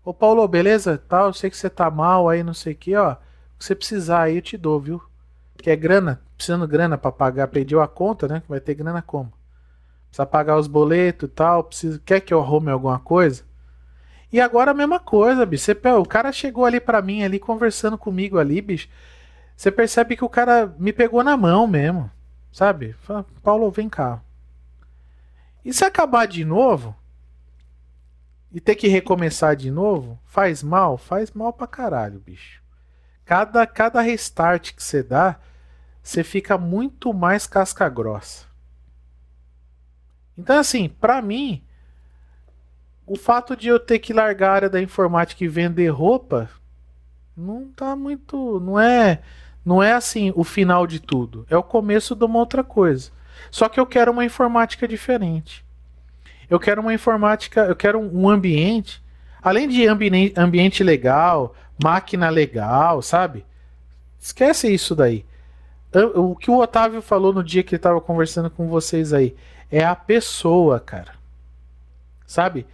Ô Paulo, beleza? Tal, tá, eu sei que você tá mal aí, não sei o que, ó. Se você precisar aí, eu te dou, viu? Que é grana, precisando grana para pagar, pediu a conta, né? Vai ter grana como? Precisa pagar os boletos e tal. Precisa... Quer que eu arrume alguma coisa? E agora a mesma coisa, bicho. Você, o cara chegou ali para mim, ali, conversando comigo ali, bicho. Você percebe que o cara me pegou na mão mesmo. Sabe? Fala, Paulo, vem cá. E se acabar de novo? E ter que recomeçar de novo? Faz mal? Faz mal pra caralho, bicho. Cada, cada restart que você dá, você fica muito mais casca grossa. Então, assim, para mim, o fato de eu ter que largar a área da informática e vender roupa não tá muito. Não é. Não é assim o final de tudo. É o começo de uma outra coisa. Só que eu quero uma informática diferente. Eu quero uma informática, eu quero um ambiente, além de ambi ambiente legal, máquina legal, sabe? Esquece isso daí. O que o Otávio falou no dia que ele estava conversando com vocês aí é a pessoa, cara. Sabe?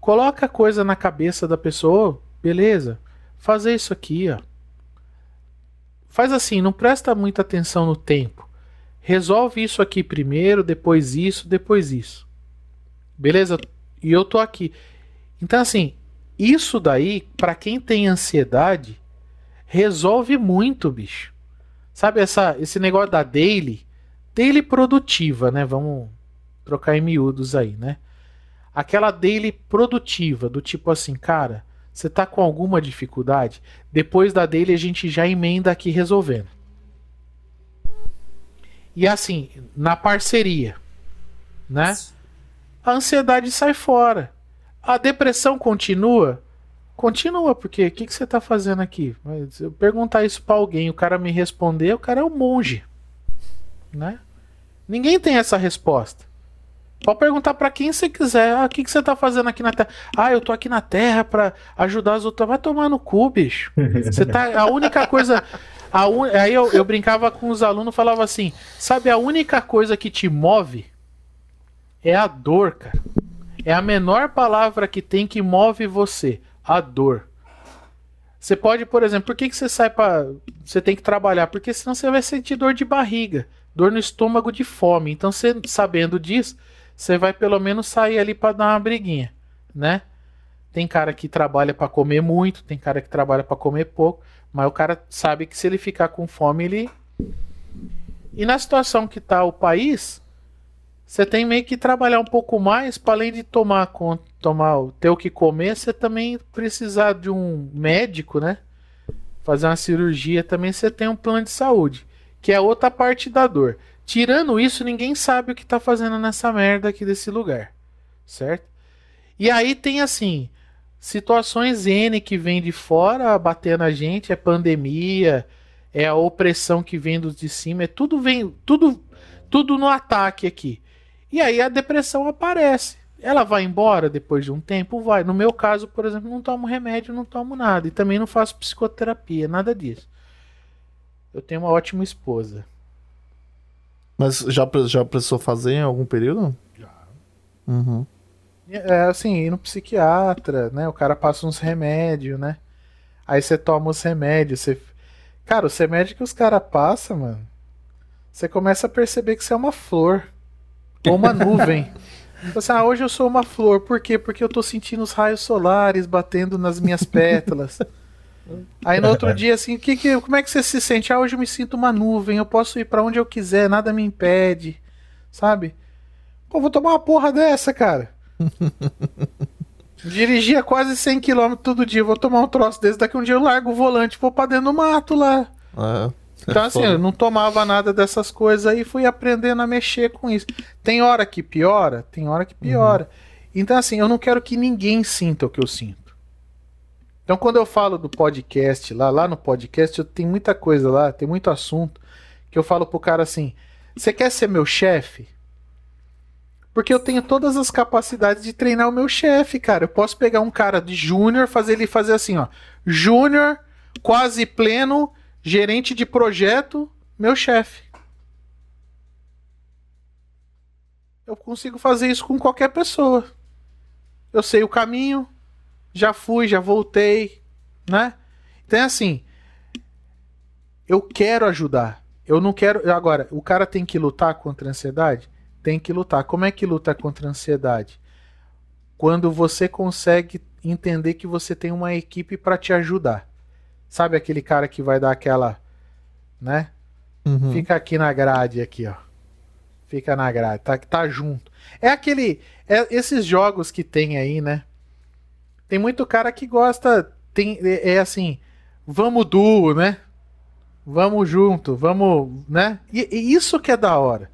Coloca coisa na cabeça da pessoa, beleza? Fazer isso aqui, ó. Faz assim, não presta muita atenção no tempo. Resolve isso aqui primeiro, depois isso, depois isso. Beleza? E eu tô aqui. Então assim, isso daí, para quem tem ansiedade, resolve muito, bicho. Sabe essa esse negócio da daily, daily produtiva, né? Vamos trocar em miúdos aí, né? Aquela daily produtiva, do tipo assim, cara, você tá com alguma dificuldade? Depois da daily a gente já emenda aqui resolvendo. E assim, na parceria, né? A ansiedade sai fora. A depressão continua? Continua, porque o que, que você tá fazendo aqui? Se eu perguntar isso para alguém, o cara me responder, o cara é um monge, né? Ninguém tem essa resposta. Pode perguntar para quem você quiser. Ah, o que, que você tá fazendo aqui na Terra? Ah, eu tô aqui na Terra para ajudar as outras. Vai tomar no cu, bicho. *laughs* Você tá. A única coisa. A un... Aí eu, eu brincava com os alunos falava assim: sabe, a única coisa que te move é a dor, cara. É a menor palavra que tem que move você. A dor. Você pode, por exemplo, por que, que você sai para. Você tem que trabalhar? Porque senão você vai sentir dor de barriga, dor no estômago de fome. Então, você sabendo disso você vai pelo menos sair ali para dar uma briguinha, né? Tem cara que trabalha para comer muito, tem cara que trabalha para comer pouco, mas o cara sabe que se ele ficar com fome, ele E na situação que tá o país, você tem meio que trabalhar um pouco mais para além de tomar conta, tomar ter o que comer, você também precisar de um médico, né? Fazer uma cirurgia, também você tem um plano de saúde, que é outra parte da dor. Tirando isso, ninguém sabe o que tá fazendo nessa merda aqui desse lugar. Certo? E aí tem assim, situações N que vem de fora bater na gente, é pandemia, é a opressão que vem dos de cima, é tudo vem, tudo, tudo no ataque aqui. E aí a depressão aparece. Ela vai embora depois de um tempo? Vai. No meu caso, por exemplo, não tomo remédio, não tomo nada. E também não faço psicoterapia, nada disso. Eu tenho uma ótima esposa. Mas já, já precisou fazer em algum período? Já. Uhum. É assim, ir no psiquiatra, né? O cara passa uns remédios, né? Aí você toma os remédios, você. Cara, os remédios que os caras passam, mano. Você começa a perceber que você é uma flor. *laughs* Ou uma nuvem. Você, ah, hoje eu sou uma flor. Por quê? Porque eu tô sentindo os raios solares batendo nas minhas pétalas. Aí no outro dia, assim, que, que, como é que você se sente? Ah, hoje eu me sinto uma nuvem, eu posso ir para onde eu quiser, nada me impede, sabe? Pô, vou tomar uma porra dessa, cara. *laughs* Dirigia quase 100 km todo dia, vou tomar um troço desse, daqui um dia eu largo o volante, vou pra dentro do mato lá. É. Então, assim, eu não tomava nada dessas coisas aí, fui aprendendo a mexer com isso. Tem hora que piora, tem hora que piora. Uhum. Então, assim, eu não quero que ninguém sinta o que eu sinto. Então, quando eu falo do podcast lá, lá no podcast, eu tenho muita coisa lá, tem muito assunto, que eu falo pro cara assim: você quer ser meu chefe? Porque eu tenho todas as capacidades de treinar o meu chefe, cara. Eu posso pegar um cara de júnior, fazer ele fazer assim, ó. Júnior, quase pleno, gerente de projeto, meu chefe. Eu consigo fazer isso com qualquer pessoa. Eu sei o caminho, já fui, já voltei, né? Então é assim, eu quero ajudar. Eu não quero. Agora, o cara tem que lutar contra a ansiedade? Tem que lutar. Como é que luta contra a ansiedade? Quando você consegue entender que você tem uma equipe para te ajudar. Sabe aquele cara que vai dar aquela, né? Uhum. Fica aqui na grade aqui, ó. Fica na grade, tá, tá junto. É aquele, é esses jogos que tem aí, né? Tem muito cara que gosta, tem é, é assim, vamos duo, né? Vamos junto, vamos, né? E, e, isso que é da hora.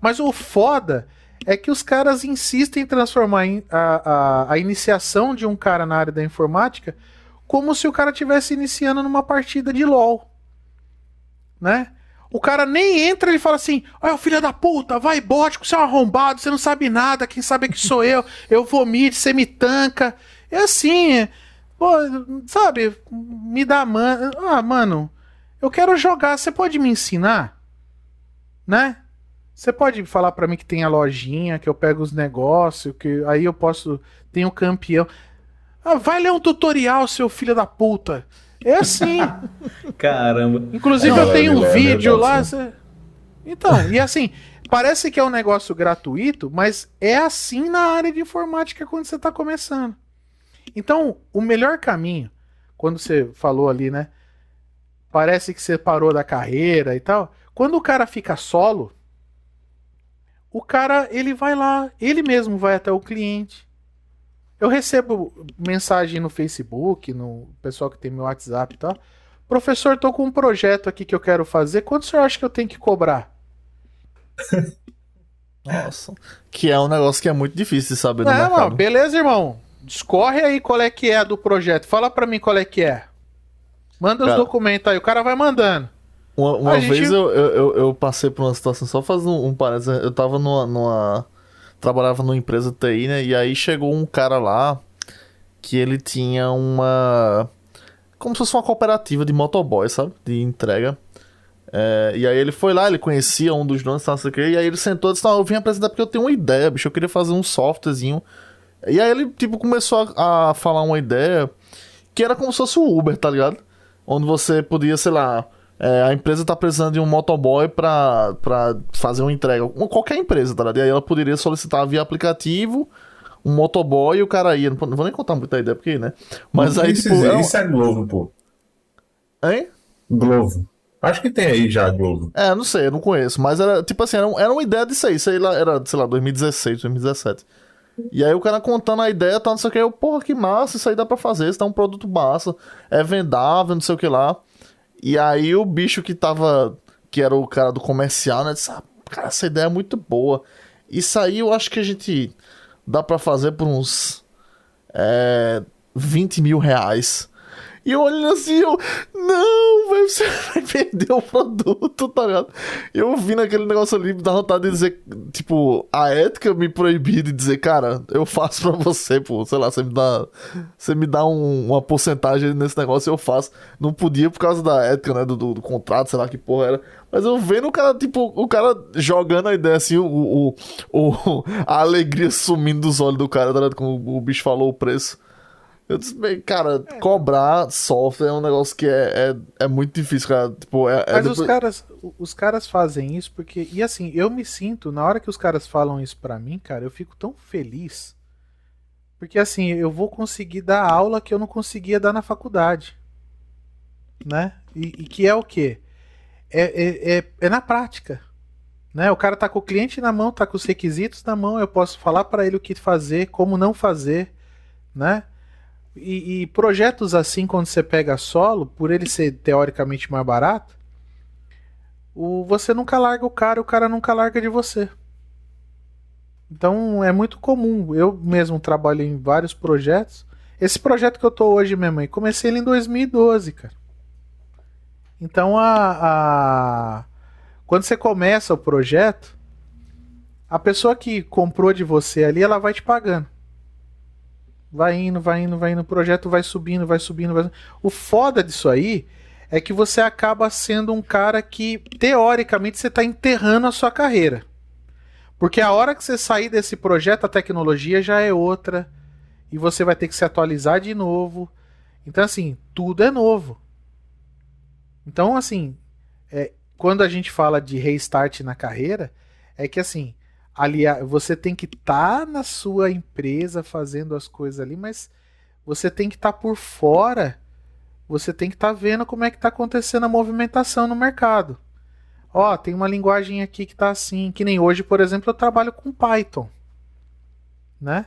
Mas o foda é que os caras insistem em transformar a, a, a iniciação de um cara na área da informática como se o cara tivesse iniciando numa partida de LoL. Né? O cara nem entra e fala assim: Olha, filho da puta, vai bot, você é um arrombado, você não sabe nada, quem sabe é que sou eu, *laughs* eu vou mid, você me tanca. É assim, pô, sabe, me dá man. Ah, mano, eu quero jogar, você pode me ensinar? Né? Você pode falar para mim que tem a lojinha, que eu pego os negócios, que aí eu posso. Tem o campeão. Ah, vai ler um tutorial, seu filho da puta. É assim. *laughs* Caramba. Inclusive, Não, eu tenho um é, vídeo é lá. Cê... Então, e assim, parece que é um negócio gratuito, mas é assim na área de informática quando você está começando. Então, o melhor caminho, quando você falou ali, né? Parece que você parou da carreira e tal. Quando o cara fica solo, o cara ele vai lá, ele mesmo vai até o cliente eu recebo mensagem no Facebook, no pessoal que tem meu WhatsApp e tal. Professor, tô com um projeto aqui que eu quero fazer. Quanto o senhor acha que eu tenho que cobrar? *laughs* Nossa. Que é um negócio que é muito difícil de saber no não, mercado. Não, beleza, irmão. Discorre aí qual é que é do projeto. Fala pra mim qual é que é. Manda cara, os documentos aí. O cara vai mandando. Uma, uma vez gente... eu, eu, eu, passei por uma situação, só fazendo um, um parênteses. Eu tava numa, numa trabalhava numa empresa TI, né? E aí chegou um cara lá que ele tinha uma. Como se fosse uma cooperativa de motoboy, sabe? De entrega. É, e aí ele foi lá, ele conhecia um dos donos, não sei o que, e aí ele sentou e disse: Não, eu vim apresentar porque eu tenho uma ideia, bicho. Eu queria fazer um softwarezinho. E aí ele, tipo, começou a, a falar uma ideia que era como se fosse o Uber, tá ligado? Onde você podia, sei lá, é, a empresa tá precisando de um motoboy pra, pra fazer uma entrega. Qualquer empresa, tá ligado? E aí ela poderia solicitar via aplicativo um motoboy e o cara ia. Não vou nem contar muita ideia porque, né? Mas aí, isso, tipo. Isso é Globo, pô. Hein? Globo. Acho que tem aí já Globo. É, não sei, eu não conheço. Mas era, tipo assim, era, era uma ideia disso aí. Isso aí era, sei lá, 2016, 2017. E aí o cara contando a ideia, tá, não sei o que. Eu, porra, que massa, isso aí dá pra fazer. Isso tá um produto massa. É vendável, não sei o que lá. E aí o bicho que tava. Que era o cara do comercial, né? Disse, ah, cara, essa ideia é muito boa. Isso aí eu acho que a gente dá para fazer por uns. É, 20 mil reais. E eu olhando assim, eu. Não, Aí você *laughs* vai perder o produto, tá ligado? Eu vi naquele negócio ali, dá vontade de dizer, tipo, a ética me proibir de dizer, cara, eu faço pra você, pô, sei lá, você me dá, você me dá um, uma porcentagem nesse negócio, eu faço. Não podia por causa da ética, né, do, do, do, contrato, sei lá que porra era. Mas eu vendo o cara, tipo, o cara jogando a ideia assim, o, o, o *laughs* a alegria sumindo dos olhos do cara, tá ligado? Como o bicho falou o preço. Eu disse, bem, cara, é. cobrar software é um negócio que é, é, é muito difícil, cara. Tipo, é, é Mas depois... os, caras, os caras fazem isso porque. E assim, eu me sinto, na hora que os caras falam isso pra mim, cara, eu fico tão feliz. Porque assim, eu vou conseguir dar aula que eu não conseguia dar na faculdade. Né? E, e que é o quê? É, é, é, é, na prática. Né? O cara tá com o cliente na mão, tá com os requisitos na mão, eu posso falar para ele o que fazer, como não fazer, né? E, e, projetos assim, quando você pega solo, por ele ser teoricamente mais barato, o, você nunca larga o cara, o cara nunca larga de você. Então é muito comum. Eu mesmo trabalho em vários projetos. Esse projeto que eu tô hoje mesmo, comecei ele em 2012, cara. Então a, a quando você começa o projeto, a pessoa que comprou de você ali, ela vai te pagando. Vai indo, vai indo, vai indo, o projeto vai subindo, vai subindo, vai O foda disso aí é que você acaba sendo um cara que, teoricamente, você está enterrando a sua carreira. Porque a hora que você sair desse projeto, a tecnologia já é outra. E você vai ter que se atualizar de novo. Então, assim, tudo é novo. Então, assim, é, quando a gente fala de restart na carreira, é que assim, ali você tem que estar tá na sua empresa fazendo as coisas ali, mas você tem que estar tá por fora. Você tem que estar tá vendo como é que está acontecendo a movimentação no mercado. Ó, tem uma linguagem aqui que está assim, que nem hoje, por exemplo, eu trabalho com Python, né?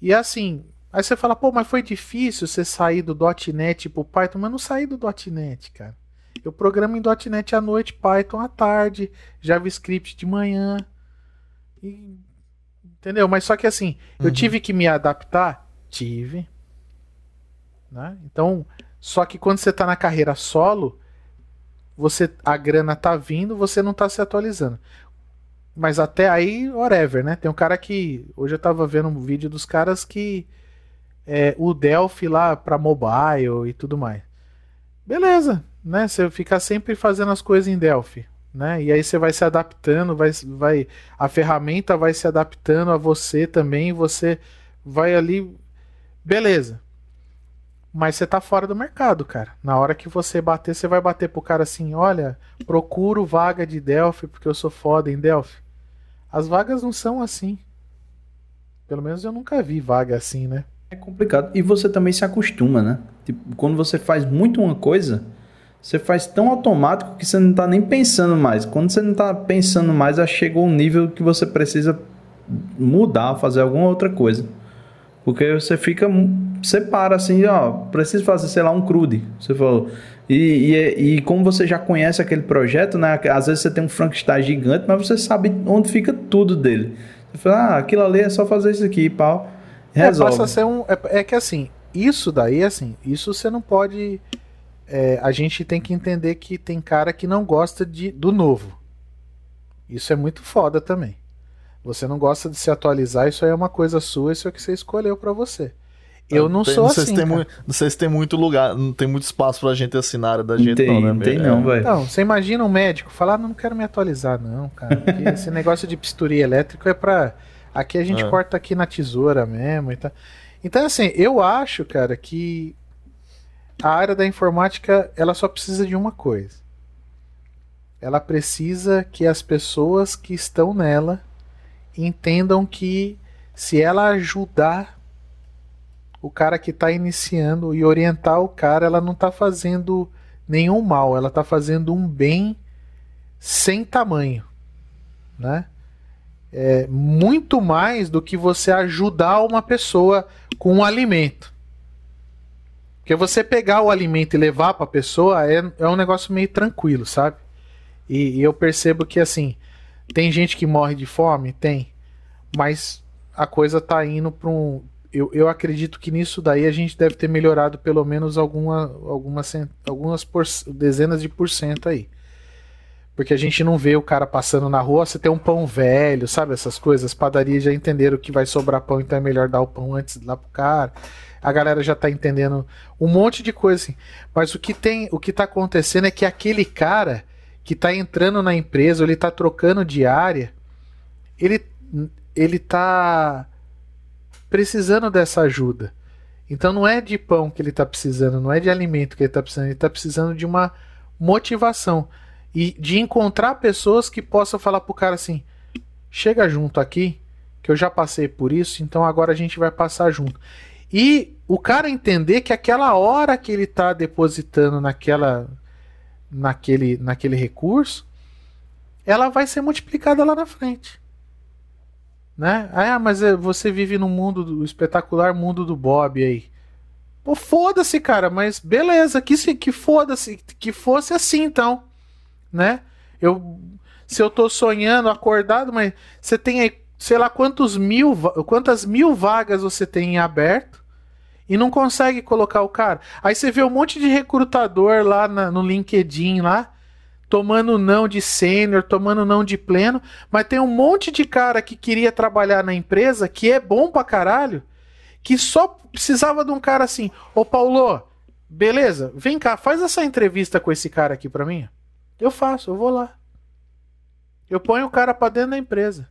E assim, aí você fala, pô, mas foi difícil você sair do .NET pro Python, mas não saí do .NET, cara. Eu programo em .NET à noite, Python à tarde, JavaScript de manhã. E, entendeu? Mas só que assim, uhum. eu tive que me adaptar? Tive. Né? Então, só que quando você está na carreira solo, você a grana tá vindo, você não está se atualizando. Mas até aí, whatever, né? Tem um cara que. Hoje eu estava vendo um vídeo dos caras que. É, o Delphi lá para mobile e tudo mais. Beleza, né? Você ficar sempre fazendo as coisas em Delphi né? E aí você vai se adaptando, vai, vai a ferramenta vai se adaptando a você também, você vai ali, beleza. Mas você tá fora do mercado, cara. Na hora que você bater, você vai bater pro cara assim, olha, procuro vaga de Delphi porque eu sou foda em Delphi. As vagas não são assim. Pelo menos eu nunca vi vaga assim, né? É complicado. E você também se acostuma, né? Tipo, quando você faz muito uma coisa, você faz tão automático que você não está nem pensando mais. Quando você não está pensando mais, já chegou um nível que você precisa mudar, fazer alguma outra coisa. Porque você fica. Você para assim, ó, preciso fazer, sei lá, um crude. Você falou. E, e, e, como você já conhece aquele projeto, né? Às vezes você tem um Frankenstein gigante, mas você sabe onde fica tudo dele. Você fala, ah, aquilo ali é só fazer isso aqui e pau. Resolve. É, passa a ser um. É, é que assim, isso daí, assim, isso você não pode é, a gente tem que entender que tem cara que não gosta de, do novo. Isso é muito foda também. Você não gosta de se atualizar, isso aí é uma coisa sua, isso é o que você escolheu para você. Eu não tem, sou não assim. Se tem muito, não sei se tem muito lugar, não tem muito espaço pra gente assinar na área da gente, tem, não, né? Não tem, não, velho. Então, você imagina um médico falar, não, não quero me atualizar, não, cara. *laughs* esse negócio de bisturi elétrico é pra. Aqui a gente é. corta aqui na tesoura mesmo e tal. Então, assim, eu acho, cara, que a área da informática ela só precisa de uma coisa. Ela precisa que as pessoas que estão nela entendam que se ela ajudar o cara que está iniciando e orientar o cara, ela não está fazendo nenhum mal, ela está fazendo um bem sem tamanho, né? É muito mais do que você ajudar uma pessoa com um alimento. Porque você pegar o alimento e levar para a pessoa é, é um negócio meio tranquilo, sabe? E, e, eu percebo que, assim, tem gente que morre de fome? Tem. Mas a coisa tá indo para um. eu, eu acredito que nisso daí a gente deve ter melhorado pelo menos alguma, algumas, algumas por, dezenas de por cento aí. Porque a gente não vê o cara passando na rua, você tem um pão velho, sabe? Essas coisas. As padarias já entenderam que vai sobrar pão, então é melhor dar o pão antes lá pro cara. A galera já tá entendendo um monte de coisa assim. Mas o que tem, o que tá acontecendo é que aquele cara que tá entrando na empresa, ele tá trocando de área, ele, ele tá precisando dessa ajuda. Então não é de pão que ele está precisando, não é de alimento que ele está precisando, ele está precisando de uma motivação e de encontrar pessoas que possam falar pro cara assim: chega junto aqui, que eu já passei por isso, então agora a gente vai passar junto. E o cara entender que aquela hora que ele está depositando naquela naquele naquele recurso, ela vai ser multiplicada lá na frente. Né? Ah, mas é, você vive no mundo do espetacular mundo do Bob aí. Pô, foda-se, cara, mas beleza, que, que foda-se, que fosse assim então né? Eu, se eu tô sonhando, acordado, mas você tem aí, sei lá quantos mil, quantas mil vagas você tem em aberto e não consegue colocar o cara. Aí você vê um monte de recrutador lá na, no LinkedIn lá, tomando não de sênior, tomando não de pleno, mas tem um monte de cara que queria trabalhar na empresa, que é bom pra caralho, que só precisava de um cara assim, ô Paulo, beleza, vem cá, faz essa entrevista com esse cara aqui pra mim. Eu faço, eu vou lá. Eu ponho o cara para dentro da empresa.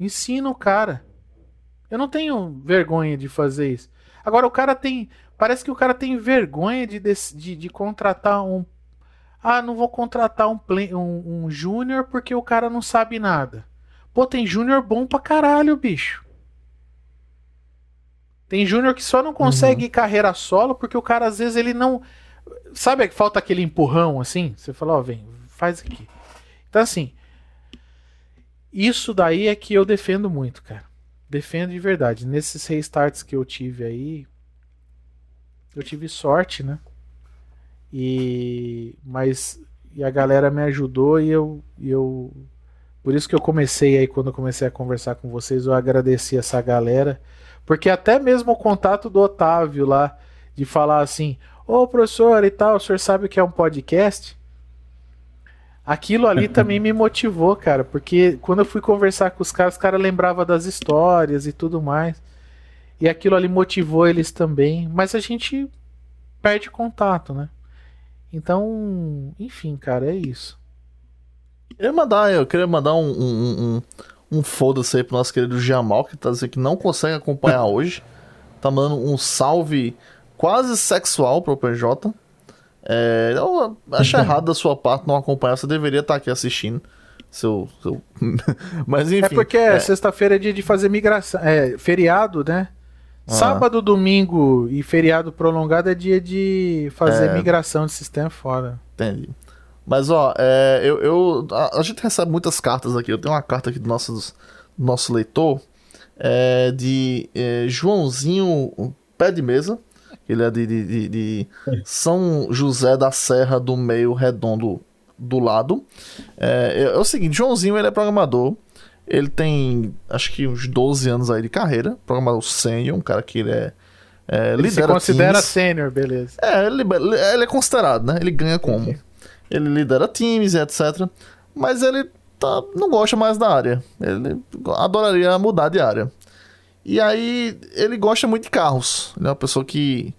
Ensino o cara. Eu não tenho vergonha de fazer isso. Agora o cara tem. Parece que o cara tem vergonha de, de, de contratar um. Ah, não vou contratar um, um, um júnior porque o cara não sabe nada. Pô, tem júnior bom pra caralho, bicho. Tem júnior que só não consegue uhum. carreira solo porque o cara às vezes ele não. Sabe que falta aquele empurrão assim? Você fala, ó, oh, vem, faz aqui. Então, assim, isso daí é que eu defendo muito, cara. Defendo de verdade. Nesses restarts que eu tive aí, eu tive sorte, né? E mas e a galera me ajudou e eu, e eu por isso que eu comecei aí quando eu comecei a conversar com vocês, eu agradeci essa galera, porque até mesmo o contato do Otávio lá de falar assim: "Ô, professor, e tal, o senhor sabe o que é um podcast?" Aquilo ali também me motivou, cara, porque quando eu fui conversar com os caras, os caras lembravam das histórias e tudo mais. E aquilo ali motivou eles também, mas a gente perde contato, né? Então, enfim, cara, é isso. Eu queria mandar, eu queria mandar um, um, um, um foda-se aí pro nosso querido Jamal, que tá dizendo que não consegue acompanhar hoje. Tá mandando um salve quase sexual pro PJ. É, eu acho errado da sua parte não acompanhar, você deveria estar aqui assistindo. Seu, seu... *laughs* Mas enfim. É porque é... sexta-feira é dia de fazer migração. É feriado, né? Ah. Sábado, domingo e feriado prolongado é dia de fazer é... migração de sistema fora. Entendi. Mas ó, é, eu, eu a, a, gente recebe muitas cartas aqui. Eu tenho uma carta aqui do nosso, do nosso leitor é, de é, Joãozinho Pé de Mesa. Ele é de, de, de, de São José da Serra do Meio Redondo do lado. É, é, é, o seguinte, Joãozinho ele é programador. Ele tem acho que uns 12 anos aí de carreira. Programador sênior, um cara que ele é. é ele se considera sênior, beleza. É, ele, ele, é considerado, né? Ele ganha como? Ele lidera times etc. Mas ele tá, não gosta mais da área. Ele adoraria mudar de área. E aí, ele gosta muito de carros. Ele é uma pessoa que,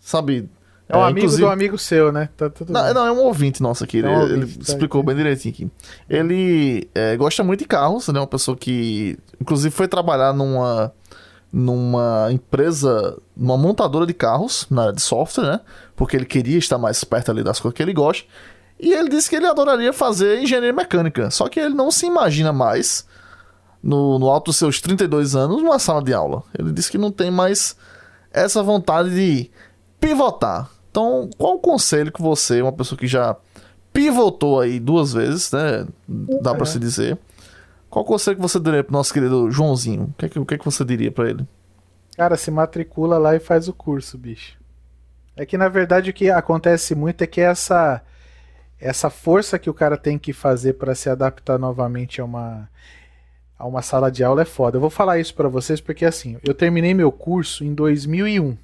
sabe... É um é, amigo inclusive... do amigo seu, né? Tá, não, não, é um ouvinte nosso aqui. É um ele, ouvinte, ele tá explicou aqui. bem direitinho aqui. Ele é, gosta muito de carros, né? Uma pessoa que, inclusive, foi trabalhar numa numa empresa, numa montadora de carros, na área de software, né? Porque ele queria estar mais perto ali das coisas que ele gosta. E ele disse que ele adoraria fazer engenharia mecânica. Só que ele não se imagina mais no, no alto dos seus 32 anos numa sala de aula. Ele disse que não tem mais essa vontade de pivotar. Então, qual o conselho que você, uma pessoa que já pivotou aí duas vezes, né? Dá para se dizer. Qual o conselho que você daria pro nosso querido Joãozinho? O que é que, o que, é que você diria para ele? Cara, se matricula lá e faz o curso, bicho. É que na verdade o que acontece muito é que essa essa força que o cara tem que fazer para se adaptar novamente a uma a uma sala de aula é foda. Eu vou falar isso para vocês porque assim, eu terminei meu curso em 2001,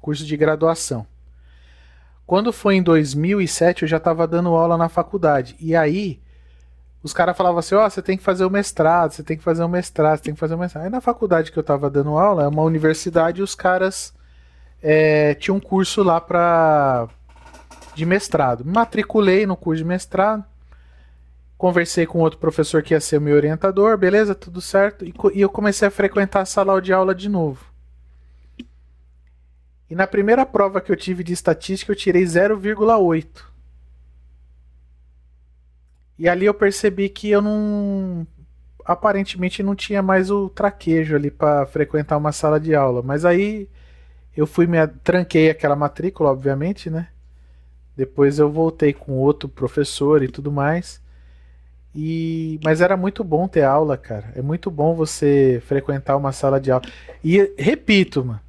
curso de graduação. Quando foi em 2007, eu já estava dando aula na faculdade. E aí, os caras falavam assim: Ó, oh, você tem que fazer o mestrado, você tem que fazer o mestrado, você tem que fazer o mestrado. Aí na faculdade que eu estava dando aula, é uma universidade, e os caras é, tinham um curso lá pra, de mestrado. Me matriculei no curso de mestrado. Conversei com outro professor que ia ser meu orientador, beleza, tudo certo. E, e eu comecei a frequentar a sala de aula de novo. E na primeira prova que eu tive de estatística, eu tirei 0,8. E ali eu percebi que eu não. Aparentemente não tinha mais o traquejo ali para frequentar uma sala de aula. Mas aí eu fui me tranquei aquela matrícula, obviamente, né? Depois eu voltei com outro professor e tudo mais. E mas era muito bom ter aula, cara. É muito bom você frequentar uma sala de aula. E repito, mano,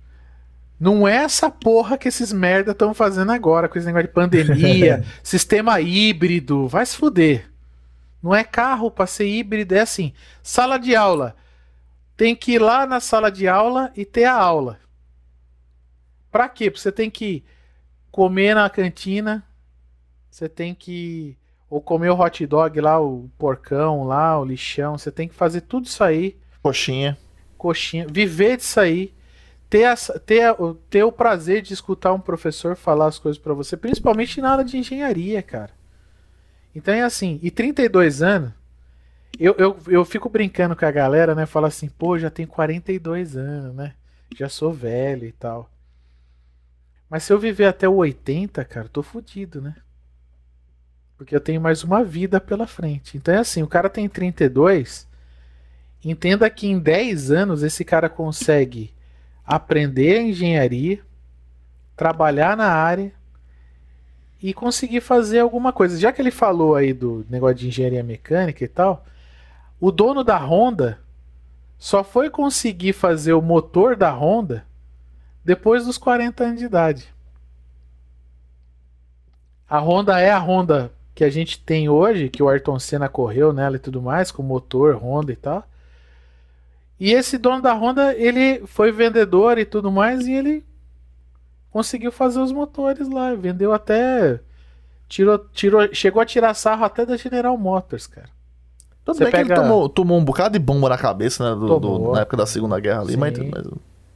não é essa porra que esses merda estão fazendo agora, com esse negócio de pandemia, *laughs* sistema híbrido, vai se fuder. Não é carro para ser híbrido, é assim. Sala de aula. Tem que ir lá na sala de aula e ter a aula. Pra quê? Porque você tem que comer na cantina, você tem que ou comer o hot dog lá, o porcão lá, o lixão, você tem que fazer tudo isso aí. Coxinha. Coxinha. Viver disso aí. Ter, a, ter, ter o prazer de escutar um professor falar as coisas para você, principalmente na área de engenharia, cara. Então é assim, e 32 anos, eu, eu, eu fico brincando com a galera, né? Fala assim, pô, já tenho 42 anos, né? Já sou velho e tal. Mas se eu viver até o 80, cara, tô fudido, né? Porque eu tenho mais uma vida pela frente. Então é assim, o cara tem 32, entenda que em 10 anos esse cara consegue aprender engenharia, trabalhar na área e conseguir fazer alguma coisa. Já que ele falou aí do negócio de engenharia mecânica e tal, o dono da Honda só foi conseguir fazer o motor da Honda depois dos 40 anos de idade. A Honda é a Honda que a gente tem hoje, que o Ayrton Senna correu nela e tudo mais, com motor Honda e tal. E esse dono da Honda, ele foi vendedor e tudo mais, e ele conseguiu fazer os motores lá, vendeu até tirou, tirou, chegou a tirar sarro até da General Motors, cara. Tudo Você bem pega... que ele tomou, tomou um bocado de bomba na cabeça, né, do, do, na época da Segunda Guerra ali, mas, mas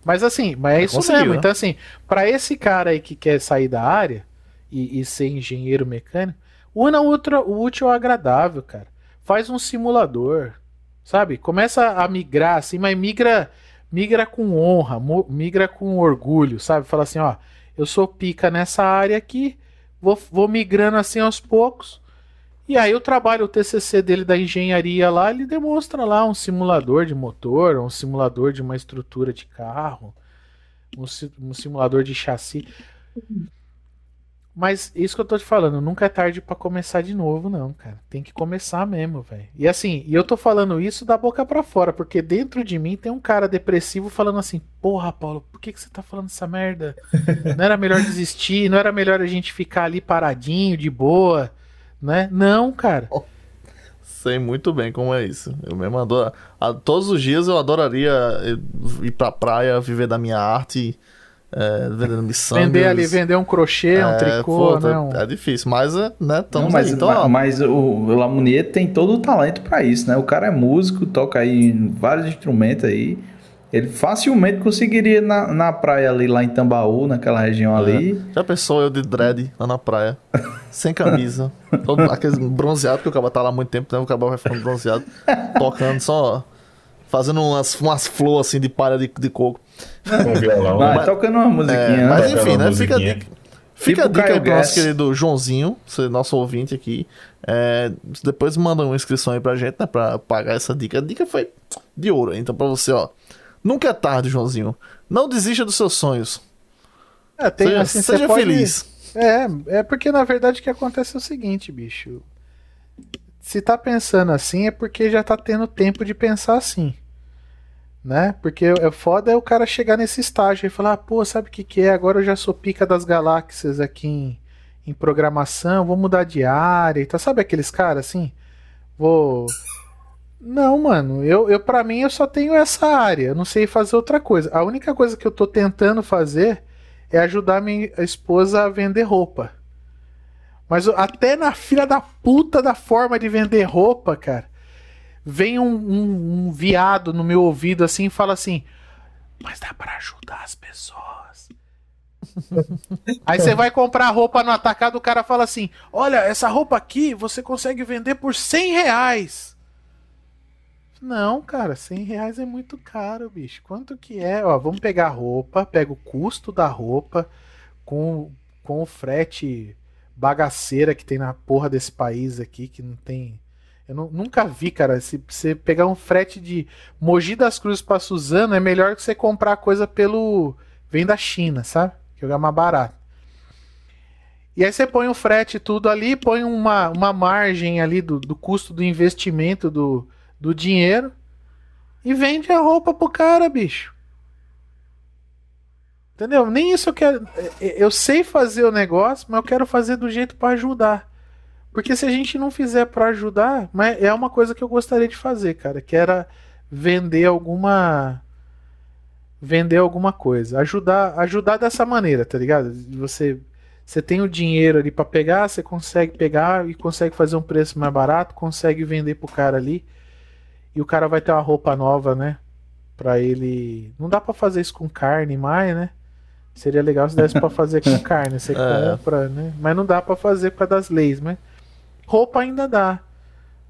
mas assim, mas é isso mesmo. Né? Então, assim, para esse cara aí que quer sair da área e, e ser engenheiro mecânico, una outra, o útil ao agradável, cara. Faz um simulador, sabe? Começa a migrar, assim, mas migra, migra com honra, migra com orgulho, sabe? Fala assim, ó, eu sou pica nessa área aqui, vou, vou migrando assim aos poucos. E aí o trabalho, o TCC dele da engenharia lá, ele demonstra lá um simulador de motor, um simulador de uma estrutura de carro, um, um simulador de chassi. Mas isso que eu tô te falando, nunca é tarde para começar de novo, não, cara. Tem que começar mesmo, velho. E assim, e eu tô falando isso da boca para fora, porque dentro de mim tem um cara depressivo falando assim: Porra, Paulo, por que, que você tá falando essa merda? *laughs* Não era melhor desistir? Não era melhor a gente ficar ali paradinho, de boa? né? Não, cara. Sei muito bem como é isso. Eu mesmo adoro. A, todos os dias eu adoraria ir pra praia, viver da minha arte, é, vendendo missão. Vender ali, vender um crochê, é, um tricô, pô, né? Um... É difícil, mas, é, né, estamos mas, aí, então, mas, mas o Lamounier tem todo o talento para isso, né? O cara é músico, toca aí vários instrumentos aí. Ele facilmente conseguiria na, na praia ali, lá em Tambaú, naquela região é. ali. Já pensou eu de dread lá na praia, sem camisa, todo, aquele bronzeado, que o cara tá lá há muito tempo, né? O cara vai ficando bronzeado, tocando só, fazendo umas, umas flores assim de palha de, de coco. Com violão. Vai, mas, tocando uma musiquinha. É, né? mas enfim, né? Fica a dica. Fica tipo a dica aí pro nosso querido Joãozinho, nosso ouvinte aqui. É, depois manda uma inscrição aí pra gente, né? Pra pagar essa dica. A dica foi de ouro, então pra você, ó. Nunca é tarde, Joãozinho. Não desista dos seus sonhos. É, tem, seja, assim, seja pode... feliz. É, é porque na verdade o que acontece é o seguinte, bicho. Se tá pensando assim é porque já tá tendo tempo de pensar assim. Né? Porque é foda é o cara chegar nesse estágio e falar, ah, pô, sabe o que, que é? Agora eu já sou pica das galáxias aqui em, em programação, vou mudar de área e tá. Sabe aqueles caras assim? Vou Não, mano, eu, eu para mim eu só tenho essa área, não sei fazer outra coisa. A única coisa que eu tô tentando fazer é ajudar minha esposa a vender roupa. Mas até na fila da puta da forma de vender roupa, cara, vem um, um, um viado no meu ouvido assim e fala assim: Mas dá para ajudar as pessoas. *laughs* Aí você vai comprar roupa no atacado, o cara fala assim: Olha, essa roupa aqui você consegue vender por 100 reais. Não, cara, 100 reais é muito caro, bicho. Quanto que é? Ó, vamos pegar a roupa, pega o custo da roupa com, com o frete bagaceira que tem na porra desse país aqui, que não tem. Eu não, nunca vi, cara. Se você pegar um frete de Mogi das Cruzes pra Suzano, é melhor que você comprar coisa pelo. Vem da China, sabe? Que é mais barato. E aí você põe o frete tudo ali, põe uma, uma margem ali do, do custo do investimento do, do dinheiro e vende a roupa pro cara, bicho. Entendeu? Nem isso eu quero. É, é, eu sei fazer o negócio, mas eu quero fazer do jeito para ajudar. Porque se a gente não fizer para ajudar, mas é uma coisa que eu gostaria de fazer, cara, que era vender alguma vender alguma coisa, ajudar, ajudar dessa maneira, tá ligado? Você você tem o dinheiro ali para pegar, você consegue pegar e consegue fazer um preço mais barato, consegue vender pro cara ali. E o cara vai ter uma roupa nova, né? Pra ele. Não dá para fazer isso com carne mais, né? Seria legal se desse para fazer com *laughs* carne. Você é. compra, né? Mas não dá para fazer por causa das leis, né? Roupa ainda dá.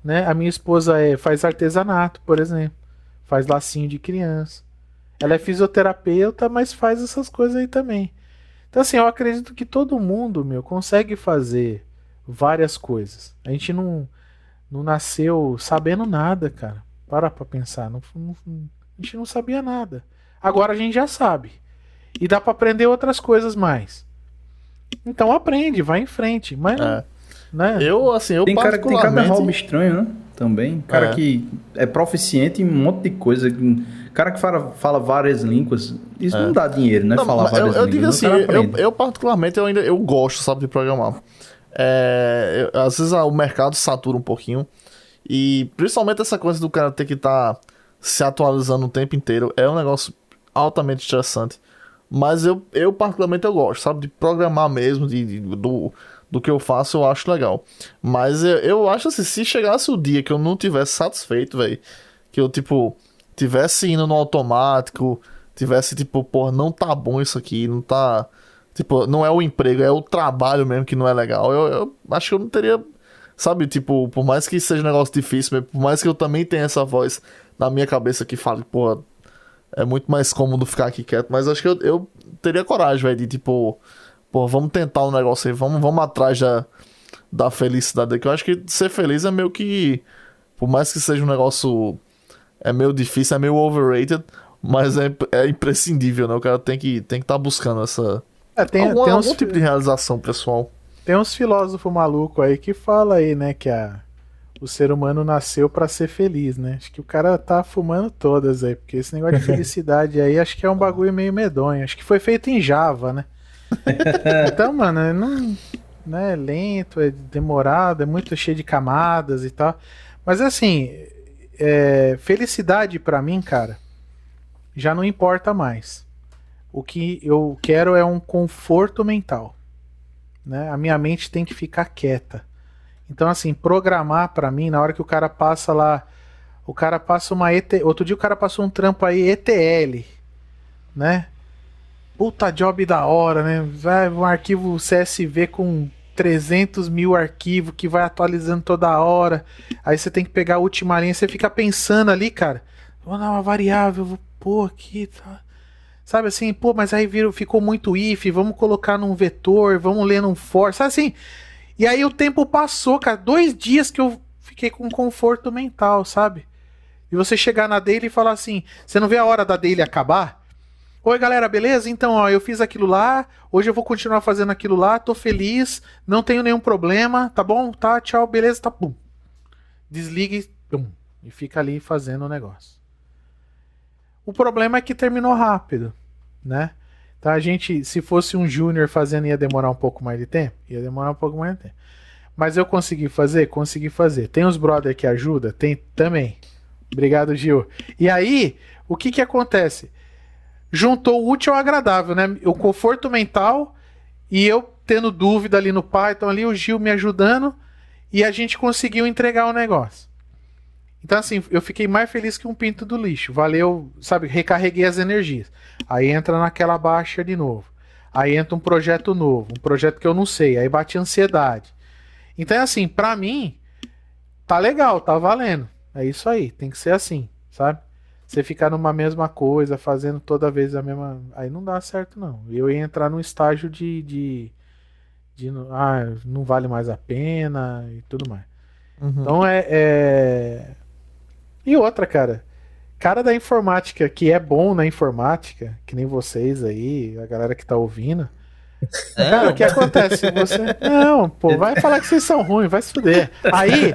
Né? A minha esposa é, faz artesanato, por exemplo. Faz lacinho de criança. Ela é fisioterapeuta, mas faz essas coisas aí também. Então, assim, eu acredito que todo mundo, meu, consegue fazer várias coisas. A gente não, não nasceu sabendo nada, cara. Para pra pensar. Não, não, a gente não sabia nada. Agora a gente já sabe. E dá para aprender outras coisas mais. Então aprende, vai em frente. Mas. É. Né? Eu, assim, eu tem cara que tem cada hobby estranho, né? Também. Cara é. que é proficiente em um monte de coisa. Cara que fala, fala várias línguas. Isso é. não dá dinheiro, né? Não, falar várias eu, eu línguas. Eu digo assim, eu, eu, particularmente eu ainda eu gosto, sabe, de programar. É, eu, às vezes o mercado satura um pouquinho. E principalmente essa coisa do cara ter que estar tá se atualizando o tempo inteiro é um negócio altamente estressante. Mas eu, eu particularmente eu gosto, sabe? De programar mesmo, de, de do, do que eu faço, eu acho legal. Mas eu, eu acho assim, se chegasse o dia que eu não tivesse satisfeito, velho, que eu, tipo, tivesse indo no automático, tivesse, tipo, pô, não tá bom isso aqui, não tá. Tipo, não é o emprego, é o trabalho mesmo que não é legal. Eu, eu acho que eu não teria Sabe, tipo, por mais que seja um negócio difícil, por mais que eu também tenha essa voz na minha cabeça que fale, pô, é muito mais cômodo ficar aqui quieto, mas acho que eu, eu teria coragem, velho, de tipo, pô, vamos tentar um negócio aí, vamos, vamos atrás da, da felicidade aqui. Eu acho que ser feliz é meio que, por mais que seja um negócio, é meio difícil, é meio overrated, mas é, é imprescindível, né? O cara tem que tem que estar tá buscando essa. É, tem, algum, tem uns... algum tipo de realização pessoal. Tem uns filósofos malucos aí que fala aí, né, que a, o ser humano nasceu para ser feliz, né? Acho que o cara tá fumando todas aí, porque esse negócio de *laughs* felicidade aí acho que é um bagulho meio medonho. Acho que foi feito em Java, né? *laughs* então, mano, é não, né, é lento, é demorado, é muito cheio de camadas e tal. Mas assim, é, felicidade para mim, cara, já não importa mais. O que eu quero é um conforto mental né? A minha mente tem que ficar quieta. Então, assim, programar para mim, na hora que o cara passa lá, o cara passa uma ET... Outro dia o cara passou um trampo aí, ETL, né? Puta job da hora, né? Vai um arquivo CSV com 300 mil arquivos que vai atualizando toda hora. Aí você tem que pegar a última linha, você fica pensando ali, cara. Vou dar uma variável, vou pôr aqui, tá? Sabe assim, pô, mas aí virou, ficou muito if, vamos colocar num vetor, vamos ler num for, sabe assim? E aí o tempo passou, cara, dois dias que eu fiquei com conforto mental, sabe? E você chegar na dele e falar assim, você não vê a hora da dele acabar? Oi, galera, beleza? Então, ó, eu fiz aquilo lá, hoje eu vou continuar fazendo aquilo lá, tô feliz, não tenho nenhum problema, tá bom? Tá, tchau, beleza, tá, pum. Desliga e, pum, e fica ali fazendo o negócio. O problema é que terminou rápido, né? Então a gente, se fosse um júnior fazendo, ia demorar um pouco mais de tempo? Ia demorar um pouco mais de tempo. Mas eu consegui fazer? Consegui fazer. Tem os brother que ajuda? Tem também. Obrigado, Gil. E aí, o que que acontece? Juntou o útil ao agradável, né? O conforto mental e eu tendo dúvida ali no Python, ali o Gil me ajudando e a gente conseguiu entregar o negócio. Então, assim, eu fiquei mais feliz que um pinto do lixo. Valeu, sabe? Recarreguei as energias. Aí entra naquela baixa de novo. Aí entra um projeto novo, um projeto que eu não sei. Aí bate ansiedade. Então, é assim, pra mim, tá legal, tá valendo. É isso aí, tem que ser assim, sabe? Você ficar numa mesma coisa, fazendo toda vez a mesma. Aí não dá certo, não. Eu ia entrar num estágio de. de, de ah, não vale mais a pena e tudo mais. Uhum. Então é, é. E outra, cara. Cara da informática que é bom na informática, que nem vocês aí, a galera que tá ouvindo. É, cara, o que acontece? Você. Não, pô, vai falar que vocês são ruins, vai se fuder. Aí,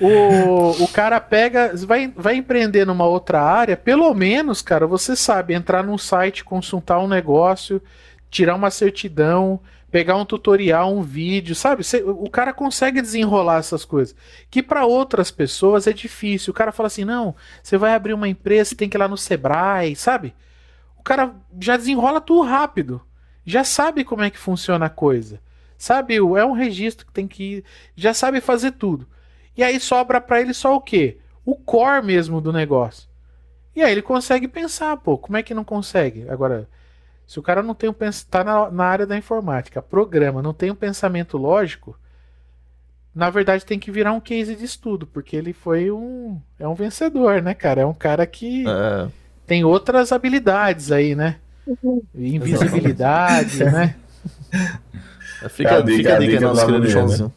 o, o cara pega, vai, vai empreender numa outra área, pelo menos, cara, você sabe entrar num site, consultar um negócio, tirar uma certidão, pegar um tutorial, um vídeo, sabe? Você, o cara consegue desenrolar essas coisas. Que para outras pessoas é difícil. O cara fala assim: não, você vai abrir uma empresa, tem que ir lá no Sebrae, sabe? O cara já desenrola tudo rápido já sabe como é que funciona a coisa. Sabe, é um registro que tem que ir, já sabe fazer tudo. E aí sobra para ele só o quê? O core mesmo do negócio. E aí ele consegue pensar, pô, como é que não consegue? Agora, se o cara não tem um tá na, na área da informática, programa, não tem um pensamento lógico, na verdade tem que virar um case de estudo, porque ele foi um é um vencedor, né, cara? É um cara que é. tem outras habilidades aí, né? Invisibilidade, *laughs* né? Fica, a dica, fica a dica, dica nosso querido Joãozinho.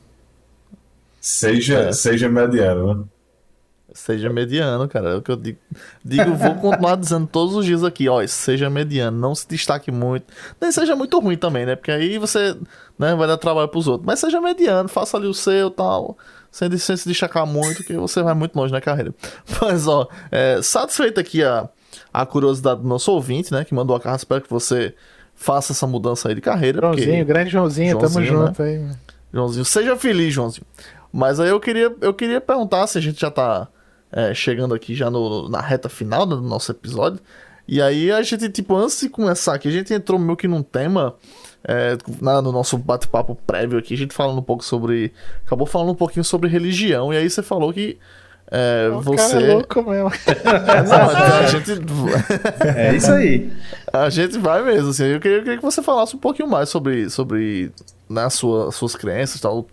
Seja, é. seja mediano, né? Seja mediano, cara. É o que eu digo. Digo, vou continuar dizendo todos os dias aqui, ó. Seja mediano, não se destaque muito. Nem seja muito ruim também, né? Porque aí você né, vai dar trabalho pros outros. Mas seja mediano, faça ali o seu tal. Sem, sem se destacar muito, que você vai muito longe na carreira. *laughs* Mas, ó, é, satisfeito aqui a, a curiosidade do nosso ouvinte, né? Que mandou a carta, espero que você faça essa mudança aí de carreira. Joãozinho, porque... grande Joãozinho, Joãozinho tamo né? junto aí. Joãozinho, seja feliz, Joãozinho. Mas aí eu queria, eu queria perguntar se a gente já tá é, chegando aqui já no, na reta final do nosso episódio. E aí a gente, tipo, antes de começar aqui, a gente entrou meio que num tema é, na, no nosso bate-papo prévio aqui, a gente falando um pouco sobre. Acabou falando um pouquinho sobre religião, e aí você falou que é, o você. Cara é louco mesmo. *laughs* Não, a gente. É isso aí. *laughs* A gente vai mesmo, assim. Eu queria, eu queria que você falasse um pouquinho mais sobre, sobre né, sua, suas crenças tal.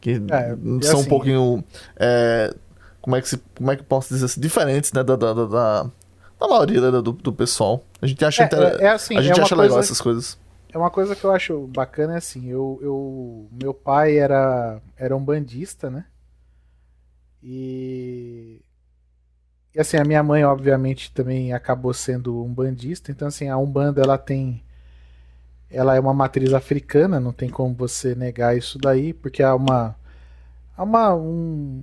Que é, são assim, um pouquinho. É, como, é que se, como é que posso dizer assim? Diferentes, né? Da, da, da, da maioria né, do, do pessoal. A gente acha, é, inter... é, assim, a gente acha legal essas coisas. É uma coisa que eu acho bacana, é assim, eu, eu meu pai era, era um bandista, né? E, e assim, a minha mãe, obviamente, também acabou sendo um bandista. Então, assim, a Umbanda, ela tem. Ela é uma matriz africana, não tem como você negar isso daí, porque há uma. Há uma. Um,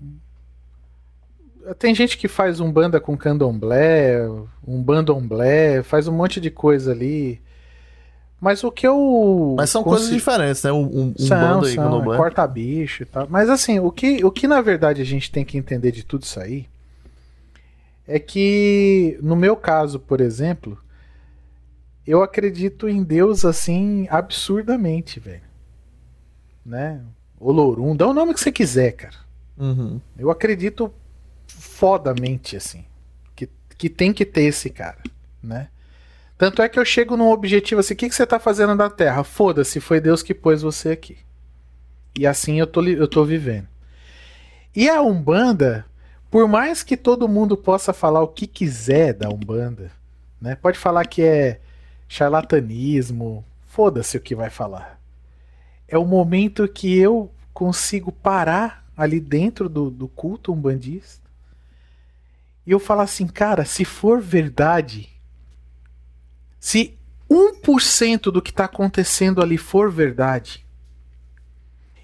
tem gente que faz umbanda com candomblé, um bandomblé, faz um monte de coisa ali. Mas o que eu. Mas são consigo... coisas diferentes, né? Um, um, um são, bando aí são, é corta bicho e tal. Mas assim, o que, o que na verdade a gente tem que entender de tudo isso aí é que, no meu caso, por exemplo, eu acredito em Deus assim absurdamente, velho. Né? Olorum, dá o nome que você quiser, cara. Uhum. Eu acredito fodamente, assim, que, que tem que ter esse cara, né? Tanto é que eu chego num objetivo assim: o que, que você está fazendo na Terra? Foda-se, foi Deus que pôs você aqui. E assim eu tô, eu tô vivendo. E a Umbanda, por mais que todo mundo possa falar o que quiser da Umbanda, né? Pode falar que é charlatanismo, foda-se o que vai falar. É o momento que eu consigo parar ali dentro do, do culto umbandista e eu falar assim, cara, se for verdade se 1% do que está acontecendo ali for verdade,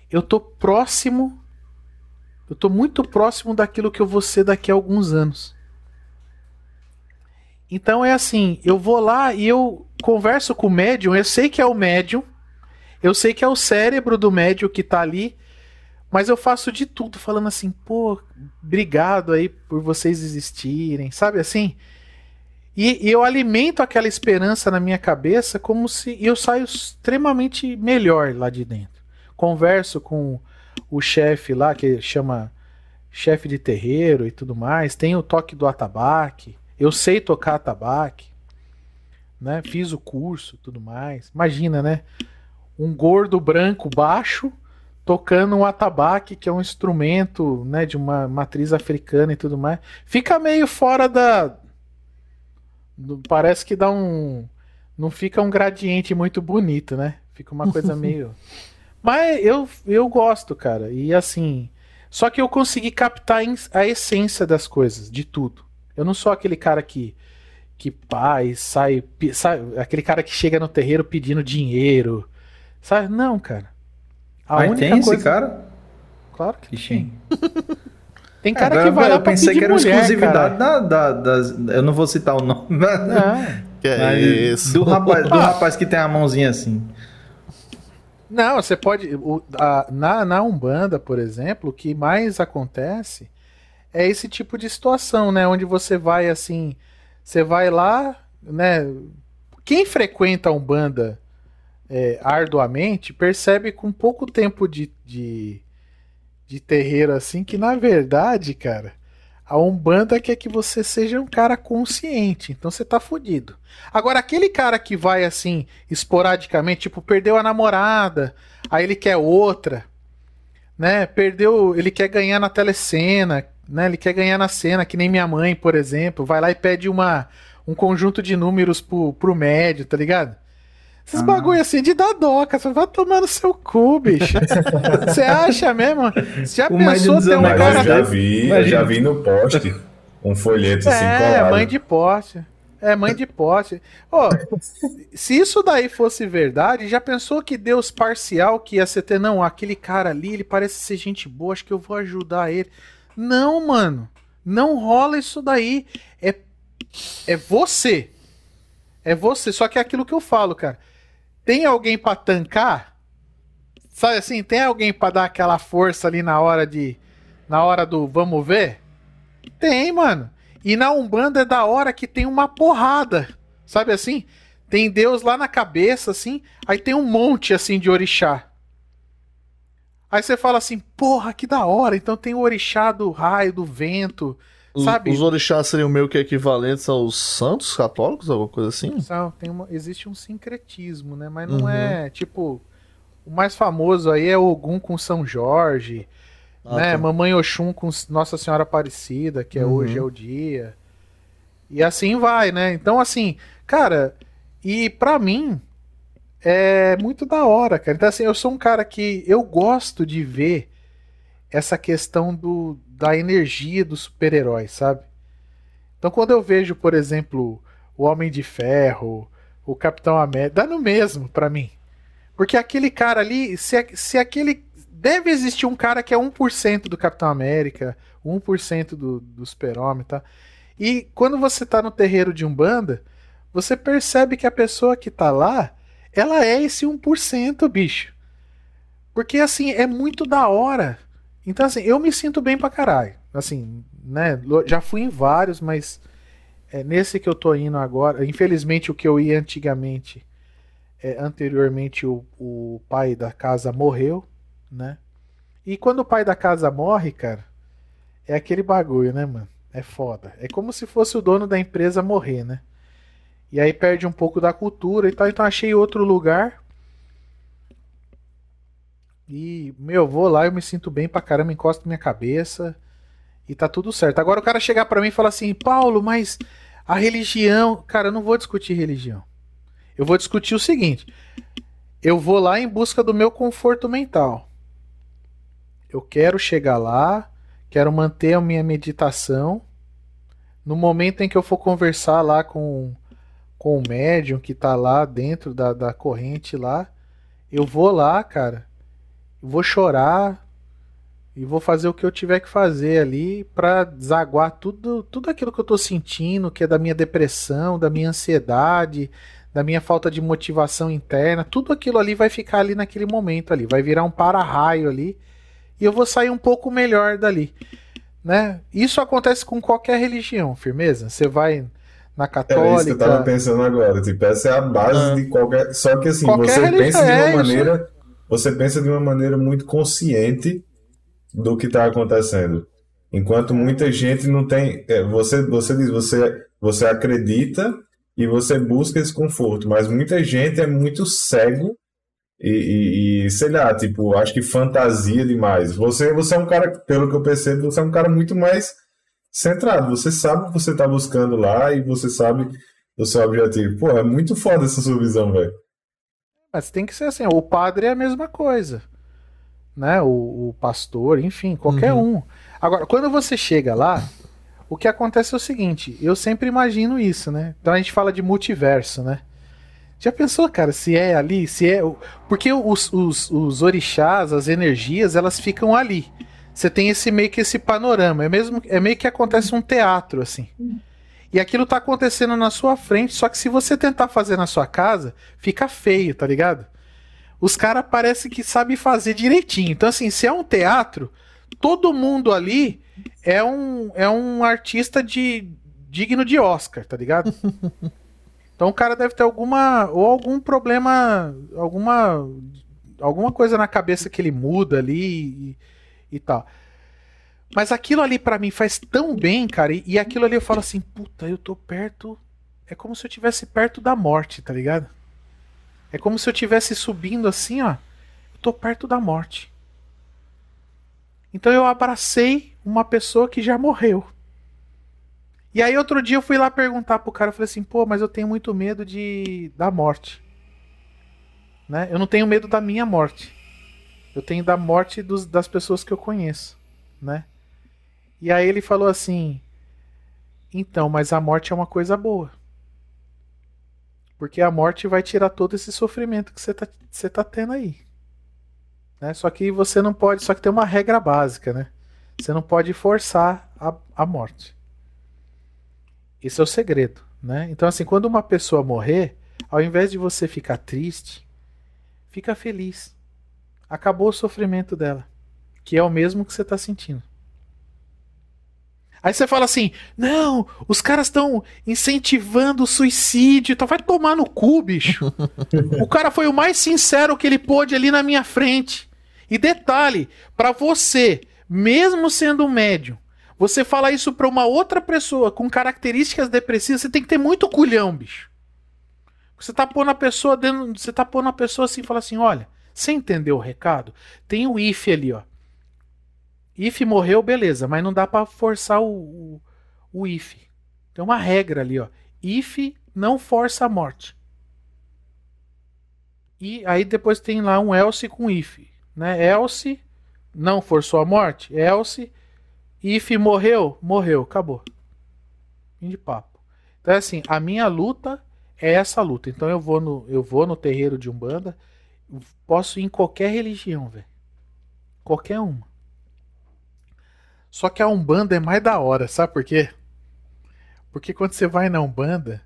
eu tô próximo, eu tô muito próximo daquilo que eu vou ser daqui a alguns anos. Então é assim, eu vou lá e eu converso com o médium, eu sei que é o médium, eu sei que é o cérebro do médium que está ali, Mas eu faço de tudo, falando assim, pô, obrigado aí por vocês existirem, sabe assim? E, e, eu alimento aquela esperança na minha cabeça como se eu saio extremamente melhor lá de dentro. Converso com o chefe lá, que chama chefe de terreiro e tudo mais. Tem o toque do atabaque. Eu sei tocar atabaque. Né? Fiz o curso tudo mais. Imagina, né? Um gordo branco baixo tocando um atabaque, que é um instrumento né, de uma matriz africana e tudo mais. Fica meio fora da, Parece que dá um. Não fica um gradiente muito bonito, né? Fica uma coisa *laughs* meio. Mas eu, eu gosto, cara. E assim. Só que eu consegui captar a essência das coisas, de tudo. Eu não sou aquele cara que. Que pai, sai, sai. Aquele cara que chega no terreiro pedindo dinheiro. Sabe? Não, cara. A Mas única tem coisa... esse cara? Claro que Ixi. tem. *laughs* Tem cara Agora, que vai lá pra pensei que era mulher, exclusividade da, da, das. Eu não vou citar o nome. Não. Que é isso. Do rapaz, do rapaz que tem a mãozinha assim. Não, você pode. O, a, na, na Umbanda, por exemplo, o que mais acontece é esse tipo de situação, né? Onde você vai assim. Você vai lá, né? Quem frequenta a Umbanda é, arduamente percebe com pouco tempo de, de de terreiro assim que na verdade, cara, a Umbanda quer que você seja um cara consciente, então você tá fudido. Agora aquele cara que vai assim esporadicamente, tipo, perdeu a namorada, aí ele quer outra, né? Perdeu, ele quer ganhar na telecena, né? Ele quer ganhar na cena, que nem minha mãe, por exemplo, vai lá e pede uma um conjunto de números pro, pro médio, tá ligado? Esses ah. bagulho assim de dar doca, você vai tomar no seu cu, bicho. *laughs* Você acha mesmo? Você já o pensou ter um cara. Eu já vi, eu já vi no poste um folheto assim é, colado. É, mãe de poste. É, mãe de poste. Oh, se isso daí fosse verdade, já pensou que Deus parcial que ia ser ter, não, aquele cara ali, ele parece ser gente boa, acho que eu vou ajudar ele. Não, mano. Não rola isso daí. É, é você. É você. Só que é aquilo que eu falo, cara tem alguém para tancar? Sabe assim, tem alguém para dar aquela força ali na hora de na hora do vamos ver? Tem, mano. E na Umbanda é da hora que tem uma porrada. Sabe assim? Tem Deus lá na cabeça assim, aí tem um monte assim de orixá. Aí você fala assim: "Porra, que da hora". Então tem o orixá do raio, do vento, Sabe? Os orixás seriam meio que equivalentes aos santos católicos, alguma coisa assim? Tem uma, existe um sincretismo, né? Mas não uhum. é, tipo... O mais famoso aí é Ogum com São Jorge, ah, né? Tá. Mamãe Oxum com Nossa Senhora Aparecida, que é uhum. hoje é o dia. E assim vai, né? Então, assim, cara... E para mim, é muito da hora, cara. Então, assim, eu sou um cara que eu gosto de ver essa questão do, da energia dos super-heróis, sabe? Então quando eu vejo, por exemplo, o Homem de Ferro, o Capitão América, dá no mesmo para mim. Porque aquele cara ali, se, se aquele. Deve existir um cara que é 1% do Capitão América, 1% do, do Super-Homem, tá? E quando você tá no terreiro de Umbanda, você percebe que a pessoa que tá lá, ela é esse 1%, bicho. Porque assim, é muito da hora então, assim, eu me sinto bem pra caralho. Assim, né? Já fui em vários, mas é, nesse que eu tô indo agora, infelizmente o que eu ia antigamente, é, anteriormente o, o pai da casa morreu, né? E quando o pai da casa morre, cara, é aquele bagulho, né, mano? É foda. É como se fosse o dono da empresa morrer, né? E aí perde um pouco da cultura e tal. Então achei outro lugar e, meu, vou lá, eu me sinto bem pra caramba, encosto minha cabeça e tá tudo certo. Agora o cara chegar para mim e falar assim, Paulo, mas a religião. Cara, eu não vou discutir religião. Eu vou discutir o seguinte: eu vou lá em busca do meu conforto mental. Eu quero chegar lá, quero manter a minha meditação. No momento em que eu for conversar lá com, com o médium que tá lá dentro da, da corrente lá, eu vou lá, cara, vou chorar e vou fazer o que eu tiver que fazer ali para desaguar tudo, tudo aquilo que eu tô sentindo, que é da minha depressão, da minha ansiedade, da minha falta de motivação interna, tudo aquilo ali vai ficar ali naquele momento ali, vai virar um para-raio ali e eu vou sair um pouco melhor dali. Né? Isso acontece com qualquer religião, firmeza? Você vai na católica. É isso que eu tava pensando agora. Tipo, essa é a base ah. de qualquer. Só que assim, qualquer você pensa de uma é maneira. Você pensa de uma maneira muito consciente do que está acontecendo. Enquanto muita gente não tem. É, você, você diz, você, você acredita e você busca esse conforto, mas muita gente é muito cego e, e, e, sei lá, tipo, acho que fantasia demais. Você, você é um cara, pelo que eu percebo, você é um cara muito mais centrado. Você sabe o que você está buscando lá e você sabe o seu objetivo. Pô, é muito foda essa sua visão, velho. Mas tem que ser assim, o padre é a mesma coisa. Né? O, o pastor, enfim, qualquer uhum. um. Agora, quando você chega lá, o que acontece é o seguinte, eu sempre imagino isso, né? Então a gente fala de multiverso, né? Já pensou, cara, se é ali, se é. Porque os, os, os orixás, as energias, elas ficam ali. Você tem esse meio que esse panorama. É, mesmo, é meio que acontece um teatro, assim. E aquilo tá acontecendo na sua frente, só que se você tentar fazer na sua casa, fica feio, tá ligado? Os caras parecem que sabem fazer direitinho. Então, assim, se é um teatro, todo mundo ali é um, é um artista de digno de Oscar, tá ligado? *laughs* Então o cara deve ter alguma ou algum problema, alguma alguma coisa na cabeça que ele muda ali e, e tal. Mas aquilo ali para mim faz tão bem, cara, e, e, aquilo ali eu falo assim, puta, eu tô perto, é como se eu tivesse perto da morte, tá ligado? É como se eu tivesse subindo assim, ó, eu tô perto da morte. Então eu abracei uma pessoa que já morreu. E aí outro dia eu fui lá perguntar pro cara, eu falei assim, pô, mas eu tenho muito medo de da morte. Né? Eu não tenho medo da minha morte. Eu tenho da morte dos, das pessoas que eu conheço, né? E aí ele falou assim: "Então, mas a morte é uma coisa boa. Porque a morte vai tirar todo esse sofrimento que você tá, você tá tendo aí. Né? Só que você não pode, só que tem uma regra básica, né? Você não pode forçar a, a morte. Esse é o segredo, né? Então, assim, quando uma pessoa morrer, ao invés de você ficar triste, fica feliz. Acabou o sofrimento dela, que é o mesmo que você está sentindo. Aí você fala assim: não, os caras estão incentivando o suicídio, então vai tomar no cu, bicho. *laughs* o cara foi o mais sincero que ele pôde ali na minha frente. E detalhe, para você, mesmo sendo um médium, você fala isso para uma outra pessoa com características depressivas, você tem que ter muito culhão, bicho. Você tá pondo a pessoa dentro, você tá pondo a pessoa assim, fala assim, olha, você entendeu o recado? Tem o if ali, ó. If morreu, beleza, mas não dá para forçar o, o, o if. Tem uma regra ali, ó. If não força a morte. E aí depois tem lá um else com if, né? Else não forçou a morte, else If morreu, morreu, acabou. Fim de papo. Então é assim, a minha luta é essa luta. Então eu vou no, eu vou no terreiro de Umbanda, posso ir em qualquer religião, velho. Qualquer uma. Só que a Umbanda é mais da hora, sabe por quê? Porque quando você vai na Umbanda,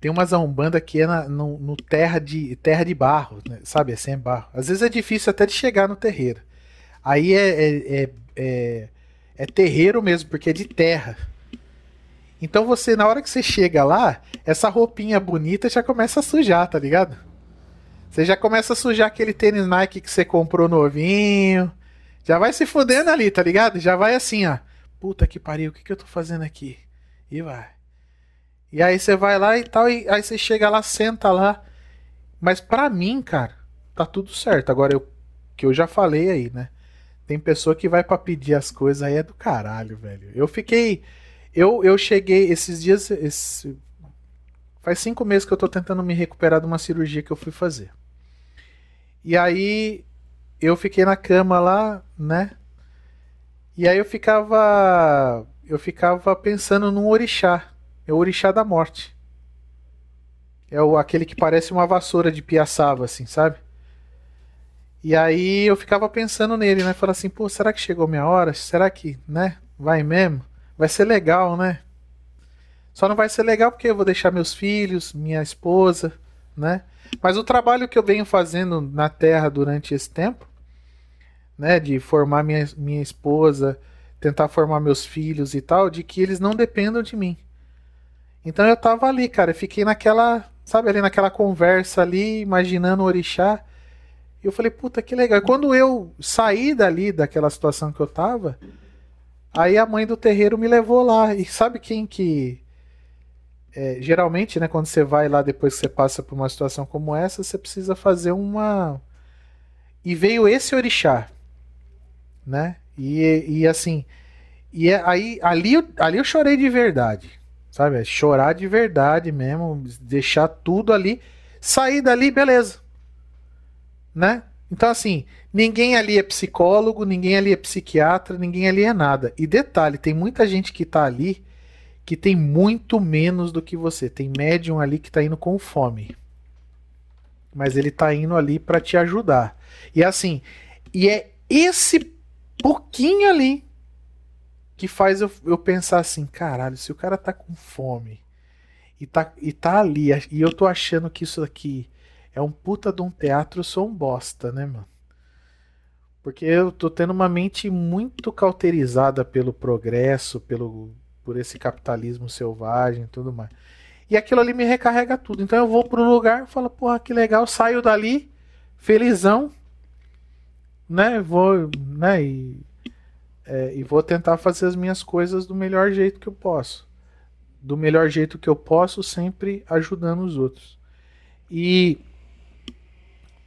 tem umas Umbanda que é na, no, no, terra, de, terra de barro, né? sabe? É sem barro. Às vezes é difícil até de chegar no terreiro. Aí é, é, é, é é terreiro mesmo, porque é de terra. Então você, na hora que você chega lá, essa roupinha bonita já começa a sujar, tá ligado? Você já começa a sujar aquele tênis Nike que você comprou novinho. Já vai se fudendo ali, tá ligado? Já vai assim, ó. Puta que pariu, o que, que eu tô fazendo aqui? E vai. E aí você vai lá e tal, e aí você chega lá, senta lá. Mas pra mim, cara, tá tudo certo. Agora, eu, que eu já falei aí, né? Tem pessoa que vai para pedir as coisas aí é do caralho, velho. Eu fiquei. Eu, eu cheguei esses dias. Esse, faz cinco meses que eu tô tentando me recuperar de uma cirurgia que eu fui fazer. E aí eu fiquei na cama lá, né? E aí eu ficava. Eu ficava pensando num orixá. É o orixá da morte. É o, aquele que parece uma vassoura de piaçava, assim, sabe? E aí eu ficava pensando nele, né? Falando assim, pô, será que chegou minha hora? Será que, né? Vai mesmo? Vai ser legal, né? Só não vai ser legal porque eu vou deixar meus filhos, minha esposa, né? Mas o trabalho que eu venho fazendo na Terra durante esse tempo né, de formar minha, minha esposa, tentar formar meus filhos e tal, de que eles não dependam de mim. Então eu tava ali, cara, fiquei naquela, sabe, ali naquela conversa ali, imaginando o orixá. E eu falei, puta, que legal. Quando eu saí dali, daquela situação que eu tava, aí a mãe do terreiro me levou lá. E sabe quem que. É, geralmente, né, quando você vai lá depois que você passa por uma situação como essa, você precisa fazer uma. E veio esse orixá, né? E, e assim. E é, aí, ali, ali eu chorei de verdade. Sabe? É chorar de verdade mesmo, deixar tudo ali, sair dali, beleza. Né? Então, assim, ninguém ali é psicólogo, ninguém ali é psiquiatra, ninguém ali é nada. E detalhe, tem muita gente que tá ali que tem muito menos do que você. Tem médium ali que tá indo com fome. Mas ele tá indo ali para te ajudar. E assim, e é esse pouquinho ali que faz eu, eu pensar assim, caralho, se o cara tá com fome e tá, e tá ali, e eu tô achando que isso aqui é um puta de um teatro, eu sou um bosta, né, mano? Porque eu tô tendo uma mente muito cauterizada pelo progresso, pelo por esse capitalismo selvagem e tudo mais. E aquilo ali me recarrega tudo. Então eu vou pro lugar, falo, porra, que legal, saio dali, felizão, né? Vou, né? E é, e vou tentar fazer as minhas coisas do melhor jeito que eu posso. Do melhor jeito que eu posso, sempre ajudando os outros. E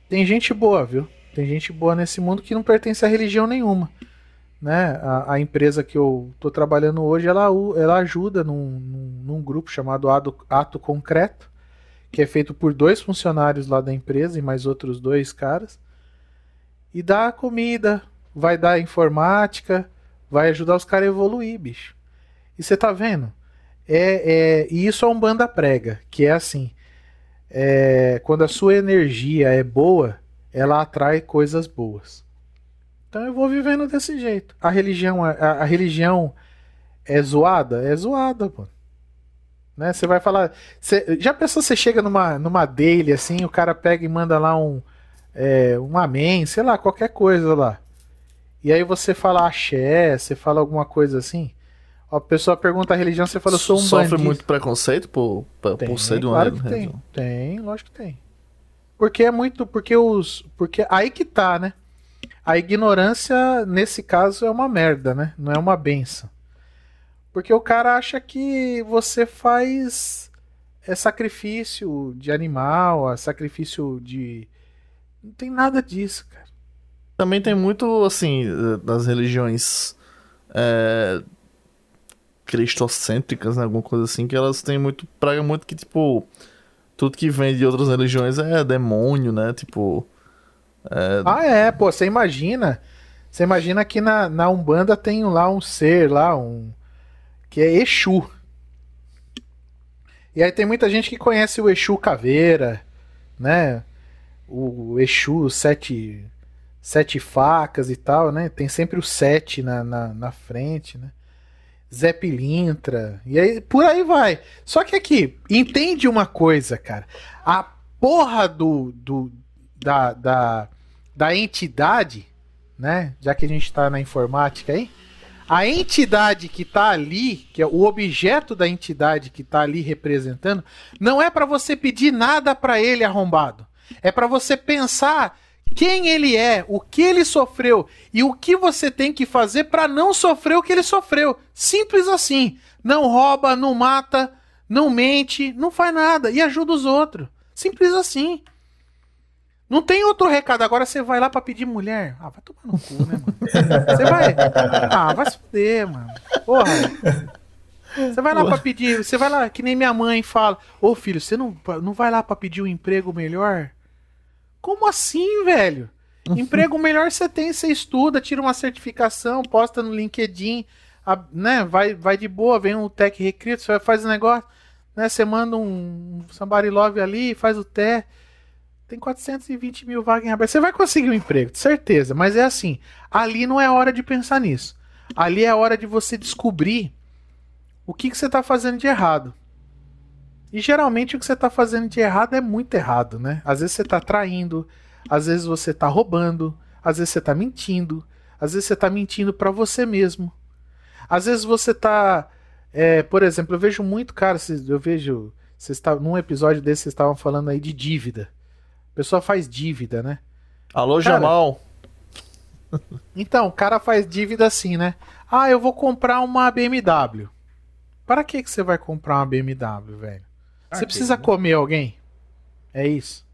tem gente boa, viu? Tem gente boa nesse mundo que não pertence a religião nenhuma. Né? A, a empresa que eu estou trabalhando hoje, ela, ela ajuda num, num, num grupo chamado Ato, Ato Concreto, que é feito por dois funcionários lá da empresa e mais outros dois caras. E dá comida, vai dar informática, vai ajudar os caras a evoluir, bicho. E você tá vendo? É, é, e isso é um banda prega, que é assim. É, quando a sua energia é boa, ela atrai coisas boas. Então eu vou vivendo desse jeito. A religião, a, a religião é zoada? É zoada, pô. Né? Você vai falar. Você, já pensou você chega numa, numa daily assim, o cara pega e manda lá um, é, um amém, sei lá, qualquer coisa lá. E aí você fala axé, você fala alguma coisa assim. A pessoa pergunta a religião, você fala, eu sou um Sofre bandido. muito preconceito por, por, Tem, ser de uma claro religião. tem. Tem, lógico que tem. Porque é muito, porque os, porque aí que tá, né? A ignorância nesse caso é uma merda, né? Não é uma benção. Porque o cara acha que você faz é sacrifício de animal, é sacrifício de não tem nada disso, cara. Também tem muito, assim, das religiões é, cristocêntricas, né? Alguma coisa assim, que elas têm muito. Praga muito que, tipo, tudo que vem de outras religiões é demônio, né? Tipo. É, Ah, é, pô, você imagina. Você imagina que na, na Umbanda tem lá um ser lá, um. que é Exu. E aí tem muita gente que conhece o Exu Caveira, né? O Exu Sete, sete Facas e tal, né? Tem sempre o sete na, na, na frente, né? Zé Pilintra. E aí, por aí vai. Só que aqui, entende uma coisa, cara. A porra do, do da, da, da entidade, né? Já que a gente tá na informática aí, a entidade que tá ali, que é o objeto da entidade que tá ali representando, não é para você pedir nada para ele arrombado. É para você pensar quem ele é, o que ele sofreu e o que você tem que fazer para não sofrer o que ele sofreu. Simples assim. Não rouba, não mata, não mente, não faz nada e ajuda os outros. Simples assim. Não tem outro recado. Agora você vai lá pra pedir mulher. Ah, vai tomar no cu, né, mano? Você vai. Ah, vai se fuder, mano. Porra. Você vai lá pra pedir. Você vai lá, que nem minha mãe fala. Ô filho, você não, não vai lá pra pedir um emprego melhor? Como assim, velho? Emprego melhor você tem, você estuda, tira uma certificação, posta no LinkedIn, a- né? Vai, vai de boa, vem um tech recruit, você faz o negócio, né? Você manda um somebody love ali, faz o teste. Tem 420 mil vagas em aberto. Você vai conseguir um emprego, certeza. Mas é assim, ali não é hora de pensar nisso. Ali é hora de você descobrir o que, que você está fazendo de errado. E geralmente o que você está fazendo de errado é muito errado, né? Às vezes você está traindo, às vezes você está roubando, Às vezes você tá mentindo. Às vezes você tá mentindo para você mesmo. Às vezes você tá. É, por exemplo, eu vejo muito, cara, eu vejo. Vocês tá, num episódio desse vocês estavam falando aí de dívida. A pessoa faz dívida, né? Alô, Cara, Jamal. Então, o cara faz dívida assim, né? Ah, eu vou comprar uma BMW. Para que, que você vai comprar uma BMW, velho? Você precisa que- comer alguém? É isso.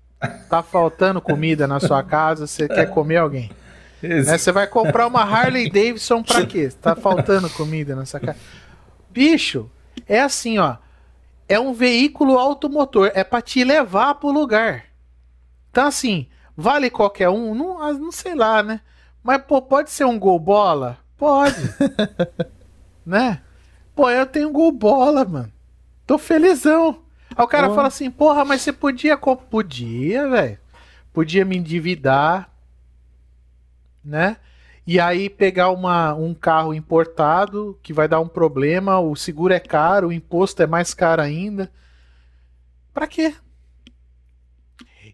Tá faltando comida na sua casa, você quer comer alguém? Né? Você vai comprar uma Harley Davidson pra quê? Tá faltando comida nessa casa. Bicho, é assim, ó. É um veículo automotor, é pra te levar pro lugar. Então, assim, vale qualquer um? Não, ah, não sei lá, né? Mas, pô, pode ser um gol bola? Pode. *laughs* né? Pô, eu tenho gol bola, mano. Tô felizão. Aí o cara Pô. fala assim, porra, mas você podia. Podia, velho. Podia me endividar, né? E aí pegar uma, um carro importado que vai dar um problema, o seguro é caro, o imposto é mais caro ainda. Pra quê?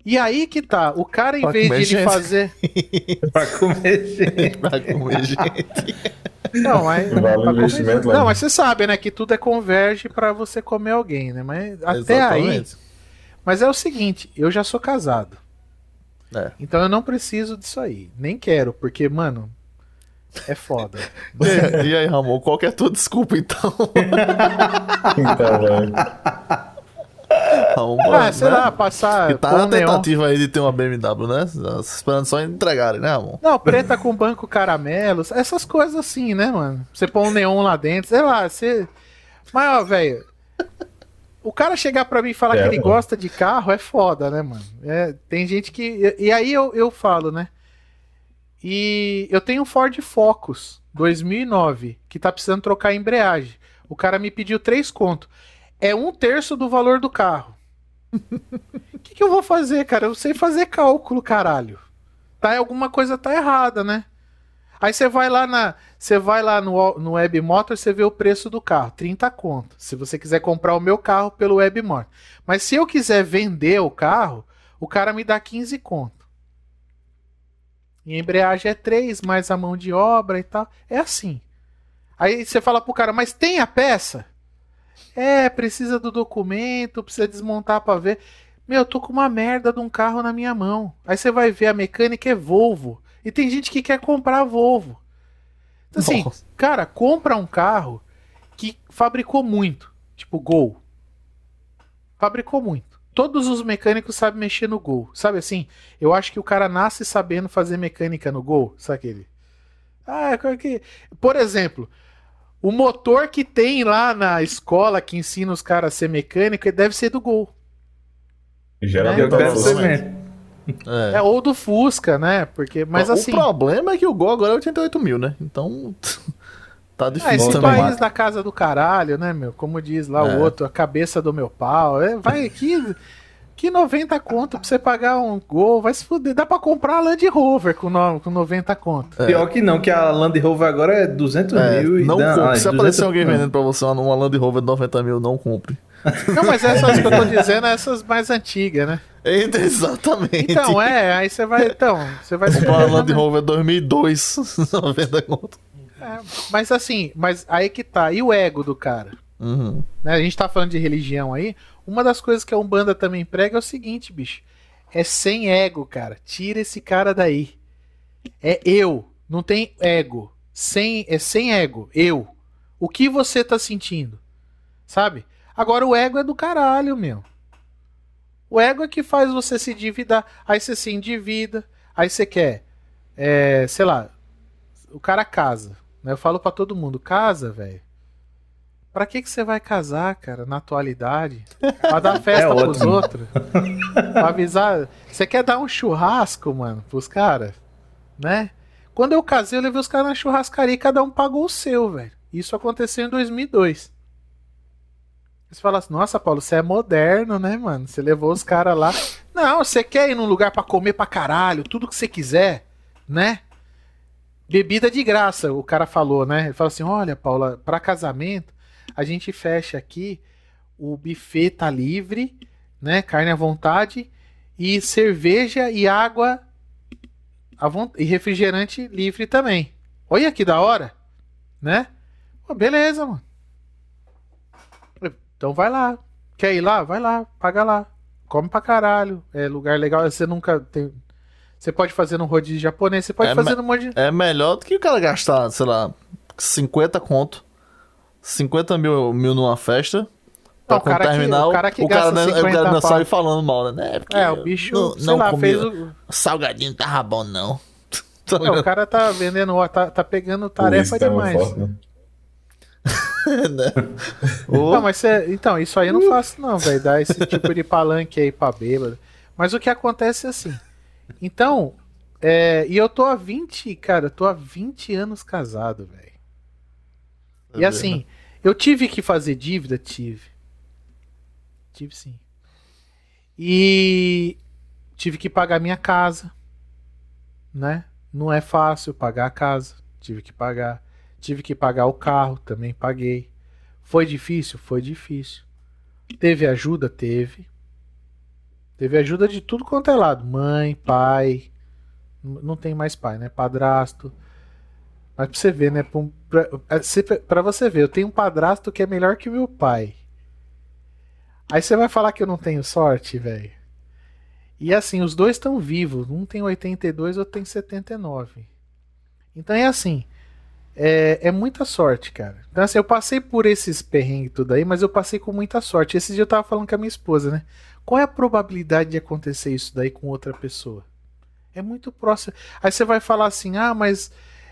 E aí que tá, o cara em Pra vez de ele gente. fazer. *laughs* pra comer gente. Pra comer gente. Não, mas, Vale investimento, não, mas você sabe, né, que tudo é converge pra você comer alguém, né? Mas até aí. Exatamente. Mas é o seguinte, eu já sou casado. É. Então eu não preciso disso aí. Nem quero, porque, mano, é foda. E *laughs* aí, e aí, Ramon, qual que é a tua desculpa, então? *laughs* Então, velho. Ramon, ah, sei né? lá, passar. Que tá na um neon. tentativa aí de ter uma BMW, né? Esperando só entregarem, né, Ramon? Não, preta com banco caramelos, essas coisas assim, né, mano? Você põe um neon lá dentro, sei lá, você. Mas, ó, velho. O cara chegar pra mim e falar É, que ele mano. gosta de carro é foda, né, mano? É, tem gente que. E, e aí eu, eu falo, né? E eu tenho um Ford Focus 2009 que tá precisando trocar a embreagem. O cara me pediu três conto. É um terço do valor do carro. O *laughs* que, que eu vou fazer, cara? Eu sei fazer cálculo, caralho. Tá, alguma coisa tá errada, né? Aí você vai lá na, você vai lá no, no Web Motor, você vê o preço do carro, 30 conto. Se você quiser comprar o meu carro pelo Web Motor. Mas se eu quiser vender o carro, o cara me dá 15 conto. E a embreagem é 3, mais a mão de obra e tal. É assim. Aí você fala pro cara, mas tem a peça? É, precisa do documento, precisa desmontar pra ver. Meu, eu tô com uma merda de um carro na minha mão. Aí você vai ver, a mecânica é Volvo. E tem gente que quer comprar Volvo. Então, assim, Nossa. cara, compra um carro que fabricou muito. Tipo, Gol. Fabricou muito. Todos os mecânicos sabem mexer no Gol. Sabe assim? Eu acho que o cara nasce sabendo fazer mecânica no Gol. Sabe aquele? Ah, qual que... Por exemplo, o motor que tem lá na escola que ensina os caras a ser mecânico deve ser do Gol. Geralmente Eu quero ser né? mesmo. É. É, ou do Fusca, né? Porque, mas o assim. problema é que o Gol agora é 88 mil, né? Então. *laughs* tá Ah, difícil esse também. país da casa do caralho, né, meu? Como diz lá É. o outro, a cabeça do meu pau. É, vai aqui. Que 90 conto pra você pagar um gol, vai se fuder. Dá pra comprar a Land Rover com, no, com 90 conto. Pior que não, que a Land Rover agora é 200 É, mil e não dá- compre. ah, Se 200 aparecer alguém vendendo pra você uma, Land Rover de 90 mil, não compre. *laughs* Não, mas essas que eu tô dizendo, é essas mais antigas, né? *laughs* Exatamente. Então, é, aí você vai. Então, você vai se Comprar uma fuder Land também. Rover 2002, 90 *laughs* conto. É, Mas assim, mas aí que tá. E o ego do cara? Uhum. né? A gente tá falando de religião aí. Uma das coisas que a Umbanda também prega é o seguinte, bicho. É sem ego, cara. Tira esse cara daí. É eu. Não tem ego. Sem, é sem ego. Eu. O que você tá sentindo? Sabe? Agora o ego é do caralho, meu. O ego é que faz você se endividar. Aí você se endivida. Aí você quer. É, sei lá. O cara casa. Né? Eu falo pra todo mundo: casa, velho. Pra que, que você vai casar, cara, na atualidade? Pra dar *laughs* festa É pros ótimo. outros? pra avisar. Você quer dar um churrasco, mano, pros caras? Né? Quando eu casei, eu levei os caras na churrascaria e cada um pagou o seu, velho. Isso aconteceu em 2002. Você fala assim, nossa, Paulo, você é moderno, né, mano? Você levou os caras lá. Não, você quer ir num lugar pra comer pra caralho, tudo que você quiser, né? Bebida de graça, o cara falou, né? Ele falou assim: olha, Paula, pra casamento, a gente fecha aqui, o buffet tá livre, né? Carne à vontade, e cerveja e água e refrigerante livre também. Olha que da hora, né? Pô, beleza, mano. Então vai lá. Quer ir lá? Vai lá, paga lá. Come pra caralho. É lugar legal. Você nunca tem. Você pode fazer no rodízio japonês, você pode É, fazer no monte de. É melhor do que o cara gastar, sei lá, 50 conto, 50 mil, mil numa festa. Pra Não, cara que- terminar, o cara que o cara, gasta não- o 50 cara não sai falando mal, né? porque É, o bicho, não, sei não lá, comi- fez o. Salgadinho tava bom, não. *laughs* Tá É, o cara tá vendendo, tá, tá pegando tarefa tava demais. forte, né? *laughs* Né? Ô, Não, mas cê, então, isso aí eu não faço, não, velho. Dar esse tipo de palanque aí pra bêbado. Mas o que acontece é assim. Então, é, e eu tô há 20, cara, eu tô há 20 anos casado, velho. E assim, eu tive que fazer dívida? Tive. Tive sim. E tive que pagar minha casa. Né? Não é fácil pagar a casa. Tive que pagar. Tive que pagar o carro, também paguei. Foi difícil? Foi difícil. Teve ajuda? Teve. Teve ajuda de tudo quanto é lado. Mãe, pai. Não tem mais pai, né? Padrasto. Mas pra você ver, né? Pra, pra- é, pra você ver, eu tenho um padrasto que é melhor que meu pai. Aí você vai falar que eu não tenho sorte, velho. E assim, os dois estão vivos. Um tem 82, outro tem 79. Então é assim. É, é muita sorte, cara. Então, assim, eu passei por esses perrengues tudo aí, mas eu passei com muita sorte. Esse dia eu tava falando com a minha esposa, né? Qual é a probabilidade de acontecer isso daí com outra pessoa? É muito próximo. Aí você vai falar assim: ah, mas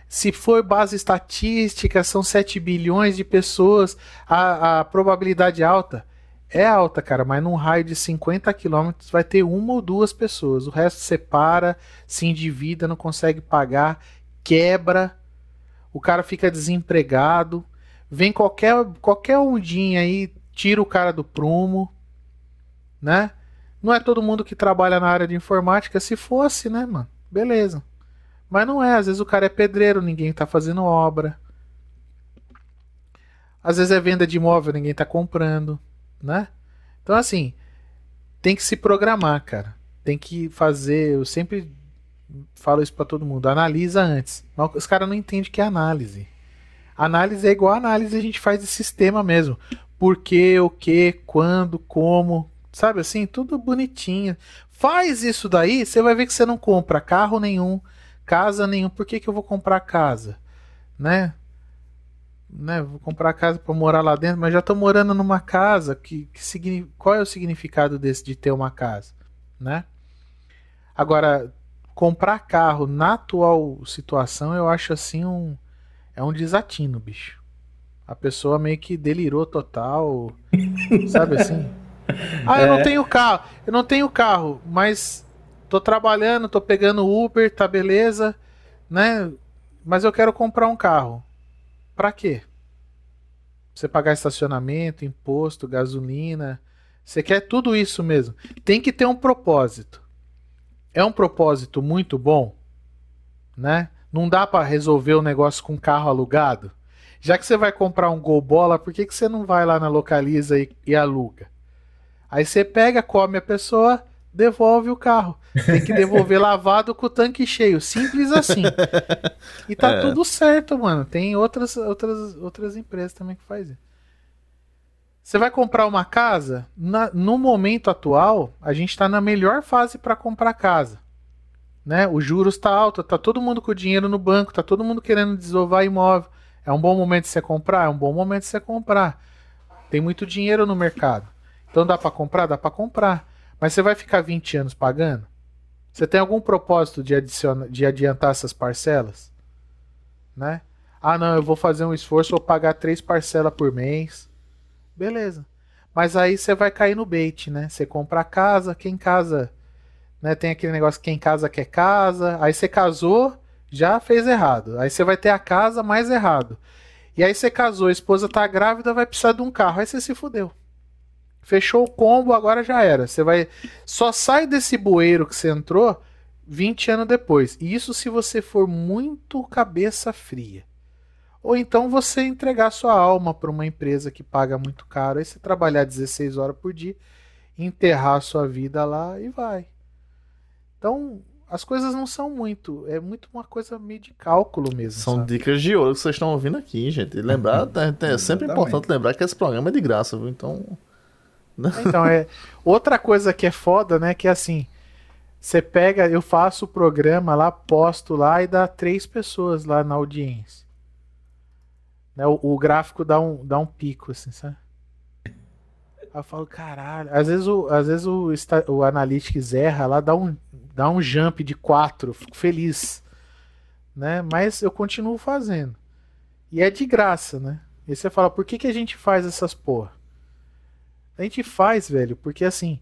se for base estatística, são 7 bilhões de pessoas, a, a probabilidade é alta. É alta, cara, mas num raio de 50 quilômetros vai ter uma ou duas pessoas. O resto separa, se endivida, não consegue pagar, quebra o cara fica desempregado, vem qualquer qualquer ondinha aí, tira o cara do prumo, né? Não é todo mundo que trabalha na área de informática, se fosse, né, mano? Beleza. Mas não é, às vezes o cara é pedreiro, ninguém tá fazendo obra. Às vezes é venda de imóvel, ninguém tá comprando, né? Então assim, tem que se programar, cara. Tem que fazer, eu sempre falo isso pra todo mundo, analisa antes. Mas os caras não entendem que é análise. Análise é igual análise, a gente faz de sistema mesmo. Por quê, o que, quando, como, sabe assim, tudo bonitinho. Faz isso daí, você vai ver que você não compra carro nenhum, casa nenhum. Por que, que eu vou comprar casa? Né? Né, vou comprar casa para morar lá dentro, mas já tô morando numa casa que, que signi- qual é o significado desse de ter uma casa, né? Agora, comprar carro na atual situação, eu acho assim um. É um desatino, bicho. A pessoa meio que delirou total. sabe assim? *laughs* Ah, eu não tenho carro. Eu não tenho carro, mas tô trabalhando, tô pegando Uber, tá beleza, né? Mas eu quero comprar um carro. Pra quê? Você pagar estacionamento, imposto, gasolina. Você quer tudo isso mesmo. Tem que ter um propósito é um propósito muito bom, né? Não dá para resolver o negócio com carro alugado. Já que você vai comprar um Gol Bola, por que, que você não vai lá na Localiza e, e aluga? Aí você pega, come a pessoa, devolve o carro. Tem que devolver *laughs* lavado com o tanque cheio. Simples assim. E tá *laughs* É. tudo certo, mano. Tem outras, outras, outras empresas também que fazem. Você vai comprar uma casa? Na- no momento atual, a gente está na melhor fase para comprar casa. Né? O juros está alto, tá todo mundo com dinheiro no banco, tá todo mundo querendo desovar imóvel. É um bom momento de você comprar? É um bom momento de você comprar. Tem muito dinheiro no mercado. Então dá para comprar? Dá para comprar. Mas você vai ficar 20 anos pagando? Você tem algum propósito de, adiciona, de adiantar essas parcelas? Né? Ah, não, eu vou fazer um esforço, vou pagar três parcelas por mês. Beleza. Mas aí você vai cair no bait, né? Você compra a casa, quem casa, né? Tem aquele negócio quem casa quer casa. Aí você casou, já fez errado. Aí você vai ter a casa mais errado. E aí você casou, a esposa tá grávida, vai precisar de um carro. Aí você se fudeu. Fechou o combo, agora já era. Você vai só sai desse bueiro que você entrou 20 anos depois. E isso se você for muito cabeça fria. Ou então você entregar sua alma para uma empresa que paga muito caro, aí você trabalhar 16 horas por dia, enterrar sua vida lá e vai. Então, as coisas não são muito. É muito uma coisa meio de cálculo mesmo. São sabe? dicas de ouro que vocês estão ouvindo aqui, gente. E lembrar, *laughs* é, é sempre importante lembrar que esse programa é de graça, viu? Então. *laughs* Então, é. Outra coisa que é foda, né? Que é assim. Você pega, eu faço o programa lá, posto lá e dá três pessoas lá na audiência. Né, o, o gráfico dá um, dá um pico, assim, sabe? Aí eu falo, caralho. Às vezes o, às vezes o, o Analytics erra lá, dá um, dá um jump de quatro, fico feliz. Né? Mas eu continuo fazendo. E é de graça, né? E você fala, por que, que a gente faz essas porra? A gente faz, velho, porque assim,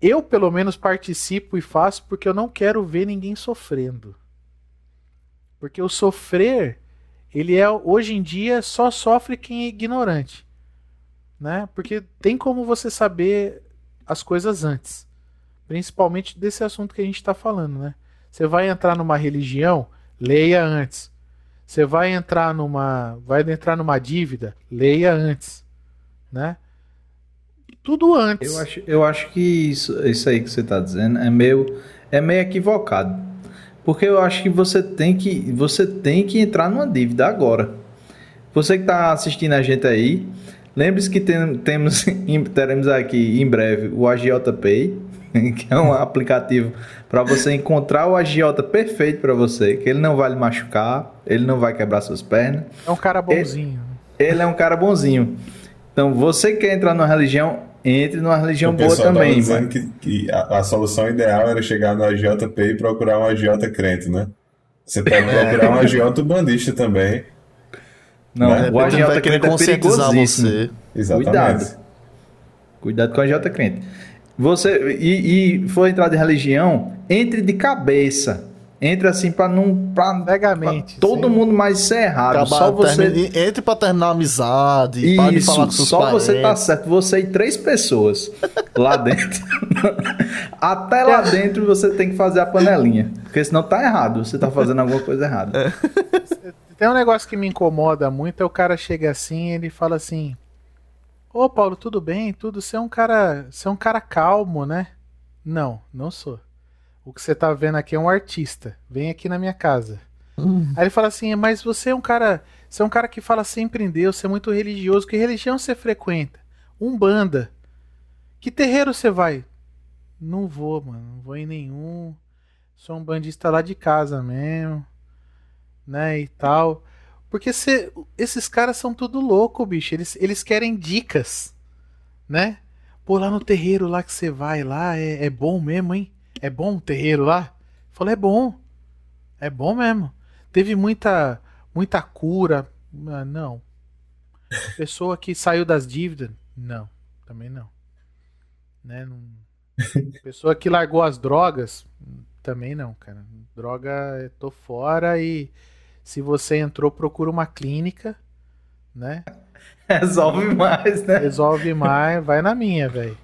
eu pelo menos participo e faço porque eu não quero ver ninguém sofrendo. Porque o sofrer, ele é hoje em dia só sofre quem é ignorante, né? Porque tem como você saber as coisas antes, principalmente desse assunto que a gente está falando, né? Você vai entrar numa religião, leia antes. Você vai entrar numa, vai entrar numa dívida, leia antes, né? Tudo antes. Eu acho, eu acho que isso, isso aí que você está dizendo é meio, é meio equivocado. Porque eu acho que você tem que, você tem que entrar numa dívida agora. Você que está assistindo a gente aí, lembre-se que tem- temos, *laughs* teremos aqui em breve o Agiota Pay, *laughs* que é um aplicativo para você encontrar o agiota perfeito para você, que ele não vai lhe machucar, ele não vai quebrar suas pernas. É um cara bonzinho. Ele é um cara bonzinho. Então, você que quer entrar numa religião, entre numa religião boa também, dizendo que, que a, a solução ideal era chegar no AJP e procurar um agiota crente, né? Você pode procurar um agiota bandista também. Não, Né? o querer crente é conscientizar perigosíssimo. você. Exatamente. Cuidado. Cuidado com a agiota crente. Você, e, e for entrar de religião, entre de cabeça. Entre assim pra não. Pra, Cegamente, pra todo sim. mundo mais ser errado. Acabar, só você. termine- Entre pra terminar a amizade, para de Isso, falar com seus só parentes. você tá certo. Você e três pessoas *laughs* lá dentro. Até lá dentro você tem que fazer a panelinha. Porque senão tá errado. Você tá fazendo alguma coisa errada. *laughs* Tem um negócio que me incomoda muito, é o cara chega assim e ele fala assim: Ô Paulo, tudo bem? Tudo? Você é um cara. Você é um cara calmo, né? Não, não sou. O que você tá vendo aqui é um artista. Vem aqui na minha casa. Hum. Aí ele fala assim, mas você é um cara. Você é um cara que fala sempre em Deus, você é muito religioso. Que religião você frequenta? Umbanda. Que terreiro você vai? Não vou, mano. Não vou em nenhum. Sou um bandista lá de casa mesmo. Né? E tal. Porque cê- esses caras são tudo louco, bicho. Eles, eles querem dicas. Né? Pô, lá no terreiro lá que você vai lá, é, é bom mesmo, hein? É bom o terreiro lá? Falei, é bom. É bom mesmo. Teve muita muita cura. Ah, Não. *laughs* Pessoa que saiu das dívidas? Não, também não. Né? não... *laughs* Pessoa que largou as drogas? Também não, cara. Droga, eu tô fora e se você entrou, procura uma clínica, né? *laughs* Resolve mais, né? Resolve mais, vai na minha, velho.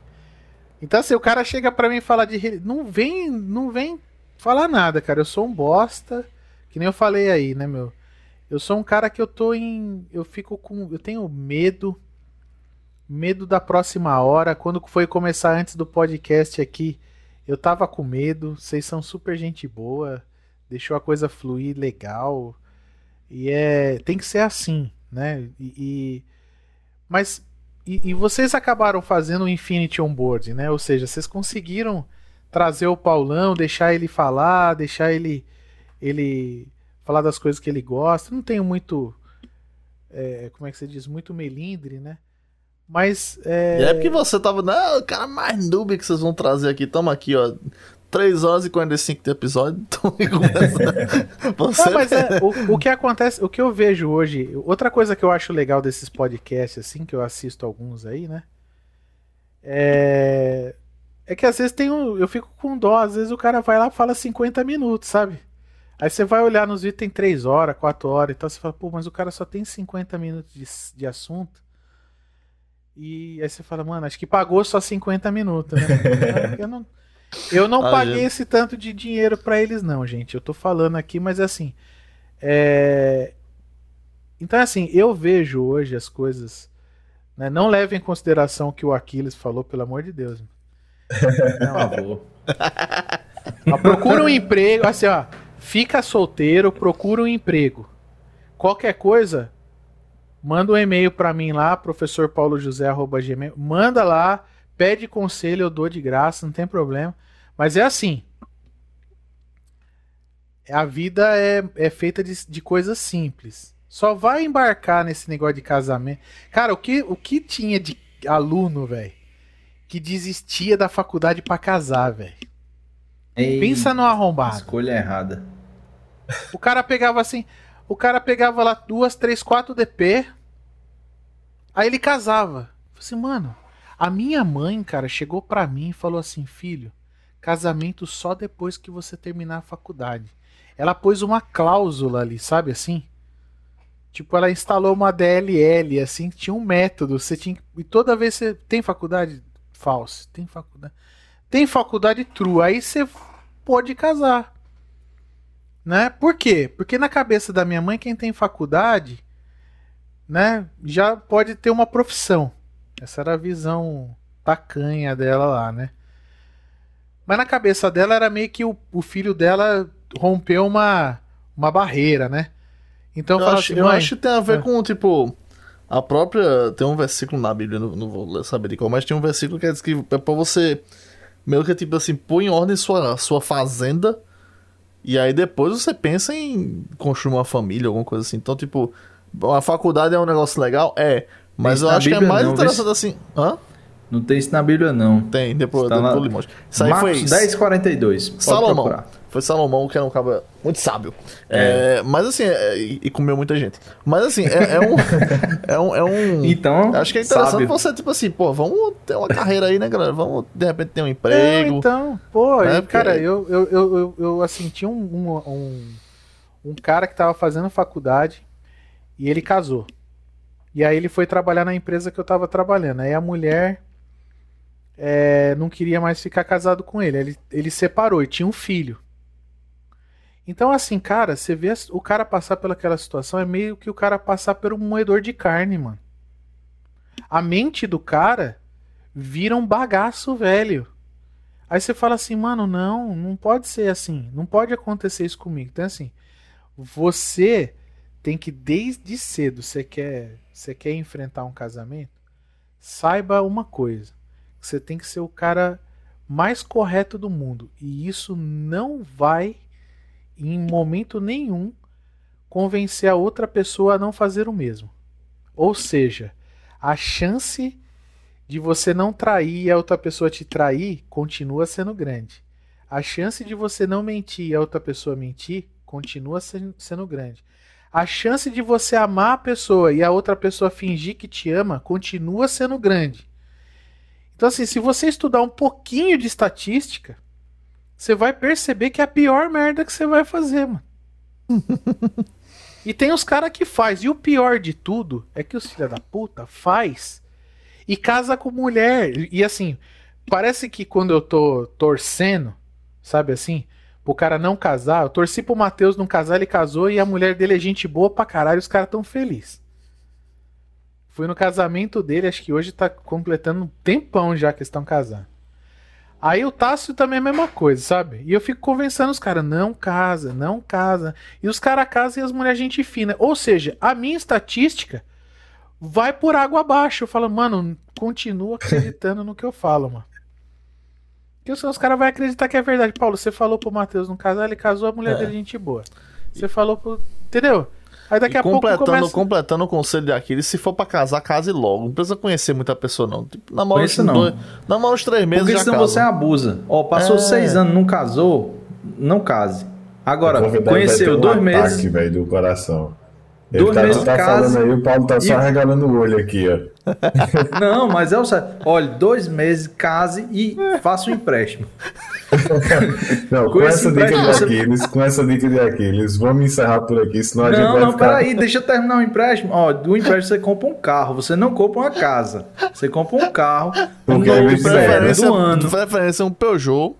Então, assim, o cara chega pra mim e fala de. Não vem, não vem falar nada, cara. Eu sou um bosta. Que nem eu falei aí, né, meu? Eu sou um cara que eu tô em. Eu fico com. Eu tenho medo. Medo da próxima hora. Quando foi começar antes do podcast aqui, eu tava com medo. Vocês são super gente boa. Deixou a coisa fluir legal. E é. Tem que ser assim, né? E. e- mas. E, e vocês acabaram fazendo o Infinity Onboard, né? Ou seja, vocês conseguiram trazer o Paulão, deixar ele falar, deixar ele. Ele falar das coisas que ele gosta. Não tenho muito. é, como é que se diz? Muito melindre, né? Mas. É, é porque você tava. Não, o cara mais noob que vocês vão trazer aqui. Tamo aqui, ó. 3 horas e 45 de episódio. *laughs* Então, *laughs* você Não, mas é, o, o que acontece, o que eu vejo hoje, outra coisa que eu acho legal desses podcasts, assim, que eu assisto alguns aí, né? É, é que às vezes tem um, eu fico com dó, às vezes o cara vai lá e fala 50 minutos, sabe? Aí você vai olhar nos vídeos, tem 3 horas, 4 horas, então você fala, pô, mas o cara só tem 50 minutos de, de assunto. E aí você fala, mano, acho que pagou só 50 minutos, né? *laughs* Eu não, eu não *laughs* Ah, paguei gente. esse tanto de dinheiro pra eles, não, gente. Eu tô falando aqui, mas assim. É... Então, assim, eu vejo hoje as coisas. né, Não leve em consideração o que o Aquiles falou, pelo amor de Deus. Favor. Ó, procura um emprego, assim, ó. Fica solteiro, procura um emprego. Qualquer coisa, manda um e-mail pra mim lá, professorpaulojosé.gmail. Manda lá, pede conselho, eu dou de graça, não tem problema. Mas é assim. A vida é, é feita de, de coisas simples. Só vai embarcar nesse negócio de casamento. Cara, o que, o que tinha de aluno, velho, que desistia da faculdade pra casar, velho? Pensa no arrombado. Escolha errada. *laughs* O cara pegava assim. O cara pegava lá duas, três, quatro DP. Aí ele casava. Falei assim, mano, a minha mãe, cara, chegou pra mim e falou assim: filho, casamento só depois que você terminar a faculdade. Ela pôs uma cláusula ali, sabe assim? Tipo, ela instalou uma DLL, assim, tinha um método. Você tinha. E toda vez você. Tem faculdade? Falso. Tem faculdade. Tem faculdade true. Aí você pode casar. Né? Por quê? Porque na cabeça da minha mãe, quem tem faculdade, né, já pode ter uma profissão. Essa era a visão tacanha dela lá, né? Mas na cabeça dela era meio que o, o filho dela rompeu uma, uma barreira, né? Então Eu, acho, assim, eu mãe, acho que tem a ver É. com, tipo, a própria. Tem um versículo na Bíblia, não, não vou saber de qual, mas tem um versículo que diz que é pra você. Meio que tipo assim, põe em ordem sua, sua fazenda. E aí depois você pensa em construir uma família, alguma coisa assim. Então, tipo, a faculdade é um negócio legal? É. Mas eu acho que é Bíblia mais não, interessante assim. Hã? Não tem isso na Bíblia, não. Tem, depois Está lá- do Limões. Isso aí Marcos foi. 10,42. Pode Salomão. procurar. Foi Salomão, que era um cara muito sábio. É, mas assim, é, e, comeu muita gente. Mas assim, é, é um. *laughs* é um. É um Então, acho que é interessante sábio. você, tipo assim, pô, vamos ter uma carreira aí, né, galera? Vamos, de repente, ter um emprego. então, pô, né, cara, porque- eu, eu, eu, eu, eu, assim, tinha um, um, um, um cara que tava fazendo faculdade e ele casou. E aí ele foi trabalhar na empresa que eu tava trabalhando. Aí a mulher é, não queria mais ficar casado com ele. Ele, ele separou e tinha um filho. Então, assim, cara, você vê o cara passar pelaquela situação é meio que o cara passar por um moedor de carne, mano. A mente do cara vira um bagaço velho. Aí você fala assim, mano, não, não pode ser assim, não pode acontecer isso comigo. Então assim, você tem que desde cedo, você quer, você quer enfrentar um casamento, saiba uma coisa, você tem que ser o cara mais correto do mundo e isso não vai em momento nenhum convencer a outra pessoa a não fazer o mesmo. Ou seja, a chance de você não trair e a outra pessoa te trair continua sendo grande. A chance de você não mentir e a outra pessoa mentir continua sen- sendo grande. A chance de você amar a pessoa e a outra pessoa fingir que te ama continua sendo grande. Então, assim, se você estudar um pouquinho de estatística, você vai perceber que é a pior merda que você vai fazer, mano. *laughs* e tem os caras que faz. E o pior de tudo é que os filha da puta faz e casa com mulher. E assim, parece que quando eu tô torcendo, sabe assim, pro cara não casar, eu torci pro Matheus não casar, ele casou e a mulher dele é gente boa pra caralho, os caras tão felizes. Fui no casamento dele, acho que hoje tá completando um tempão já que estão casando. Aí o Tássio também é a mesma coisa, sabe? E eu fico convencendo os caras, não casa, não casa. E os caras casam e as mulheres gente fina. Ou seja, a minha estatística vai por água abaixo. Eu falo, mano, continua acreditando no que eu falo, mano. Porque senão os caras vão acreditar que é verdade. Paulo, você falou pro Matheus não casar, ele casou, a mulher É. dele é gente boa. Você falou pro. Entendeu? Aí daqui E a pouco completando, começa. completando o conselho de Aquiles, se for pra casar, case logo. Não precisa conhecer muita pessoa, não. Tipo, namora uns Conheça não. dois. Namora uns três meses Porque já senão casa. você abusa. Ó, passou É. seis anos, não casou, não case. Agora, conheceu um dois ataque, meses. velho, do coração. Ele Dois tá, meses tá de casa falando aí, o Paulo tá só e- regalando o olho aqui, ó. *laughs* Não, mas é o certo. Olha, dois meses, case e faça um empréstimo. *laughs* Não, Com com essa dica de você- Aquiles, com essa dica de Aquiles, vamos encerrar por aqui, senão a gente Não, vai não, ficar... peraí, deixa eu terminar o empréstimo. Ó, do empréstimo você compra um carro, você não compra uma casa. Você compra um carro, um Porque novo aí De preferência, do de ano, preferência um Peugeot.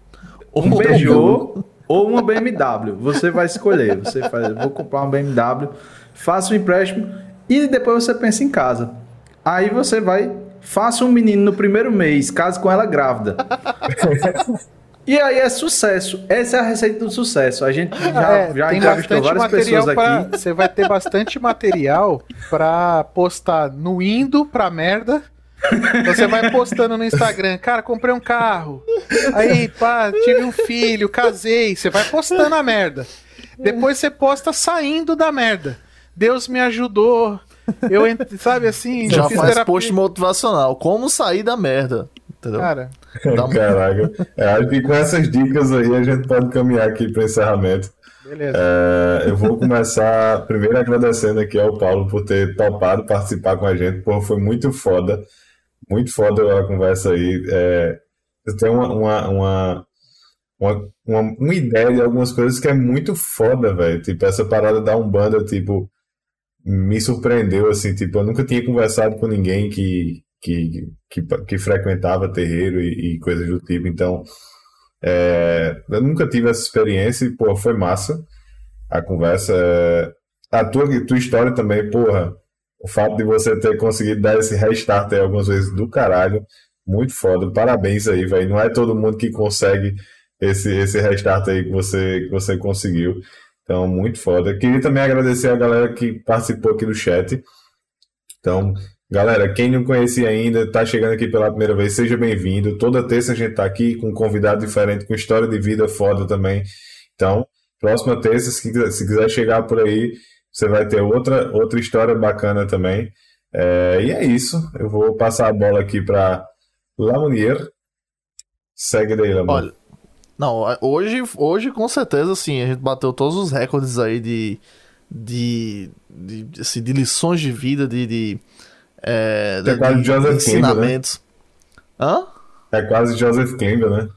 ou um Peugeot ou uma BMW. Você vai escolher. Você faz, vou comprar uma BMW, faça o empréstimo e depois você pensa em casa. Aí você vai, faça um menino no primeiro mês, case com ela grávida. *laughs* E aí é sucesso. Essa é a receita do sucesso. A gente já, É, já entrevistou várias pessoas pra, aqui. *laughs* Você vai ter bastante material pra postar no indo pra merda. Você vai postando no Instagram, cara, comprei um carro. Aí, pá, tive um filho, casei. Você vai postando a merda. Depois você posta saindo da merda. Deus me ajudou. Eu, ent- *laughs* sabe assim, Já fiz faz terapia. post motivacional. Como sair da merda. Entendeu? Cara, Dá Caraca. É, acho que com essas dicas aí a gente pode caminhar aqui para encerramento. beleza. É, eu vou começar primeiro agradecendo aqui ao Paulo por ter topado participar com a gente. Pô, foi muito foda. Muito foda a conversa aí. É, eu tenho uma, uma, uma, uma, uma, uma ideia de algumas coisas que é muito foda, velho. Tipo, essa parada da Umbanda, tipo, me surpreendeu, assim. Tipo, eu nunca tinha conversado com ninguém que, que, que, que frequentava terreiro e, e coisas do tipo. Então, é, eu nunca tive essa experiência e, pô, foi massa a conversa. É, A tua, tua história também, porra, o fato de você ter conseguido dar esse restart aí algumas vezes do caralho, muito foda. Parabéns aí, velho. Não é todo mundo que consegue esse, esse restart aí que você, que você conseguiu. Então, muito foda. Queria também agradecer a galera que participou aqui do chat. Então, galera, quem não conhecia ainda, tá chegando aqui pela primeira vez, seja bem-vindo. Toda terça a gente tá aqui com um convidado diferente, com história de vida foda também. Então, próxima terça, se quiser, se quiser chegar por aí, você vai ter outra, outra história bacana também. É, e é isso. Eu vou passar a bola aqui para Lamunier. Segue daí, Lamonier. Olha, não, hoje, hoje com certeza, assim, a gente bateu todos os recordes aí de, de, de, assim, de lições de vida, de, de, é, É de- quase de Joseph Campbell, né? ensinamentos. Hã? É quase Joseph Campbell, né?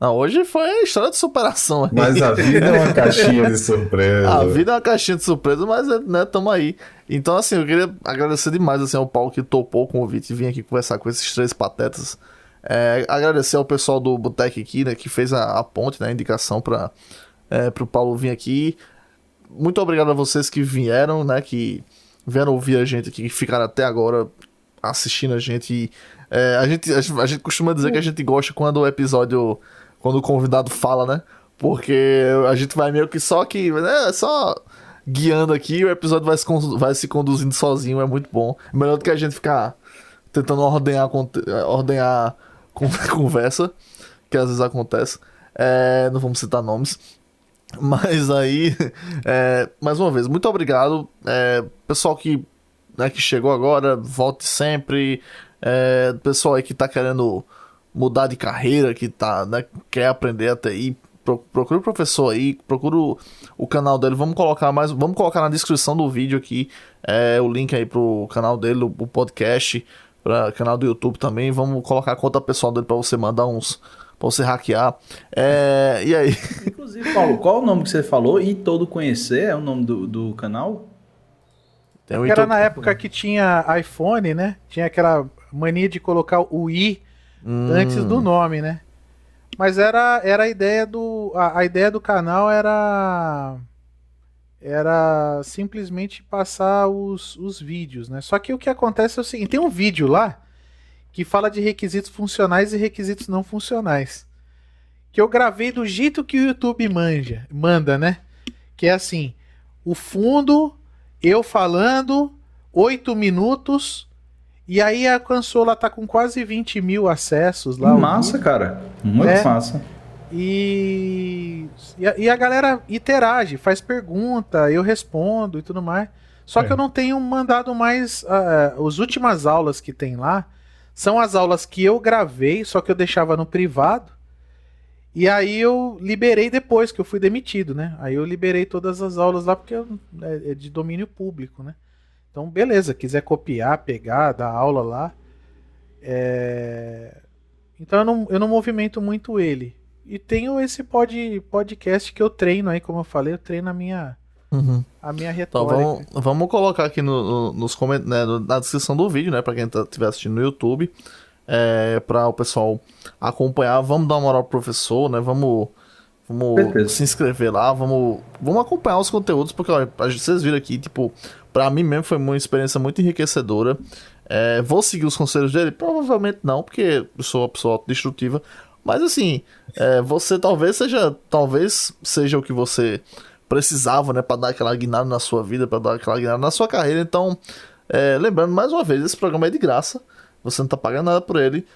Não, hoje foi a história de superação aí. Mas a vida é uma caixinha de surpresa. *laughs* A vida é uma caixinha de surpresa, mas né, tamo aí. Então, assim, eu queria agradecer demais assim, ao Paulo que topou o convite e vir aqui conversar com esses três patetas. É, agradecer ao pessoal do Botec aqui, né, que fez a, a ponte, né, a indicação para é, o Paulo vir aqui. Muito obrigado a vocês que vieram, né, que vieram ouvir a gente aqui, que ficaram até agora assistindo a gente. E, é, a gente. A a gente costuma dizer que a gente gosta quando o episódio. Quando o convidado fala, né? Porque a gente vai meio que só que. Né, só guiando aqui, o episódio vai se, vai se conduzindo sozinho, é muito bom. Melhor do que a gente ficar tentando ordenar, ordenar *laughs* conversa, que às vezes acontece. É, não vamos citar nomes. Mas aí, *laughs* é, mais uma vez, muito obrigado. É, pessoal que, né, que chegou agora, volte sempre. É, pessoal aí que tá querendo mudar de carreira, que tá, né, quer aprender até aí, pro- procure o professor aí, procure o, o canal dele. Vamos colocar mais, vamos colocar na descrição do vídeo aqui é, o link aí pro canal dele, o, o podcast, para canal do YouTube também. Vamos colocar a conta pessoal dele para você mandar uns, para você hackear. É, e aí? Inclusive, Paulo, qual o nome que você falou? E Todo Conhecer é o nome do, do canal? Tem um era na época que tinha iPhone, né? Tinha aquela mania de colocar o i Hum, antes do nome, né? Mas era, era a ideia do. A, a ideia do canal era. Era simplesmente passar os, os vídeos, né? Só que o que acontece é o seguinte: tem um vídeo lá que fala de requisitos funcionais e requisitos não funcionais. Que eu gravei do jeito que o YouTube manja, manda, né? Que é assim: o fundo, eu falando, oito minutos. E aí a consola tá com quase 20 mil acessos lá. massa, cara. Muito É. massa. E, e, a, e a galera interage, faz pergunta, eu respondo e tudo mais. Só que É. eu não tenho mandado mais. ah, as últimas aulas que tem lá são as aulas que eu gravei, só que eu deixava no privado. E aí eu liberei depois que eu fui demitido, né? Aí eu liberei todas as aulas lá porque é, é de domínio público, né? Então, beleza, quiser copiar, pegar, dar aula lá. É... Então eu não, eu não movimento muito ele. E tenho esse pod, podcast que eu treino aí, como eu falei, eu treino a minha, uhum. a minha Então retórica. vamos, vamos colocar aqui no, no- nos coment... né, na descrição do vídeo, né? Pra quem tá, estiver assistindo no YouTube. É, para o pessoal acompanhar. Vamos dar uma moral pro professor, né? Vamos, vamos se inscrever lá. Vamos, vamos acompanhar os conteúdos, porque gente- vocês viram aqui, tipo, pra mim mesmo foi uma experiência muito enriquecedora. É, vou seguir os conselhos dele? Provavelmente não, porque eu sou uma pessoa autodestrutiva. Mas assim, é, você talvez seja, talvez seja o que você precisava, né, para dar aquela guinada na sua vida, para dar aquela guinada na sua carreira. Então, é, lembrando mais uma vez, esse programa é de graça, você não tá pagando nada por ele.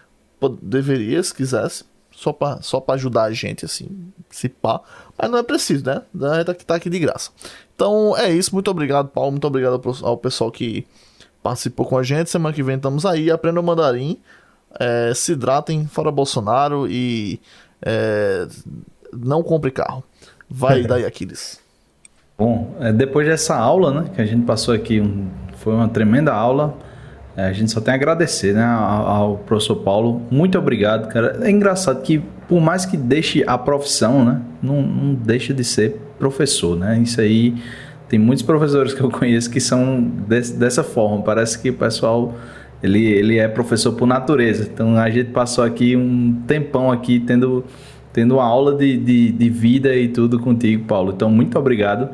Deveria, se quisesse, só pra, só pra ajudar a gente, assim, se pá. Mas não é preciso, né? A gente tá, tá aqui de graça. Então é isso, muito obrigado, Paulo. Muito obrigado ao pessoal que participou com a gente. Semana que vem estamos aí. Aprendam mandarim. É, se hidratem, fora Bolsonaro e é, não compre carro. Vai daí, Aquiles. Bom, é, depois dessa aula, né, que a gente passou aqui, um, foi uma tremenda aula. É, a gente só tem a agradecer, né, ao, ao, professor Paulo. Muito obrigado, cara. É engraçado que, por mais que deixe a profissão, né, não, não deixa de ser professor, né? Isso aí tem muitos professores que eu conheço que são desse, dessa forma. Parece que o pessoal ele, ele é professor por natureza. Então a gente passou aqui um tempão aqui tendo tendo uma aula de, de, de vida e tudo contigo, Paulo. Então, muito obrigado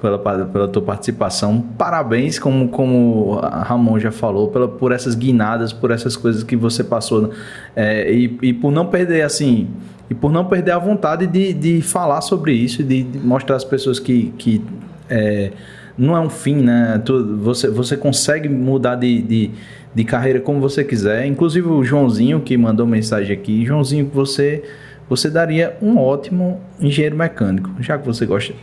pela, pela tua participação. Parabéns, como, como Ramon já falou, pela, por essas guinadas, por essas coisas que você passou. É, e, e por não perder, assim, e por não perder a vontade de, de falar sobre isso, de, de mostrar às pessoas que, que é, não é um fim, né? Tu, você, você consegue mudar de, de, de carreira como você quiser. Inclusive o Joãozinho que mandou mensagem aqui. Joãozinho, você você daria um ótimo engenheiro mecânico. Já que você gosta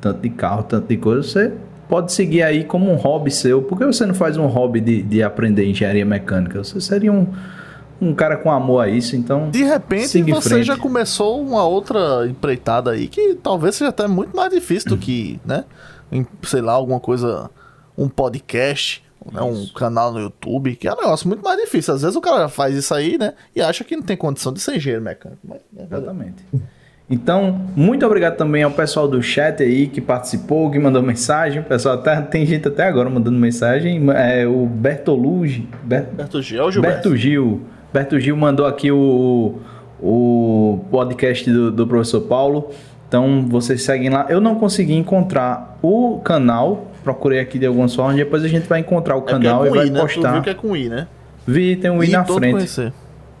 tanto de carro, tanto de coisa, você pode seguir aí como um hobby seu. Por que você não faz um hobby de, de aprender engenharia mecânica? Você seria um, um cara com amor a isso, então. De repente você já começou uma outra empreitada aí que talvez seja até muito mais difícil do que, né? Sei lá, alguma coisa. Um podcast né, um canal no YouTube, que é um negócio muito mais difícil. Às vezes o cara faz isso aí, né? E acha que não tem condição de ser engenheiro mecânico. Mas, é Exatamente. Então, muito obrigado também ao pessoal do chat aí que participou, que mandou mensagem. O pessoal até, tem gente até agora mandando mensagem. É, o Bertolucci. Ber, Berto Gil, é Berto Gil. Berto Gil mandou aqui o, o podcast do, do professor Paulo. Então, vocês seguem lá. Eu não consegui encontrar o canal procurei aqui de algumas formas, depois a gente vai encontrar o é canal é e vai I, né? postar. Tu viu que é com I, né? Vi, tem um I, I na todo frente. Conhecer.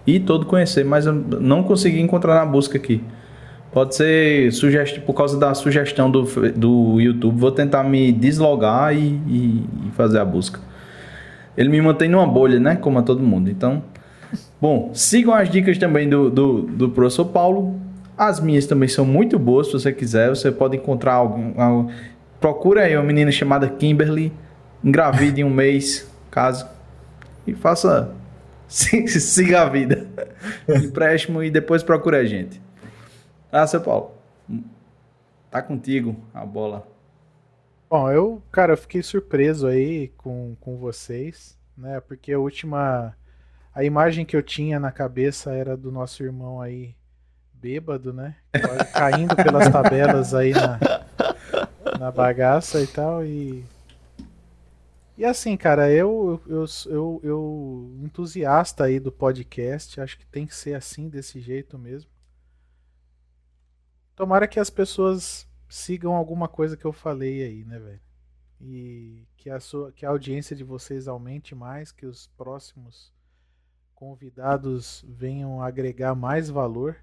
I todo conhecer, mas eu não consegui encontrar na busca aqui. Pode ser sugest... por causa da sugestão do, do YouTube. Vou tentar me deslogar e, e, e fazer a busca. Ele me mantém numa bolha, né? Como a todo mundo. Então, bom, sigam as dicas também do, do, do professor Paulo. As minhas também são muito boas, se você quiser. Você pode encontrar algum, algum Procura aí uma menina chamada Kimberly, engravide em um mês, caso, e faça. *laughs* siga a vida. Empréstimo e depois procure a gente. Ah, seu Paulo. Tá contigo a bola. Bom, eu, cara, eu fiquei surpreso aí com, com vocês, né? Porque a última. A imagem que eu tinha na cabeça era do nosso irmão aí bêbado, né? Caindo pelas tabelas aí na, na bagaça e tal. E. E assim, cara, eu, eu, eu, eu, entusiasta aí do podcast, acho que tem que ser assim, desse jeito mesmo. Tomara que as pessoas sigam alguma coisa que eu falei aí, né, velho? E que a, sua, que a audiência de vocês aumente mais, que os próximos convidados venham agregar mais valor.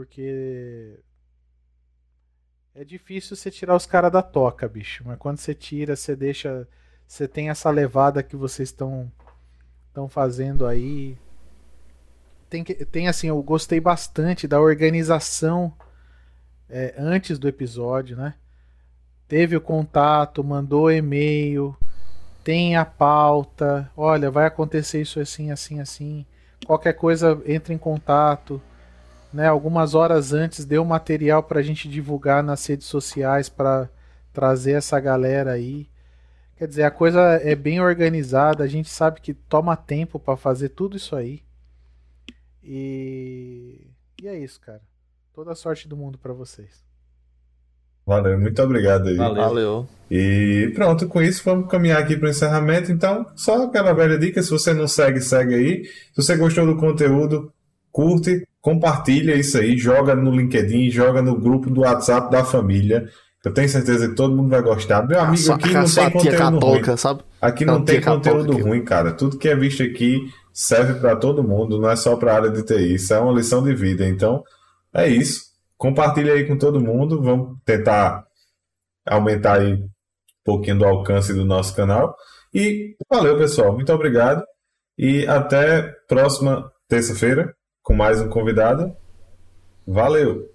Porque é difícil você tirar os caras da toca, bicho. Mas quando você tira, você deixa. Você tem essa levada que vocês estão estão fazendo aí. Tem, que, tem assim, eu gostei bastante da organização é, antes do episódio, né? Teve o contato, mandou e-mail, tem a pauta. Olha, vai acontecer isso assim, assim, assim. Qualquer coisa, entre em contato né, algumas horas antes deu material para a gente divulgar nas redes sociais para trazer essa galera aí. Quer dizer, a coisa é bem organizada, a gente sabe que toma tempo para fazer tudo isso aí. E... e é isso, cara. Toda a sorte do mundo para vocês. Valeu, muito obrigado aí. Valeu. E pronto, com isso vamos caminhar aqui para o encerramento. Então, só aquela velha dica: se você não segue, segue aí. Se você gostou do conteúdo, curte, compartilha isso aí, joga no LinkedIn, joga no grupo do WhatsApp da família. Eu tenho certeza que todo mundo vai gostar. Meu amigo, aqui não tem conteúdo ruim. Sabe? Aqui não tem conteúdo ruim, cara. Tudo que é visto aqui serve para todo mundo, não é só para a área de TI, isso é uma lição de vida. Então, é isso. Compartilha aí com todo mundo, vamos tentar aumentar aí um pouquinho do alcance do nosso canal. E valeu, pessoal. Muito obrigado. E até próxima terça-feira com mais um convidado. Valeu!